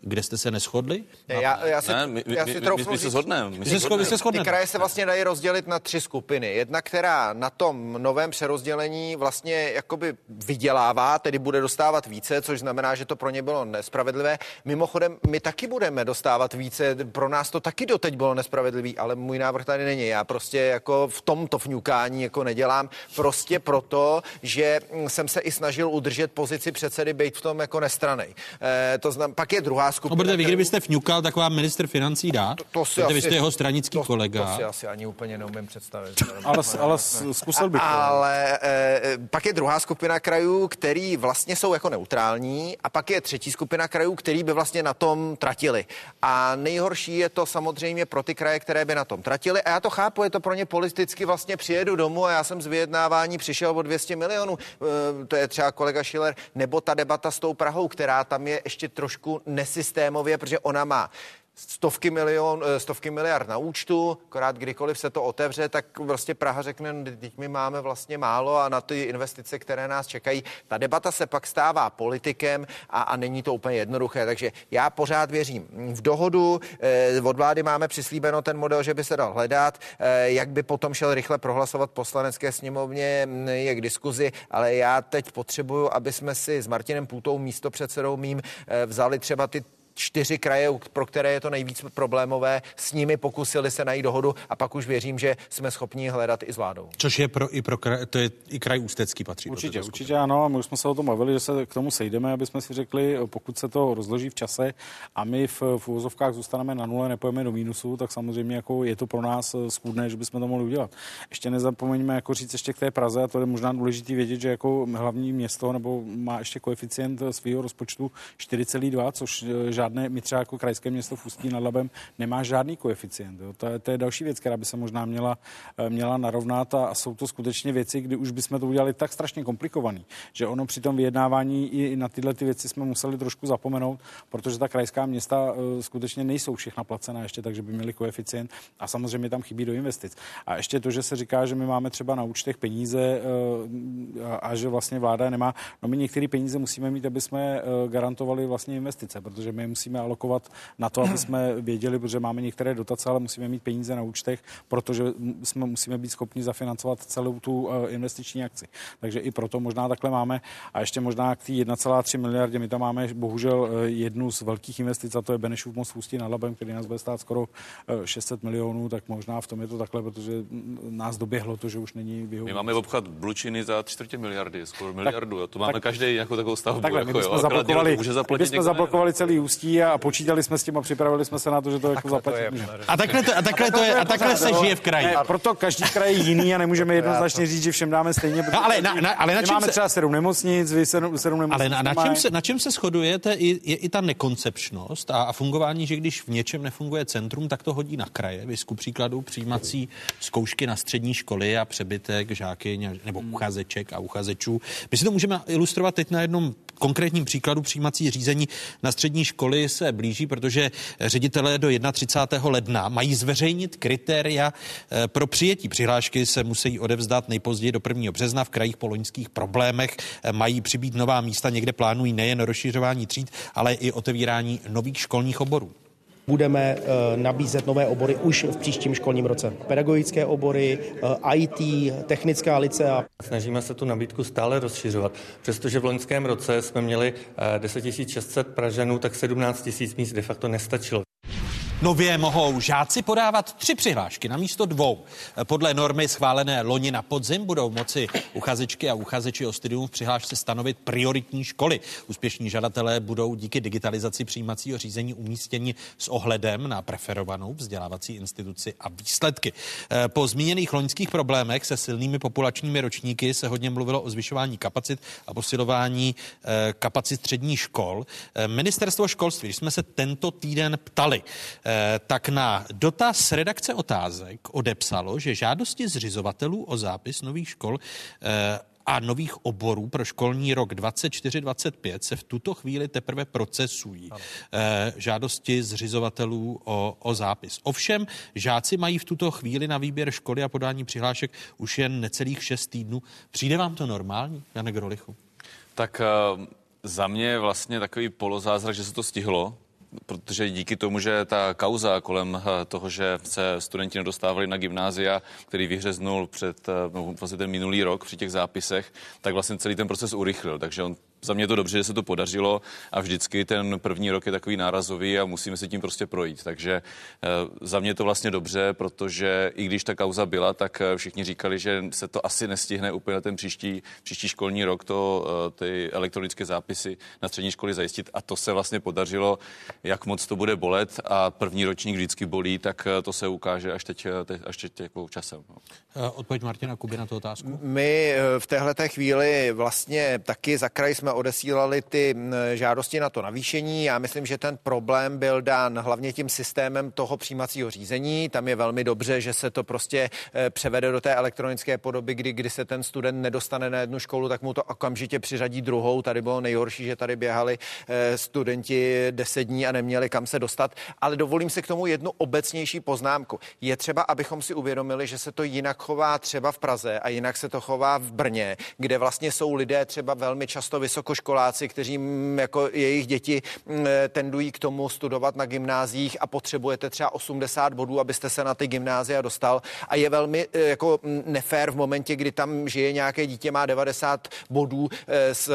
kde jste se neschodli? Ne, já, já si, Ne, my- my- já si my- my se shodneme, my se shodneme. se shodnete. Ty kraje se vlastně dají rozdělit na tři skupiny. Jedna, která na tom novém přerozdělení vlastně jakoby vydělává, tedy bude dostávat více, což znamená, že to pro ně bylo nespravedlivé. Mimochodem, my taky budeme dostávat více, pro nás to taky doteď bylo nespravedlivý, ale můj návrh tady není. Já prostě jako v tomto fňukání jako nedělám, prostě proto, že jsem se i snažil udržet pozici předsedy, být v tom jako nestranej. E, to znam, pak je druhá skupina. No, protože vy, kdybyste fňukal, tak vám minister financí dá. To, to si Protože vy asi- jste jeho stranický to, kolega. To si asi ani úplně neumím představit. Ale, ale zkusil bych to. Ale e, pak je druhá skupina krajů, který vlastně jsou jako neutrální a pak je třetí skupina krajů, který by vlastně na tom tratili. A nejhorší je to samozřejmě pro ty kraje, které by na tom tratili. A já to chápu, je to pro ně politicky vlastně přijedu domů a já jsem z vyjednávání přišel o 200 milionů. E, to je třeba kolega Schiller, nebo ta debata s tou Prahou, která tam je ještě trošku nesystémově, protože ona má stovky, milion, eh, stovky miliard na účtu, akorát kdykoliv se to otevře, tak prostě Praha řekne, "No, teď my máme vlastně málo a na ty investice, které nás čekají. Ta debata se pak stává politikem a, a není to úplně jednoduché, takže já pořád věřím v dohodu, eh, od vlády máme přislíbeno ten model, že by se dal hledat, eh, jak by potom šel rychle prohlasovat poslanecké sněmovně, mm, je k diskuzi, ale já teď potřebuju, aby jsme si s Martinem Půtou, místopředsedou mým, eh, vzali třeba ty čtyři kraje, pro které je to nejvíc problémové, s nimi pokusili se najít dohodu a pak už věřím, že jsme schopni hledat i s vládou. Což je pro, i pro kraj, to je i kraj Ústecký patří. do Určitě, určitě ano. A my už jsme se o tom bavili, že se k tomu sejdeme, aby jsme si řekli, pokud se to rozloží v čase a my v, v úvozovkách zůstaneme na nule, nepojeme do mínusu, tak samozřejmě jako je to pro nás eh, schůdné, že bychom to mohli udělat. Ještě nezapomeňme jako říct ještě k té Praze, a to je možná důležité vědět, že jako hlavní město nebo má ještě koeficient svého rozpočtu 4,2, což eh, žádné, my třeba jako krajské město v Ústí nad Labem nemá žádný koeficient. Jo. To, je, to je další věc, která by se možná měla, eh, měla narovnat a, a jsou to skutečně věci, kdy už bychom to udělali tak strašně komplikovaný, že ono při tom vyjednávání i na tyhle ty věci jsme museli trošku zapomenout, protože ta krajská města eh, skutečně nejsou všechna placená ještě, takže by měly koeficient a samozřejmě tam chybí do investic. A ještě to, že se říká, že my máme třeba na účtech peníze eh, a, a že vlastně vláda nemá. No my některé peníze musíme mít, aby jsme garantovali vlastně investice, protože my musíme alokovat na to, aby jsme věděli, protože máme některé dotace, ale musíme mít peníze na účtech, protože jsme musíme být schopni zafinancovat celou tu eh, investiční akci. Takže i proto možná takhle máme. A ještě možná k té 1,3 miliardě, my tam máme bohužel eh, jednu z velkých investic, a to je Benešův most v Ústí nad Labem, který nás bude stát skoro eh, 600 milionů, tak možná v tom je to takhle, protože mm, nás doběhlo to, že už není My vyhovující. máme obchod Blučiny za čtvrtě miliardy, skoro miliardu. jo. to máme každý jako takovou stavbu. Takhle, jako, my jo. bychom Akorát někdo zablokovali, může my zaplatit ne. zablokovali celý ústí a počítali jsme s tím a připravili jsme se na to, že to jako můžeme. A takhle, to, a takhle, to je, a takhle se žije v kraji. Ne, proto každý kraj je jiný a nemůžeme jednoznačně říct, že všem dáme stejně. No, ale na- na- ale na čem máme se- třeba sedm nemocnic, vy sedm, sedm nemocnic. Ale na, na, čem se, na čem se shodujete, je, je i ta nekoncepčnost a, a fungování, že když v něčem nefunguje centrum, tak to hodí na kraje. Vy ku příkladu přijímací zkoušky na střední školy a přebytek žáky nebo uchazeček a uchazečů. My si to můžeme ilustrovat teď na jednom konkrétním příkladu přijímací řízení na střední školy se blíží, protože ředitelé do 31. ledna mají zveřejnit kritéria eh, pro přijetí. Přihlášky se musí odevzdat nejpozději do 1. března v krajích po loňských problémech. Eh, Mají přibýt nová místa, někde plánují nejen rozšiřování tříd, ale i otevírání nových školních oborů. Budeme eh, nabízet nové obory už v příštím školním roce. Pedagogické obory, eh, IT, technická licea. Snažíme se tu nabídku stále rozšiřovat. Přestože v loňském roce jsme měli eh, 10 600 Pražanů, tak 17 000 míst de facto nestačilo. Nově mohou žáci podávat tři přihlášky na místo dvou. Podle normy schválené loni na podzim budou moci uchazečky a uchazeči o studium v přihlášce stanovit prioritní školy. Úspěšní žadatelé budou díky digitalizaci přijímacího řízení umístěni s ohledem na preferovanou vzdělávací instituci a výsledky. Po zmíněných loňských problémech se silnými populačními ročníky se hodně mluvilo o zvyšování kapacit a posilování eh, kapacit středních škol. Eh, Ministerstvo školství, když jsme se tento týden ptali, eh, tak na dotaz redakce otázek odepsalo, že žádosti zřizovatelů o zápis nových škol eh, a nových oborů pro školní rok 24-25 se v tuto chvíli teprve procesují eh, žádosti zřizovatelů o, o zápis. Ovšem, žáci mají v tuto chvíli na výběr školy a podání přihlášek už jen necelých šest týdnů. Přijde vám to normální, Jane Grolichu? Tak uh, za mě je vlastně takový polozázrak, že se to stihlo, protože díky tomu, že ta kauza kolem eh, toho, že se studenti nedostávali na gymnázia, který vyhřeznul před no, vlastně ten minulý rok při těch zápisech, tak vlastně celý ten proces urychlil. Takže on za mě je to dobře, že se to podařilo a vždycky ten první rok je takový nárazový a musíme se tím prostě projít. Takže eh, za mě je to vlastně dobře, protože i když ta kauza byla, tak eh, všichni říkali, že se to asi nestihne úplně ten příští, příští školní rok, to eh, ty elektronické zápisy na střední školy zajistit a to se vlastně podařilo, jak moc to bude bolet a první ročník vždycky bolí, tak to se ukáže až teď, až teď jako časem. No. Odpověď Martina Kuby na tu otázku. My v téhle chvíli vlastně taky za kraj jsme odesílali ty žádosti na to navýšení. Já myslím, že ten problém byl dán hlavně tím systémem toho přijímacího řízení. Tam je velmi dobře, že se to prostě e, převede do té elektronické podoby, kdy, kdy se ten student nedostane na jednu školu, tak mu to okamžitě přiřadí druhou. Tady bylo nejhorší, že tady běhali e, studenti deset dní a neměli kam se dostat. Ale dovolím si k tomu jednu obecnější poznámku. Je třeba, abychom si uvědomili, že se to jinak chová třeba v Praze a jinak se to chová v Brně, kde vlastně jsou lidé třeba velmi často vysoko vysokoškoláci, kteří mm, jako jejich děti mm, tendují k tomu studovat na gymnáziích a potřebujete třeba 80 bodů, abyste se na ty gymnázia dostal. A je velmi e, jako mm, nefér v momentě, kdy tam žije nějaké dítě, má 90 bodů z, e,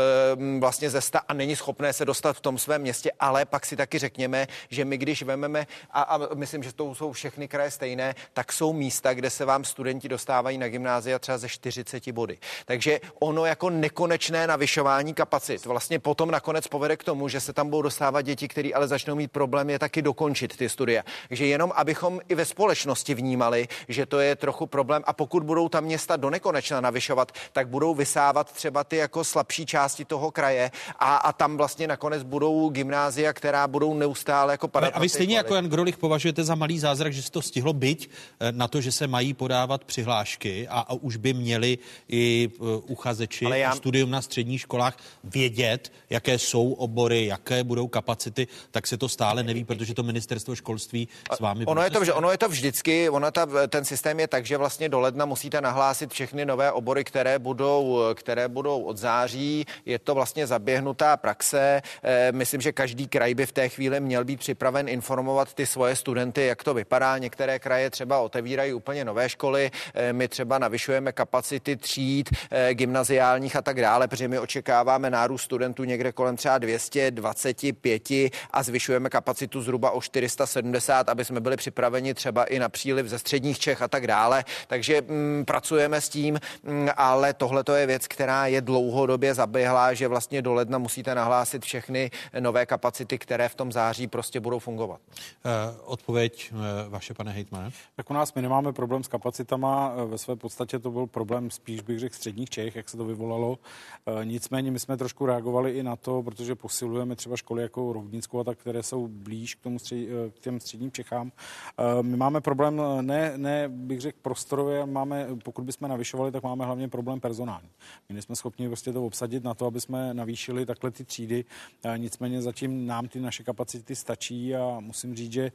vlastně ze 100 a není schopné se dostat v tom svém městě, ale pak si taky řekněme, že my když vememe, a, a myslím, že to jsou všechny kraje stejné, tak jsou místa, kde se vám studenti dostávají na gymnázia třeba ze 40 body. Takže ono jako nekonečné navyšování kapacity kapacit vlastně potom nakonec povede k tomu, že se tam budou dostávat děti, které ale začnou mít problém je taky dokončit ty studie. Takže jenom abychom i ve společnosti vnímali, že to je trochu problém a pokud budou tam města do nekonečna navyšovat, tak budou vysávat třeba ty jako slabší části toho kraje a, a tam vlastně nakonec budou gymnázia, která budou neustále jako padat. A vy stejně jako Jan Grolich považujete za malý zázrak, že se to stihlo byť eh, na to, že se mají podávat přihlášky a, a už by měli i uh, uchazeči já... studium na středních školách vědět, jaké jsou obory, jaké budou kapacity, tak se to stále neví, protože to ministerstvo školství s vámi... Ono je to, že ono je to vždycky, ono ta, ten systém je tak, že vlastně do ledna musíte nahlásit všechny nové obory, které budou, které budou od září. Je to vlastně zaběhnutá praxe. E, myslím, že každý kraj by v té chvíli měl být připraven informovat ty svoje studenty, jak to vypadá. Některé kraje třeba otevírají úplně nové školy. E, my třeba navyšujeme kapacity tříd, e, gymnaziálních a tak dále, protože my očekáváme nárůst studentů někde kolem třeba 225 a zvyšujeme kapacitu zhruba o 470, aby jsme byli připraveni třeba i na příliv ze středních Čech a tak dále. Takže mm, pracujeme s tím, mm, ale tohle to je věc, která je dlouhodobě zaběhlá, že vlastně do ledna musíte nahlásit všechny nové kapacity, které v tom září prostě budou fungovat. Uh, odpověď uh, vaše, pane Hejtmane? Tak u nás my nemáme problém s kapacitama. Eh, ve své podstatě to byl problém spíš, bych řekl, středních Čech, jak se to vyvolalo. Nicméně my jsme trošku reagovali i na to, protože posilujeme třeba školy jako Rovnickou a tak, které jsou blíž k, tomu střed, eh, k těm středním Čechám. Eh, my máme problém, eh, ne, ne bych řekl prostorově, máme, pokud bychom navyšovali, tak máme hlavně problém personální. My nejsme schopni prostě to obsadit na to, aby jsme navýšili takhle ty třídy. Nicméně zatím nám ty naše kapacity stačí a musím říct, že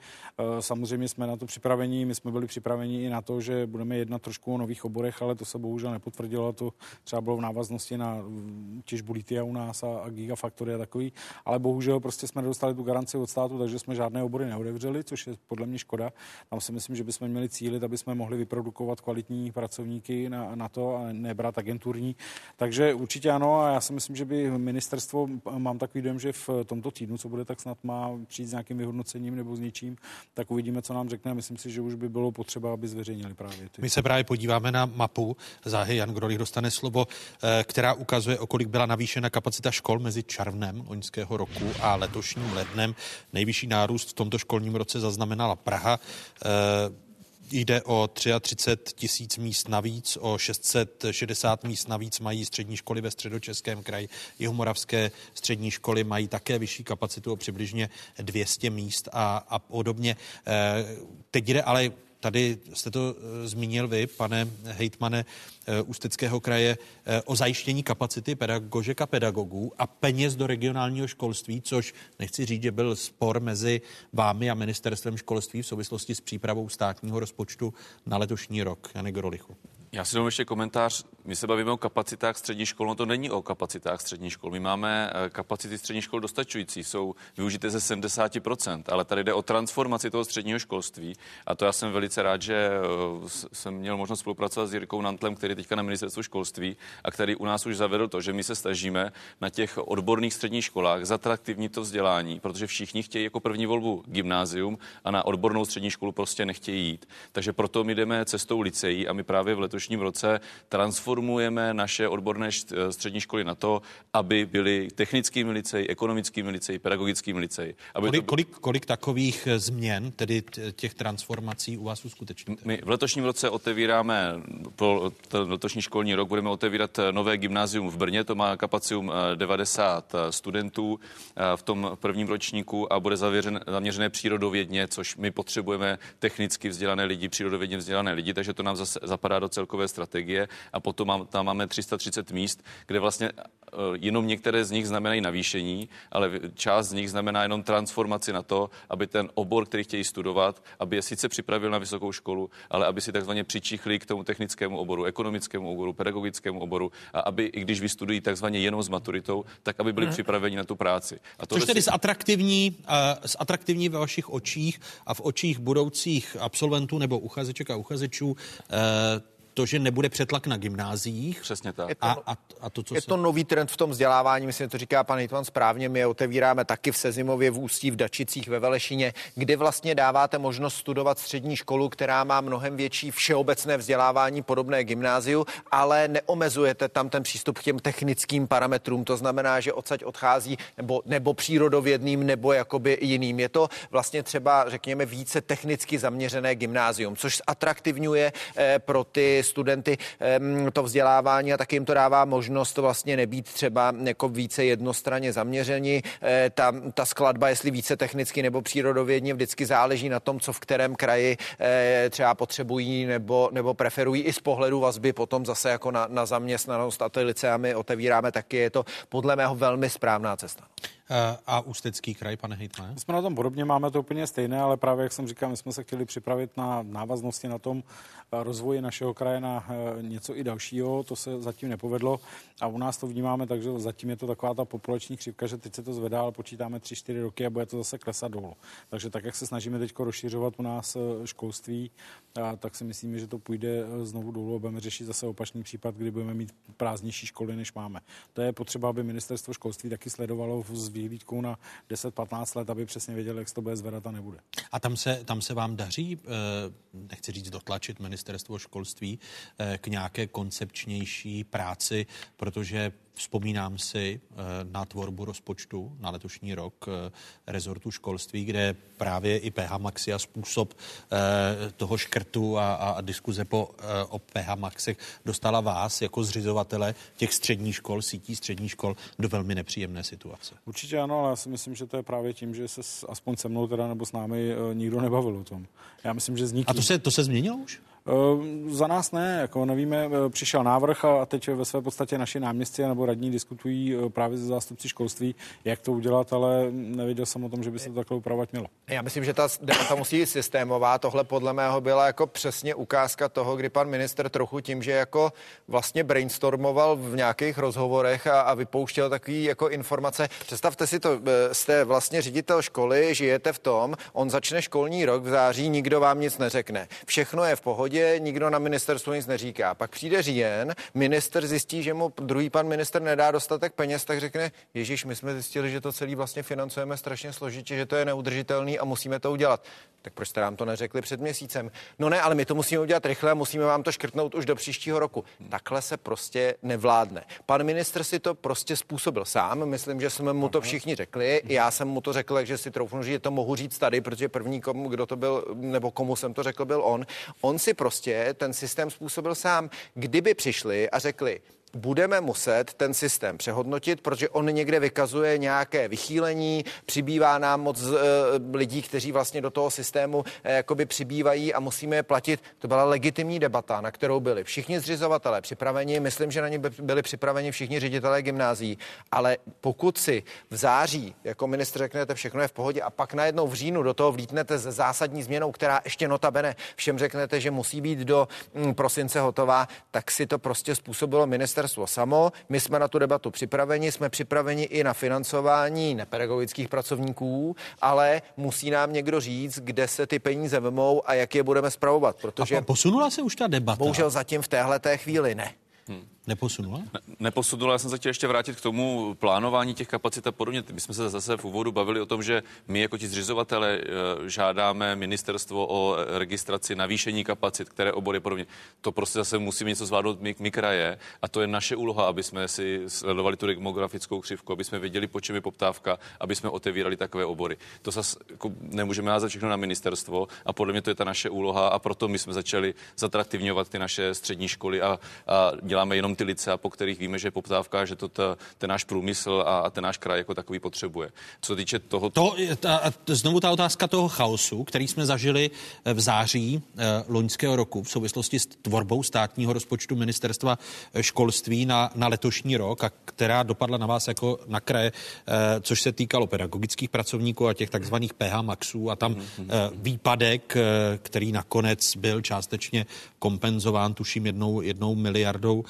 samozřejmě jsme na to připraveni. My jsme byli připraveni i na to, že budeme jednat trošku o nových oborech, ale to se bohužel nepotvrdilo. To třeba bylo v návaznosti na mm, těžbu litia u nás a, a Gigafactory a takový, ale bohužel prostě jsme nedostali tu garanci od státu, takže jsme žádné obory neodevřeli, což je podle mě škoda. Tam si myslím, že bychom měli cílit, aby jsme mohli vyprodukovat kvalitní pracovníky na, na to a nebrat agenturní. Takže určitě ano a já si myslím, že by ministerstvo, mám takový dojem, že v tomto týdnu, co bude, tak snad má přijít s nějakým vyhodnocením nebo s něčím, tak uvidíme, co nám řekne myslím si, že už by bylo potřeba, aby zveřejnili právě ty. My se právě podíváme na mapu, záhy Jan Grolich dostane slovo, eh, která ukazuje, o kolik byla navýšena kapacita škol mezi červnem loňského roku a letošním lednem. Nejvyšší nárůst v tomto školním roce zaznamenala Praha. E, Jde o 33 tisíc míst navíc, o 660 míst navíc mají střední školy ve středočeském kraji. Jihomoravské střední školy mají také vyšší kapacitu o přibližně 200 míst a, a podobně. E, teď jde ale tady jste to eh, zmínil vy, pane hejtmane eh, Ústeckého kraje, o zajištění kapacity pedagožek a pedagogů a peněz do regionálního školství, což nechci říct, že byl spor mezi vámi a ministerstvem školství v souvislosti s přípravou státního rozpočtu na letošní rok. Janek Grolichu. Já si dám ještě komentář. My se bavíme o kapacitách střední škol, no to není o kapacitách střední škol. My máme eh, kapacity střední škol dostačující, jsou využité ze 70%, ale tady jde o transformaci toho středního školství a to já jsem velice rád, že eh, jsem měl možnost spolupracovat s Jirkou Nantlem, který teďka na ministerstvu školství a který u nás už zavedl to, že my se snažíme na těch odborných středních školách zatraktivnit to vzdělání, protože všichni chtějí jako první volbu gymnázium a na odbornou střední školu prostě nechtějí jít. Takže proto my jdeme cestou liceí a my právě v letošním letošním roce transformujeme naše odborné střední školy na to, aby byly technickými liceji, ekonomickými liceji, pedagogickými liceji. Aby kolik, to... kolik, kolik takových eh, změn, tedy těch transformací u vás uskutečníte? My v letošním roce otevíráme, pro ten letošní školní rok budeme otevírat eh, nové gymnázium v Brně, to má kapacitum 90 eh, studentů v tom prvním ročníku a bude zavěřen, zaměřené přírodovědně, což my potřebujeme technicky vzdělané lidi, přírodovědně vzdělané lidi, takže to nám zase zapadá do celkové rozvojové strategie a potom mám, tam máme 330 míst, kde vlastně eh, jenom některé z nich znamenají navýšení, ale část z nich znamená jenom transformaci na to, aby ten obor, který chtějí studovat, aby je sice připravil na vysokou školu, ale aby si takzvaně přičichli k tomu technickému oboru, ekonomickému oboru, pedagogickému oboru a aby, i když vystudují takzvaně jenom s maturitou, tak aby byli hmm. připraveni na tu práci. A to Což tedy si... zatraktivní, uh, zatraktivní ve vašich očích a v očích budoucích absolventů nebo uchazeček a uchazečů uh, to, že nebude přetlak na gymnáziích. Přesně tak. Je to, a, a, a to, co je se... to nový trend v tom vzdělávání, myslím, že to říká pan Hitman správně, my je otevíráme taky v Sezimově, v Ústí, v Dačicích, ve Velešině, kdy vlastně dáváte možnost studovat střední školu, která má mnohem větší všeobecné vzdělávání, podobné gymnáziu, ale neomezujete tam ten přístup k těm technickým parametrům. To znamená, že odsaď odchází nebo, nebo přírodovědným, nebo jakoby jiným. Je to vlastně třeba, řekněme, více technicky zaměřené gymnázium, což atraktivňuje eh, pro ty studenty to vzdělávání a taky jim to dává možnost vlastně nebýt třeba jako více jednostranně zaměření. Eh, ta, ta skladba, jestli více technicky nebo přírodovědně, vždycky záleží na tom, co v kterém kraji eh, třeba potřebují nebo, nebo preferují i z pohledu vazby potom zase jako na, na zaměstnanost a ty liceami otevíráme taky. Je to podle mého velmi správná cesta. Eh, a Ústecký kraj, pane Hejtman? My jsme na tom podobně, máme to úplně stejné, ale právě, jak jsem říkal, my jsme se chtěli připravit na návaznosti na tom eh, rozvoji našeho kraje na eh, něco i dalšího, to se zatím nepovedlo a u nás to vnímáme tak, že zatím je to taková ta populační křivka, že teď se to zvedá, ale počítáme 3-4 roky a bude to zase klesat dolů. Takže tak, jak se snažíme teď rozšiřovat u nás školství, tak si myslíme, že to půjde znovu dolů a budeme řešit zase opačný případ, kdy budeme mít prázdnější školy, než máme. To je potřeba, aby ministerstvo školství taky sledovalo z vyhlídkou na 10-15 let, aby přesně věděli, jak se to bude zvedat a nebude. A tam se, tam se vám daří, eh, nechci říct dotlačit ministerstvo školství eh, k nějaké koncepčnější práci, protože Vzpomínám si eh, na tvorbu rozpočtu na letošní rok eh, rezortu školství, kde právě i PH Maxi a způsob eh, toho škrtu a, a diskuze po, o PH Maxech dostala vás jako zřizovatele těch středních škol, sítí středních škol do velmi nepříjemné situace. Určitě ano, ale já si myslím, že to je právě tím, že se aspoň se mnou teda nebo s námi nikdo nebavil o tom. Já myslím, že z A to se, to se změnilo už? Eh, za nás ne, jako nevíme, eh, přišel návrh a teď ve své podstatě naši náměstci nebo radní diskutují eh, právě ze zástupci školství, jak to udělat, ale nevěděl jsem o tom, že by se to takhle upravovat mělo. Já myslím, že ta debata musí být systémová. Tohle podle mého byla jako přesně ukázka toho, kdy pan minister trochu tím, že jako vlastně brainstormoval v nějakých rozhovorech a, a vypouštěl takový jako informace. Představte si to, jste vlastně ředitel školy, žijete v tom, on začne školní rok v září, nikdo vám nic neřekne. Všechno je v pohodě pohodě, nikdo na ministerstvu nic neříká. Pak přijde říjen, minister zjistí, že mu druhý pan minister nedá dostatek peněz, tak řekne, Ježíš, my jsme zjistili, že to celý vlastně financujeme strašně složitě, že to je neudržitelný a musíme to udělat. Tak proč jste nám to neřekli před měsícem? No ne, ale my to musíme udělat rychle a musíme vám to škrtnout už do příštího roku. Takhle se prostě nevládne. Pan minister si to prostě způsobil sám. Myslím, že jsme mu to všichni řekli. Já jsem mu to řekl, že si troufnu, že to mohu říct tady, protože první, komu, kdo to byl, nebo komu jsem to řekl, byl on. On si prostě ten systém způsobil sám. Kdyby přišli a řekli, budeme muset ten systém přehodnotit, protože on někde vykazuje nějaké vychýlení, přibývá nám moc uh, lidí, kteří vlastně do toho systému uh, jakoby přibývají a musíme je platit. To byla legitimní debata, na kterou byli všichni zřizovatelé připraveni. Myslím, že na ně byli připraveni všichni ředitelé gymnází, ale pokud si v září jako ministr řeknete, všechno je v pohodě a pak najednou v říjnu do toho vlítnete se zásadní změnou, která ještě notabene všem řeknete, že musí být do mm, prosince hotová, tak si to prostě způsobilo ministerstvo samo. My jsme na tu debatu připraveni, jsme připraveni i na financování nepedagogických pracovníků, ale musí nám někdo říct, kde se ty peníze vemou a jak je budeme spravovat, protože... A posunula se už ta debata? Bohužel zatím v téhle té chvíli ne. Hmm. Neposunula? Ne, neposunula, já jsem se chtěl ještě vrátit k tomu plánování těch kapacit a podobně. My jsme se zase v úvodu bavili o tom, že my jako ti zřizovatele eh, žádáme ministerstvo o registraci navýšení kapacit, které obory podobně. To prostě zase musíme něco zvládnout my, my kraje a to je naše úloha, aby jsme si sledovali tu demografickou křivku, aby jsme věděli, po čem je poptávka, aby jsme otevírali takové obory. To zase jako nemůžeme házet všechno na ministerstvo a podle mě to je ta naše úloha a proto my jsme začali zatraktivňovat ty naše střední školy a, a děláme jenom lice, po kterých víme, že je poptávka, že to ta, ten náš průmysl a, a ten náš kraj jako takový potřebuje. Co se týče toho... To, ta, znovu ta otázka toho chaosu, který jsme zažili eh, v září eh, loňského roku v souvislosti s tvorbou státního rozpočtu ministerstva eh, školství na, na letošní rok a která dopadla na vás jako na kraje, což se týkalo pedagogických pracovníků a těch takzvaných PH Maxů a tam eh, výpadek, který nakonec byl částečně kompenzován, tuším, jednou, jednou miliardou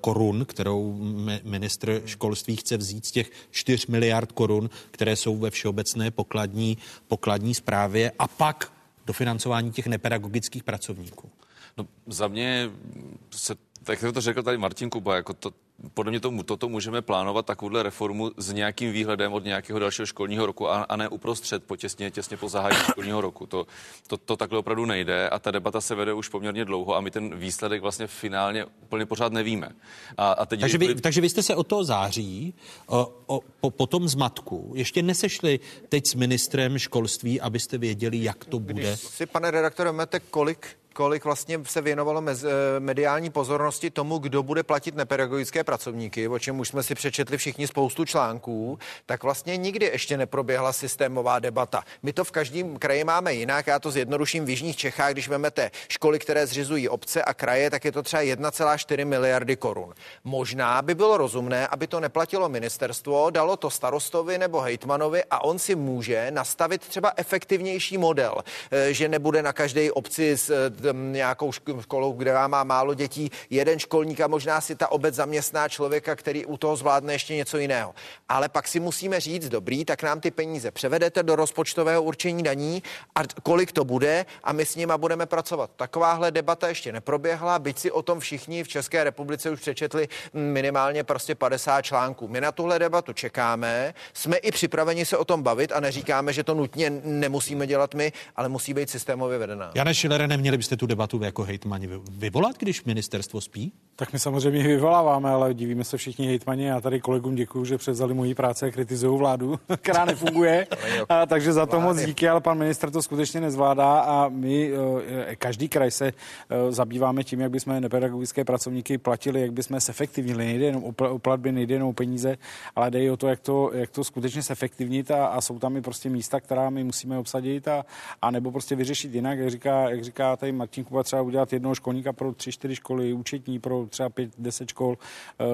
korun, kterou ministr školství chce vzít z těch 4 miliard korun, které jsou ve všeobecné pokladní, pokladní správě a pak dofinancování těch nepedagogických pracovníků. No, za mě se, tak jak to řekl tady Martin Kuba, jako to, podle mě to, toto můžeme plánovat takovouhle reformu s nějakým výhledem od nějakého dalšího školního roku a, a ne uprostřed, po těsně, těsně po zahájení školního roku. To, to, to takhle opravdu nejde a ta debata se vede už poměrně dlouho a my ten výsledek vlastně finálně úplně pořád nevíme. A, a teď takže, vy, takže vy jste se o to září, o, o, po, po tom zmatku, ještě nesešli teď s ministrem školství, abyste věděli, jak to bude? Když si, pane redaktore, máte kolik kolik vlastně se věnovalo mez, eh, mediální pozornosti tomu, kdo bude platit nepedagogické pracovníky, o čem už jsme si přečetli všichni spoustu článků, tak vlastně nikdy ještě neproběhla systémová debata. My to v každém kraji máme jinak, já to zjednoduším v Jižních Čechách, když vezmete školy, které zřizují obce a kraje, tak je to třeba 1,4 miliardy korun. Možná by bylo rozumné, aby to neplatilo ministerstvo, dalo to starostovi nebo hejtmanovi a on si může nastavit třeba efektivnější model, eh, že nebude na každé obci s eh, nějakou školou, kde má málo dětí, jeden školník a možná si ta obec zaměstná člověka, který u toho zvládne ještě něco jiného. Ale pak si musíme říct, dobrý, tak nám ty peníze převedete do rozpočtového určení daní a kolik to bude a my s nima budeme pracovat. Takováhle debata ještě neproběhla, byť si o tom všichni v České republice už přečetli minimálně prostě 50 článků. My na tuhle debatu čekáme, jsme i připraveni se o tom bavit a neříkáme, že to nutně nemusíme dělat my, ale musí být systémově vedená. Jane Šilere, neměli byste tu debatu jako hejtmani vyvolat, když ministerstvo spí? Tak my samozřejmě vyvoláváme, ale divíme se všichni hejtmani. Já tady kolegům děkuji, že převzali moji práci a kritizují vládu, která nefunguje. a, takže za to moc díky, ale pan minister to skutečně nezvládá a my, eh, každý kraj se eh, zabýváme tím, jak bychom nepedagogické pracovníky platili, jak bychom efektivnili. Nejde jenom o platby, nejde jenom o peníze, ale jde i o to, jak to, jak to skutečně zefektivnit a, a jsou tam i prostě místa, která my musíme obsadit a, a nebo prostě vyřešit jinak, jak říká, jak říká tady Martin Kuba, třeba udělat jednoho školníka pro tři, čtyři školy, účetní pro třeba pět, deset škol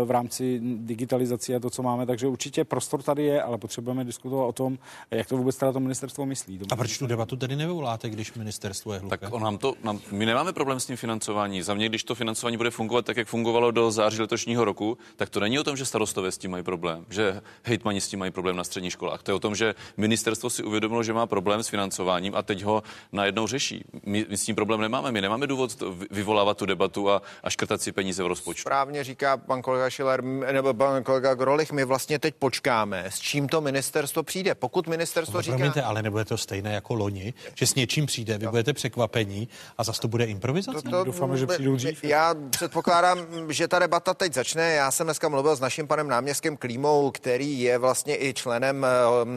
v rámci digitalizace a to, co máme. Takže určitě prostor tady je, ale potřebujeme diskutovat o tom, jak to vůbec teda to ministerstvo myslí. To a proč tu debatu tedy nevyvoláte, když ministerstvo je hluché? Tak on nám to, nám, my nemáme problém s tím financování. Za mě, když to financování bude fungovat tak, jak fungovalo do září letošního roku, tak to není o tom, že starostové s tím mají problém, že hejtmani s tím mají problém na středních školách. To je o tom, že ministerstvo si uvědomilo, že má problém s financováním a teď ho najednou řeší. My, my s tím problém nemáme. My nemáme důvod vyvolávat tu debatu a, a škrtat si peníze v rozpočtu. Správně říká pan kolega Schiller, nebo pan kolega Grolich, my vlastně teď počkáme, s čím to ministerstvo přijde. Pokud ministerstvo no, říká... Promiňte, ale nebude to stejné jako loni, že s něčím přijde, vy budete překvapení a zase to bude improvizace? To, to, Doufáme, že přijdou dřív. Já předpokládám, že ta debata teď začne. Já jsem dneska mluvil s naším panem náměstkem Klímou, který je vlastně i členem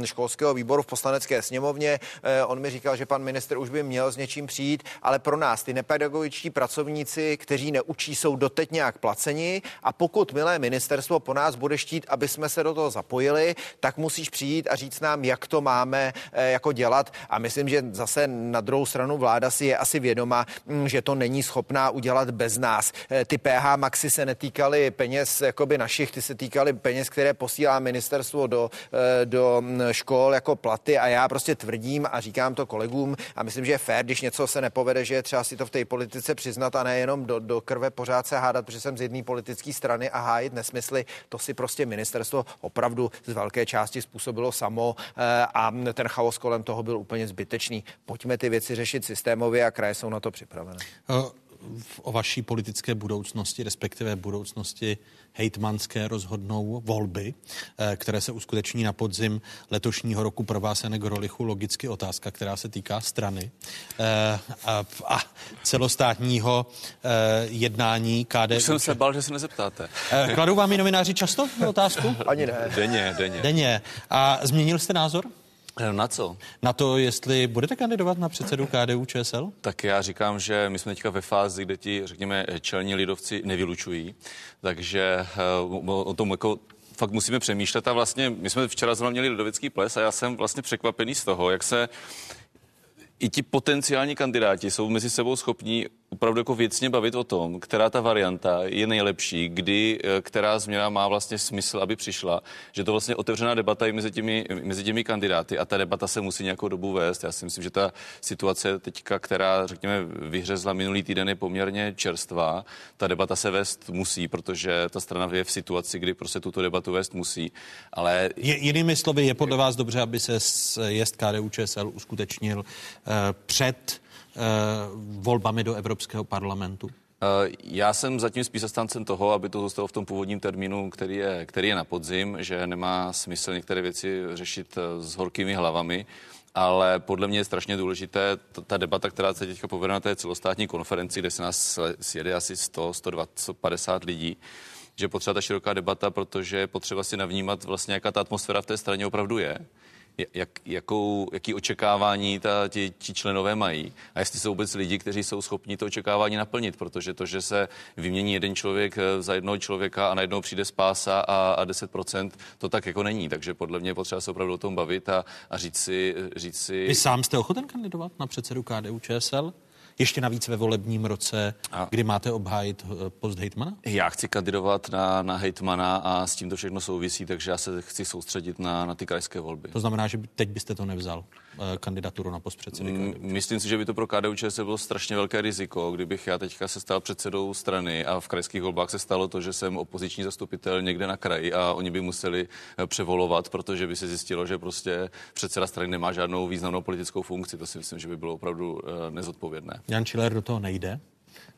eh, školského výboru v poslanecké sněmovně. Eh, on mi říkal, že pan minister už by měl s něčím přijít, ale pro nás nás ty nepedagogičtí pracovníci, kteří neučí, jsou doteď nějak placeni a pokud, milé ministerstvo, po nás bude štít, aby jsme se do toho zapojili, tak musíš přijít a říct nám, jak to máme eh, jako dělat. A myslím, že zase na druhou stranu vláda si je asi vědoma, mm, že to není schopná udělat bez nás. Eh, ty PH Maxi se netýkaly peněz jakoby našich, ty se týkaly peněz, které posílá ministerstvo do, eh, do mm, škol jako platy. A já prostě tvrdím a říkám to kolegům a myslím, že je fér, když něco se nepovede, že je třeba si to v té politice přiznat a nejenom do, do krve pořád se hádat, protože jsem z jedné politické strany a hájit nesmysly. To si prostě ministerstvo opravdu z velké části způsobilo samo eh, a ten chaos kolem toho byl úplně zbytečný. Pojďme ty věci řešit systémově a kraje jsou na to připravené. Uh o vaší politické budoucnosti, respektive budoucnosti hejtmanské rozhodnou volby, eh, které se uskuteční na podzim letošního roku. Pro vás je Grolichu logicky otázka, která se týká strany eh, a, celostátního eh, jednání KD. Už jsem se bál, že se nezeptáte. Kladou vám i novináři často otázku? Ani ne. Denně, denně. Denně. A změnil jste názor? Na co? Na to, jestli budete kandidovat na předsedu KDU ČSL? Tak já říkám, že my jsme teďka ve fázi, kde ti, řekněme, čelní lidovci nevylučují, takže uh, o tom jako fakt musíme přemýšlet a vlastně my jsme včera zrovna měli lidovický ples a já jsem vlastně překvapený z toho, jak se i ti potenciální kandidáti jsou mezi sebou schopní opravdu jako věcně bavit o tom, která ta varianta je nejlepší, kdy, eh, která změna má vlastně smysl, aby přišla, že to vlastně otevřená debata i mezi těmi, mezi těmi kandidáty a ta debata se musí nějakou dobu vést. Já si myslím, že ta situace teďka, která, řekněme, vyhřezla minulý týden, je poměrně čerstvá. Ta debata se vést musí, protože ta strana je v situaci, kdy prostě tuto debatu vést musí. Ale... Je, jinými slovy, je podle vás dobře, aby se jest KDU ČSL uskutečnil uh, před volbami do Evropského parlamentu? Eh, já jsem zatím spíš zastáncem toho, aby to zůstalo v tom původním termínu, který je, který je na podzim, že nemá smysl některé věci řešit eh, s horkými hlavami, ale podle mě je strašně důležité ta, ta debata, která se teďka povede na té celostátní konferenci, kde se nás sjede asi 100, 120, 150 lidí, že potřeba ta široká debata, protože potřeba si navnímat vlastně, jaká ta atmosféra v té straně opravdu je jak, jakou, jaký očekávání ta, ti, ti členové mají a jestli jsou vůbec lidi, kteří jsou schopni to očekávání naplnit, protože to, že se vymění jeden člověk eh, za jednoho člověka a najednou přijde spása a, a 10%, to tak jako není. Takže podle mě potřeba se opravdu o tom bavit a, a říct, si, říct si... Vy sám jste ochoten kandidovat na předsedu KDU ČSL? Ještě navíc ve volebním roce, a kdy máte obhájit eh, post hejtmana? Já chci kandidovat na, na hejtmana a s tím to všechno souvisí, takže já se chci soustředit na, na ty krajské volby. To znamená, že teď byste to nevzal, kandidaturu na post předsedy mm, Myslím si, že by to pro KDU se bylo strašně velké riziko, kdybych já teďka se stal předsedou strany a v krajských volbách se stalo to, že jsem opoziční zastupitel někde na kraji a oni by museli eh, převolovat, protože by se zjistilo, že prostě předseda strany nemá žádnou významnou politickou funkci. To si myslím, že by bylo opravdu nezodpovědné. Jan Schiller do toho nejde.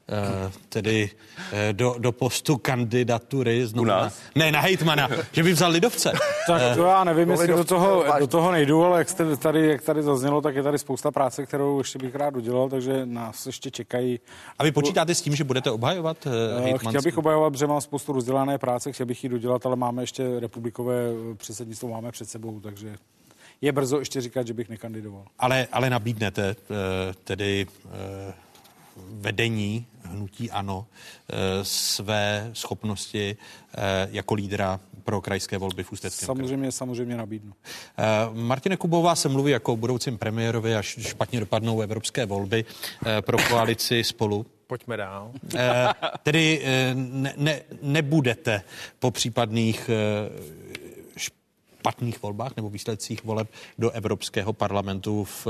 Uh, tedy uh, do, do postu kandidatury znovu. Na, ne, na hejtmana, že by vzal lidovce. Tak to já nevím, jestli do toho, do toho nejdu, ale jak, jste tady, jak tady zaznělo, tak je tady spousta práce, kterou ještě bych rád udělal, takže nás ještě čekají. A vy počítáte s tím, že budete obhajovat uh, Chtěl bych obhajovat, protože mám spoustu rozdělané práce, chtěl bych ji dodělat, ale máme ještě republikové předsednictvo, máme před sebou, takže je brzo ještě říkat, že bych nekandidoval. Ale, ale nabídnete tedy vedení hnutí ANO eh, své schopnosti eh, jako lídra pro krajské volby v Ústeckém Samozřejmě, kraji. samozřejmě nabídnu. Eh, Martine Kubová se mluví jako o budoucím premiérovi, až špatně dopadnou evropské volby pro koalici spolu. Pojďme dál. Tedy ne, ne, nebudete po případných špatných volbách nebo výsledcích voleb do Evropského parlamentu v,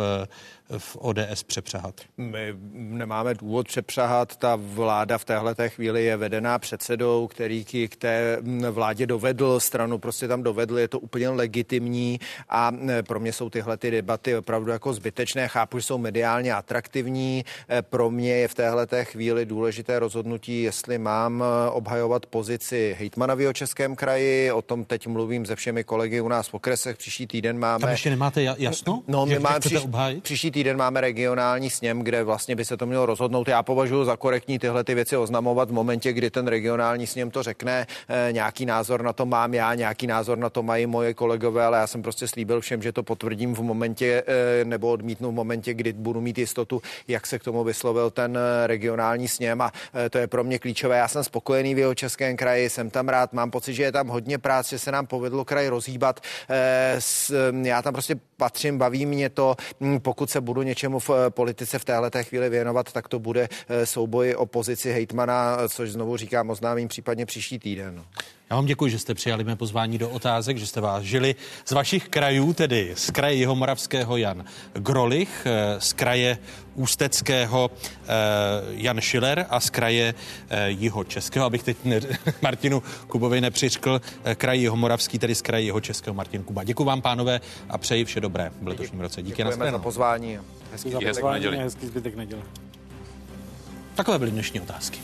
v ODS přepřahat? My nemáme důvod přepřahat. Ta vláda v téhle té chvíli je vedená předsedou, který k té vládě dovedl, stranu prostě tam dovedl, je to úplně legitimní a pro mě jsou tyhle ty debaty opravdu jako zbytečné. Chápu, že jsou mediálně atraktivní. Pro mě je v téhle té chvíli důležité rozhodnutí, jestli mám obhajovat pozici hejtmana v Českém kraji. O tom teď mluvím se všemi kolegy u nás v okresech. Příští týden máme... Tam ještě nemáte jasno? No, my máme příš, příští týden máme regionální sněm, kde vlastně by se to mělo rozhodnout. Já považuji za korektní tyhle ty věci oznamovat v momentě, kdy ten regionální sněm to řekne. E, nějaký názor na to mám já, nějaký názor na to mají moje kolegové, ale já jsem prostě slíbil všem, že to potvrdím v momentě e, nebo odmítnu v momentě, kdy budu mít jistotu, jak se k tomu vyslovil ten eh, regionální sněm a to je pro mě klíčové. Já jsem spokojený v jeho českém kraji, jsem tam rád, mám pocit, že je tam hodně práce, že se nám povedlo kraj rozhýbat. Já tam prostě patřím, baví mě to. Hm, pokud se budu něčemu v politice v téhle chvíli věnovat, tak to bude souboj o pozici hejtmana, což znovu říkám, oznámím případně příští týden. Já vám děkuji, že jste přijali mé pozvání do otázek, že jste vás žili z vašich krajů, tedy z kraje Jihomoravského Jan Grolich, eh, z kraje Ústeckého eh, Jan Schiller a z kraje eh, Jihočeského, abych teď ne, Martinu Kubovi nepřičkl, kraj Jihomoravský, tedy z kraje Jihočeského Martin Kuba. Děkuji vám, pánové, a přeji vše dobré v letošním roce. Díky na za pozvání. Hezký, hezký, hezký, hezký zbytek neděle. Takové byly dnešní otázky.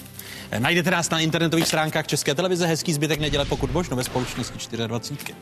Najdete nás na internetových stránkách České televize. Hezký zbytek neděle, pokud možno ve společnosti 24.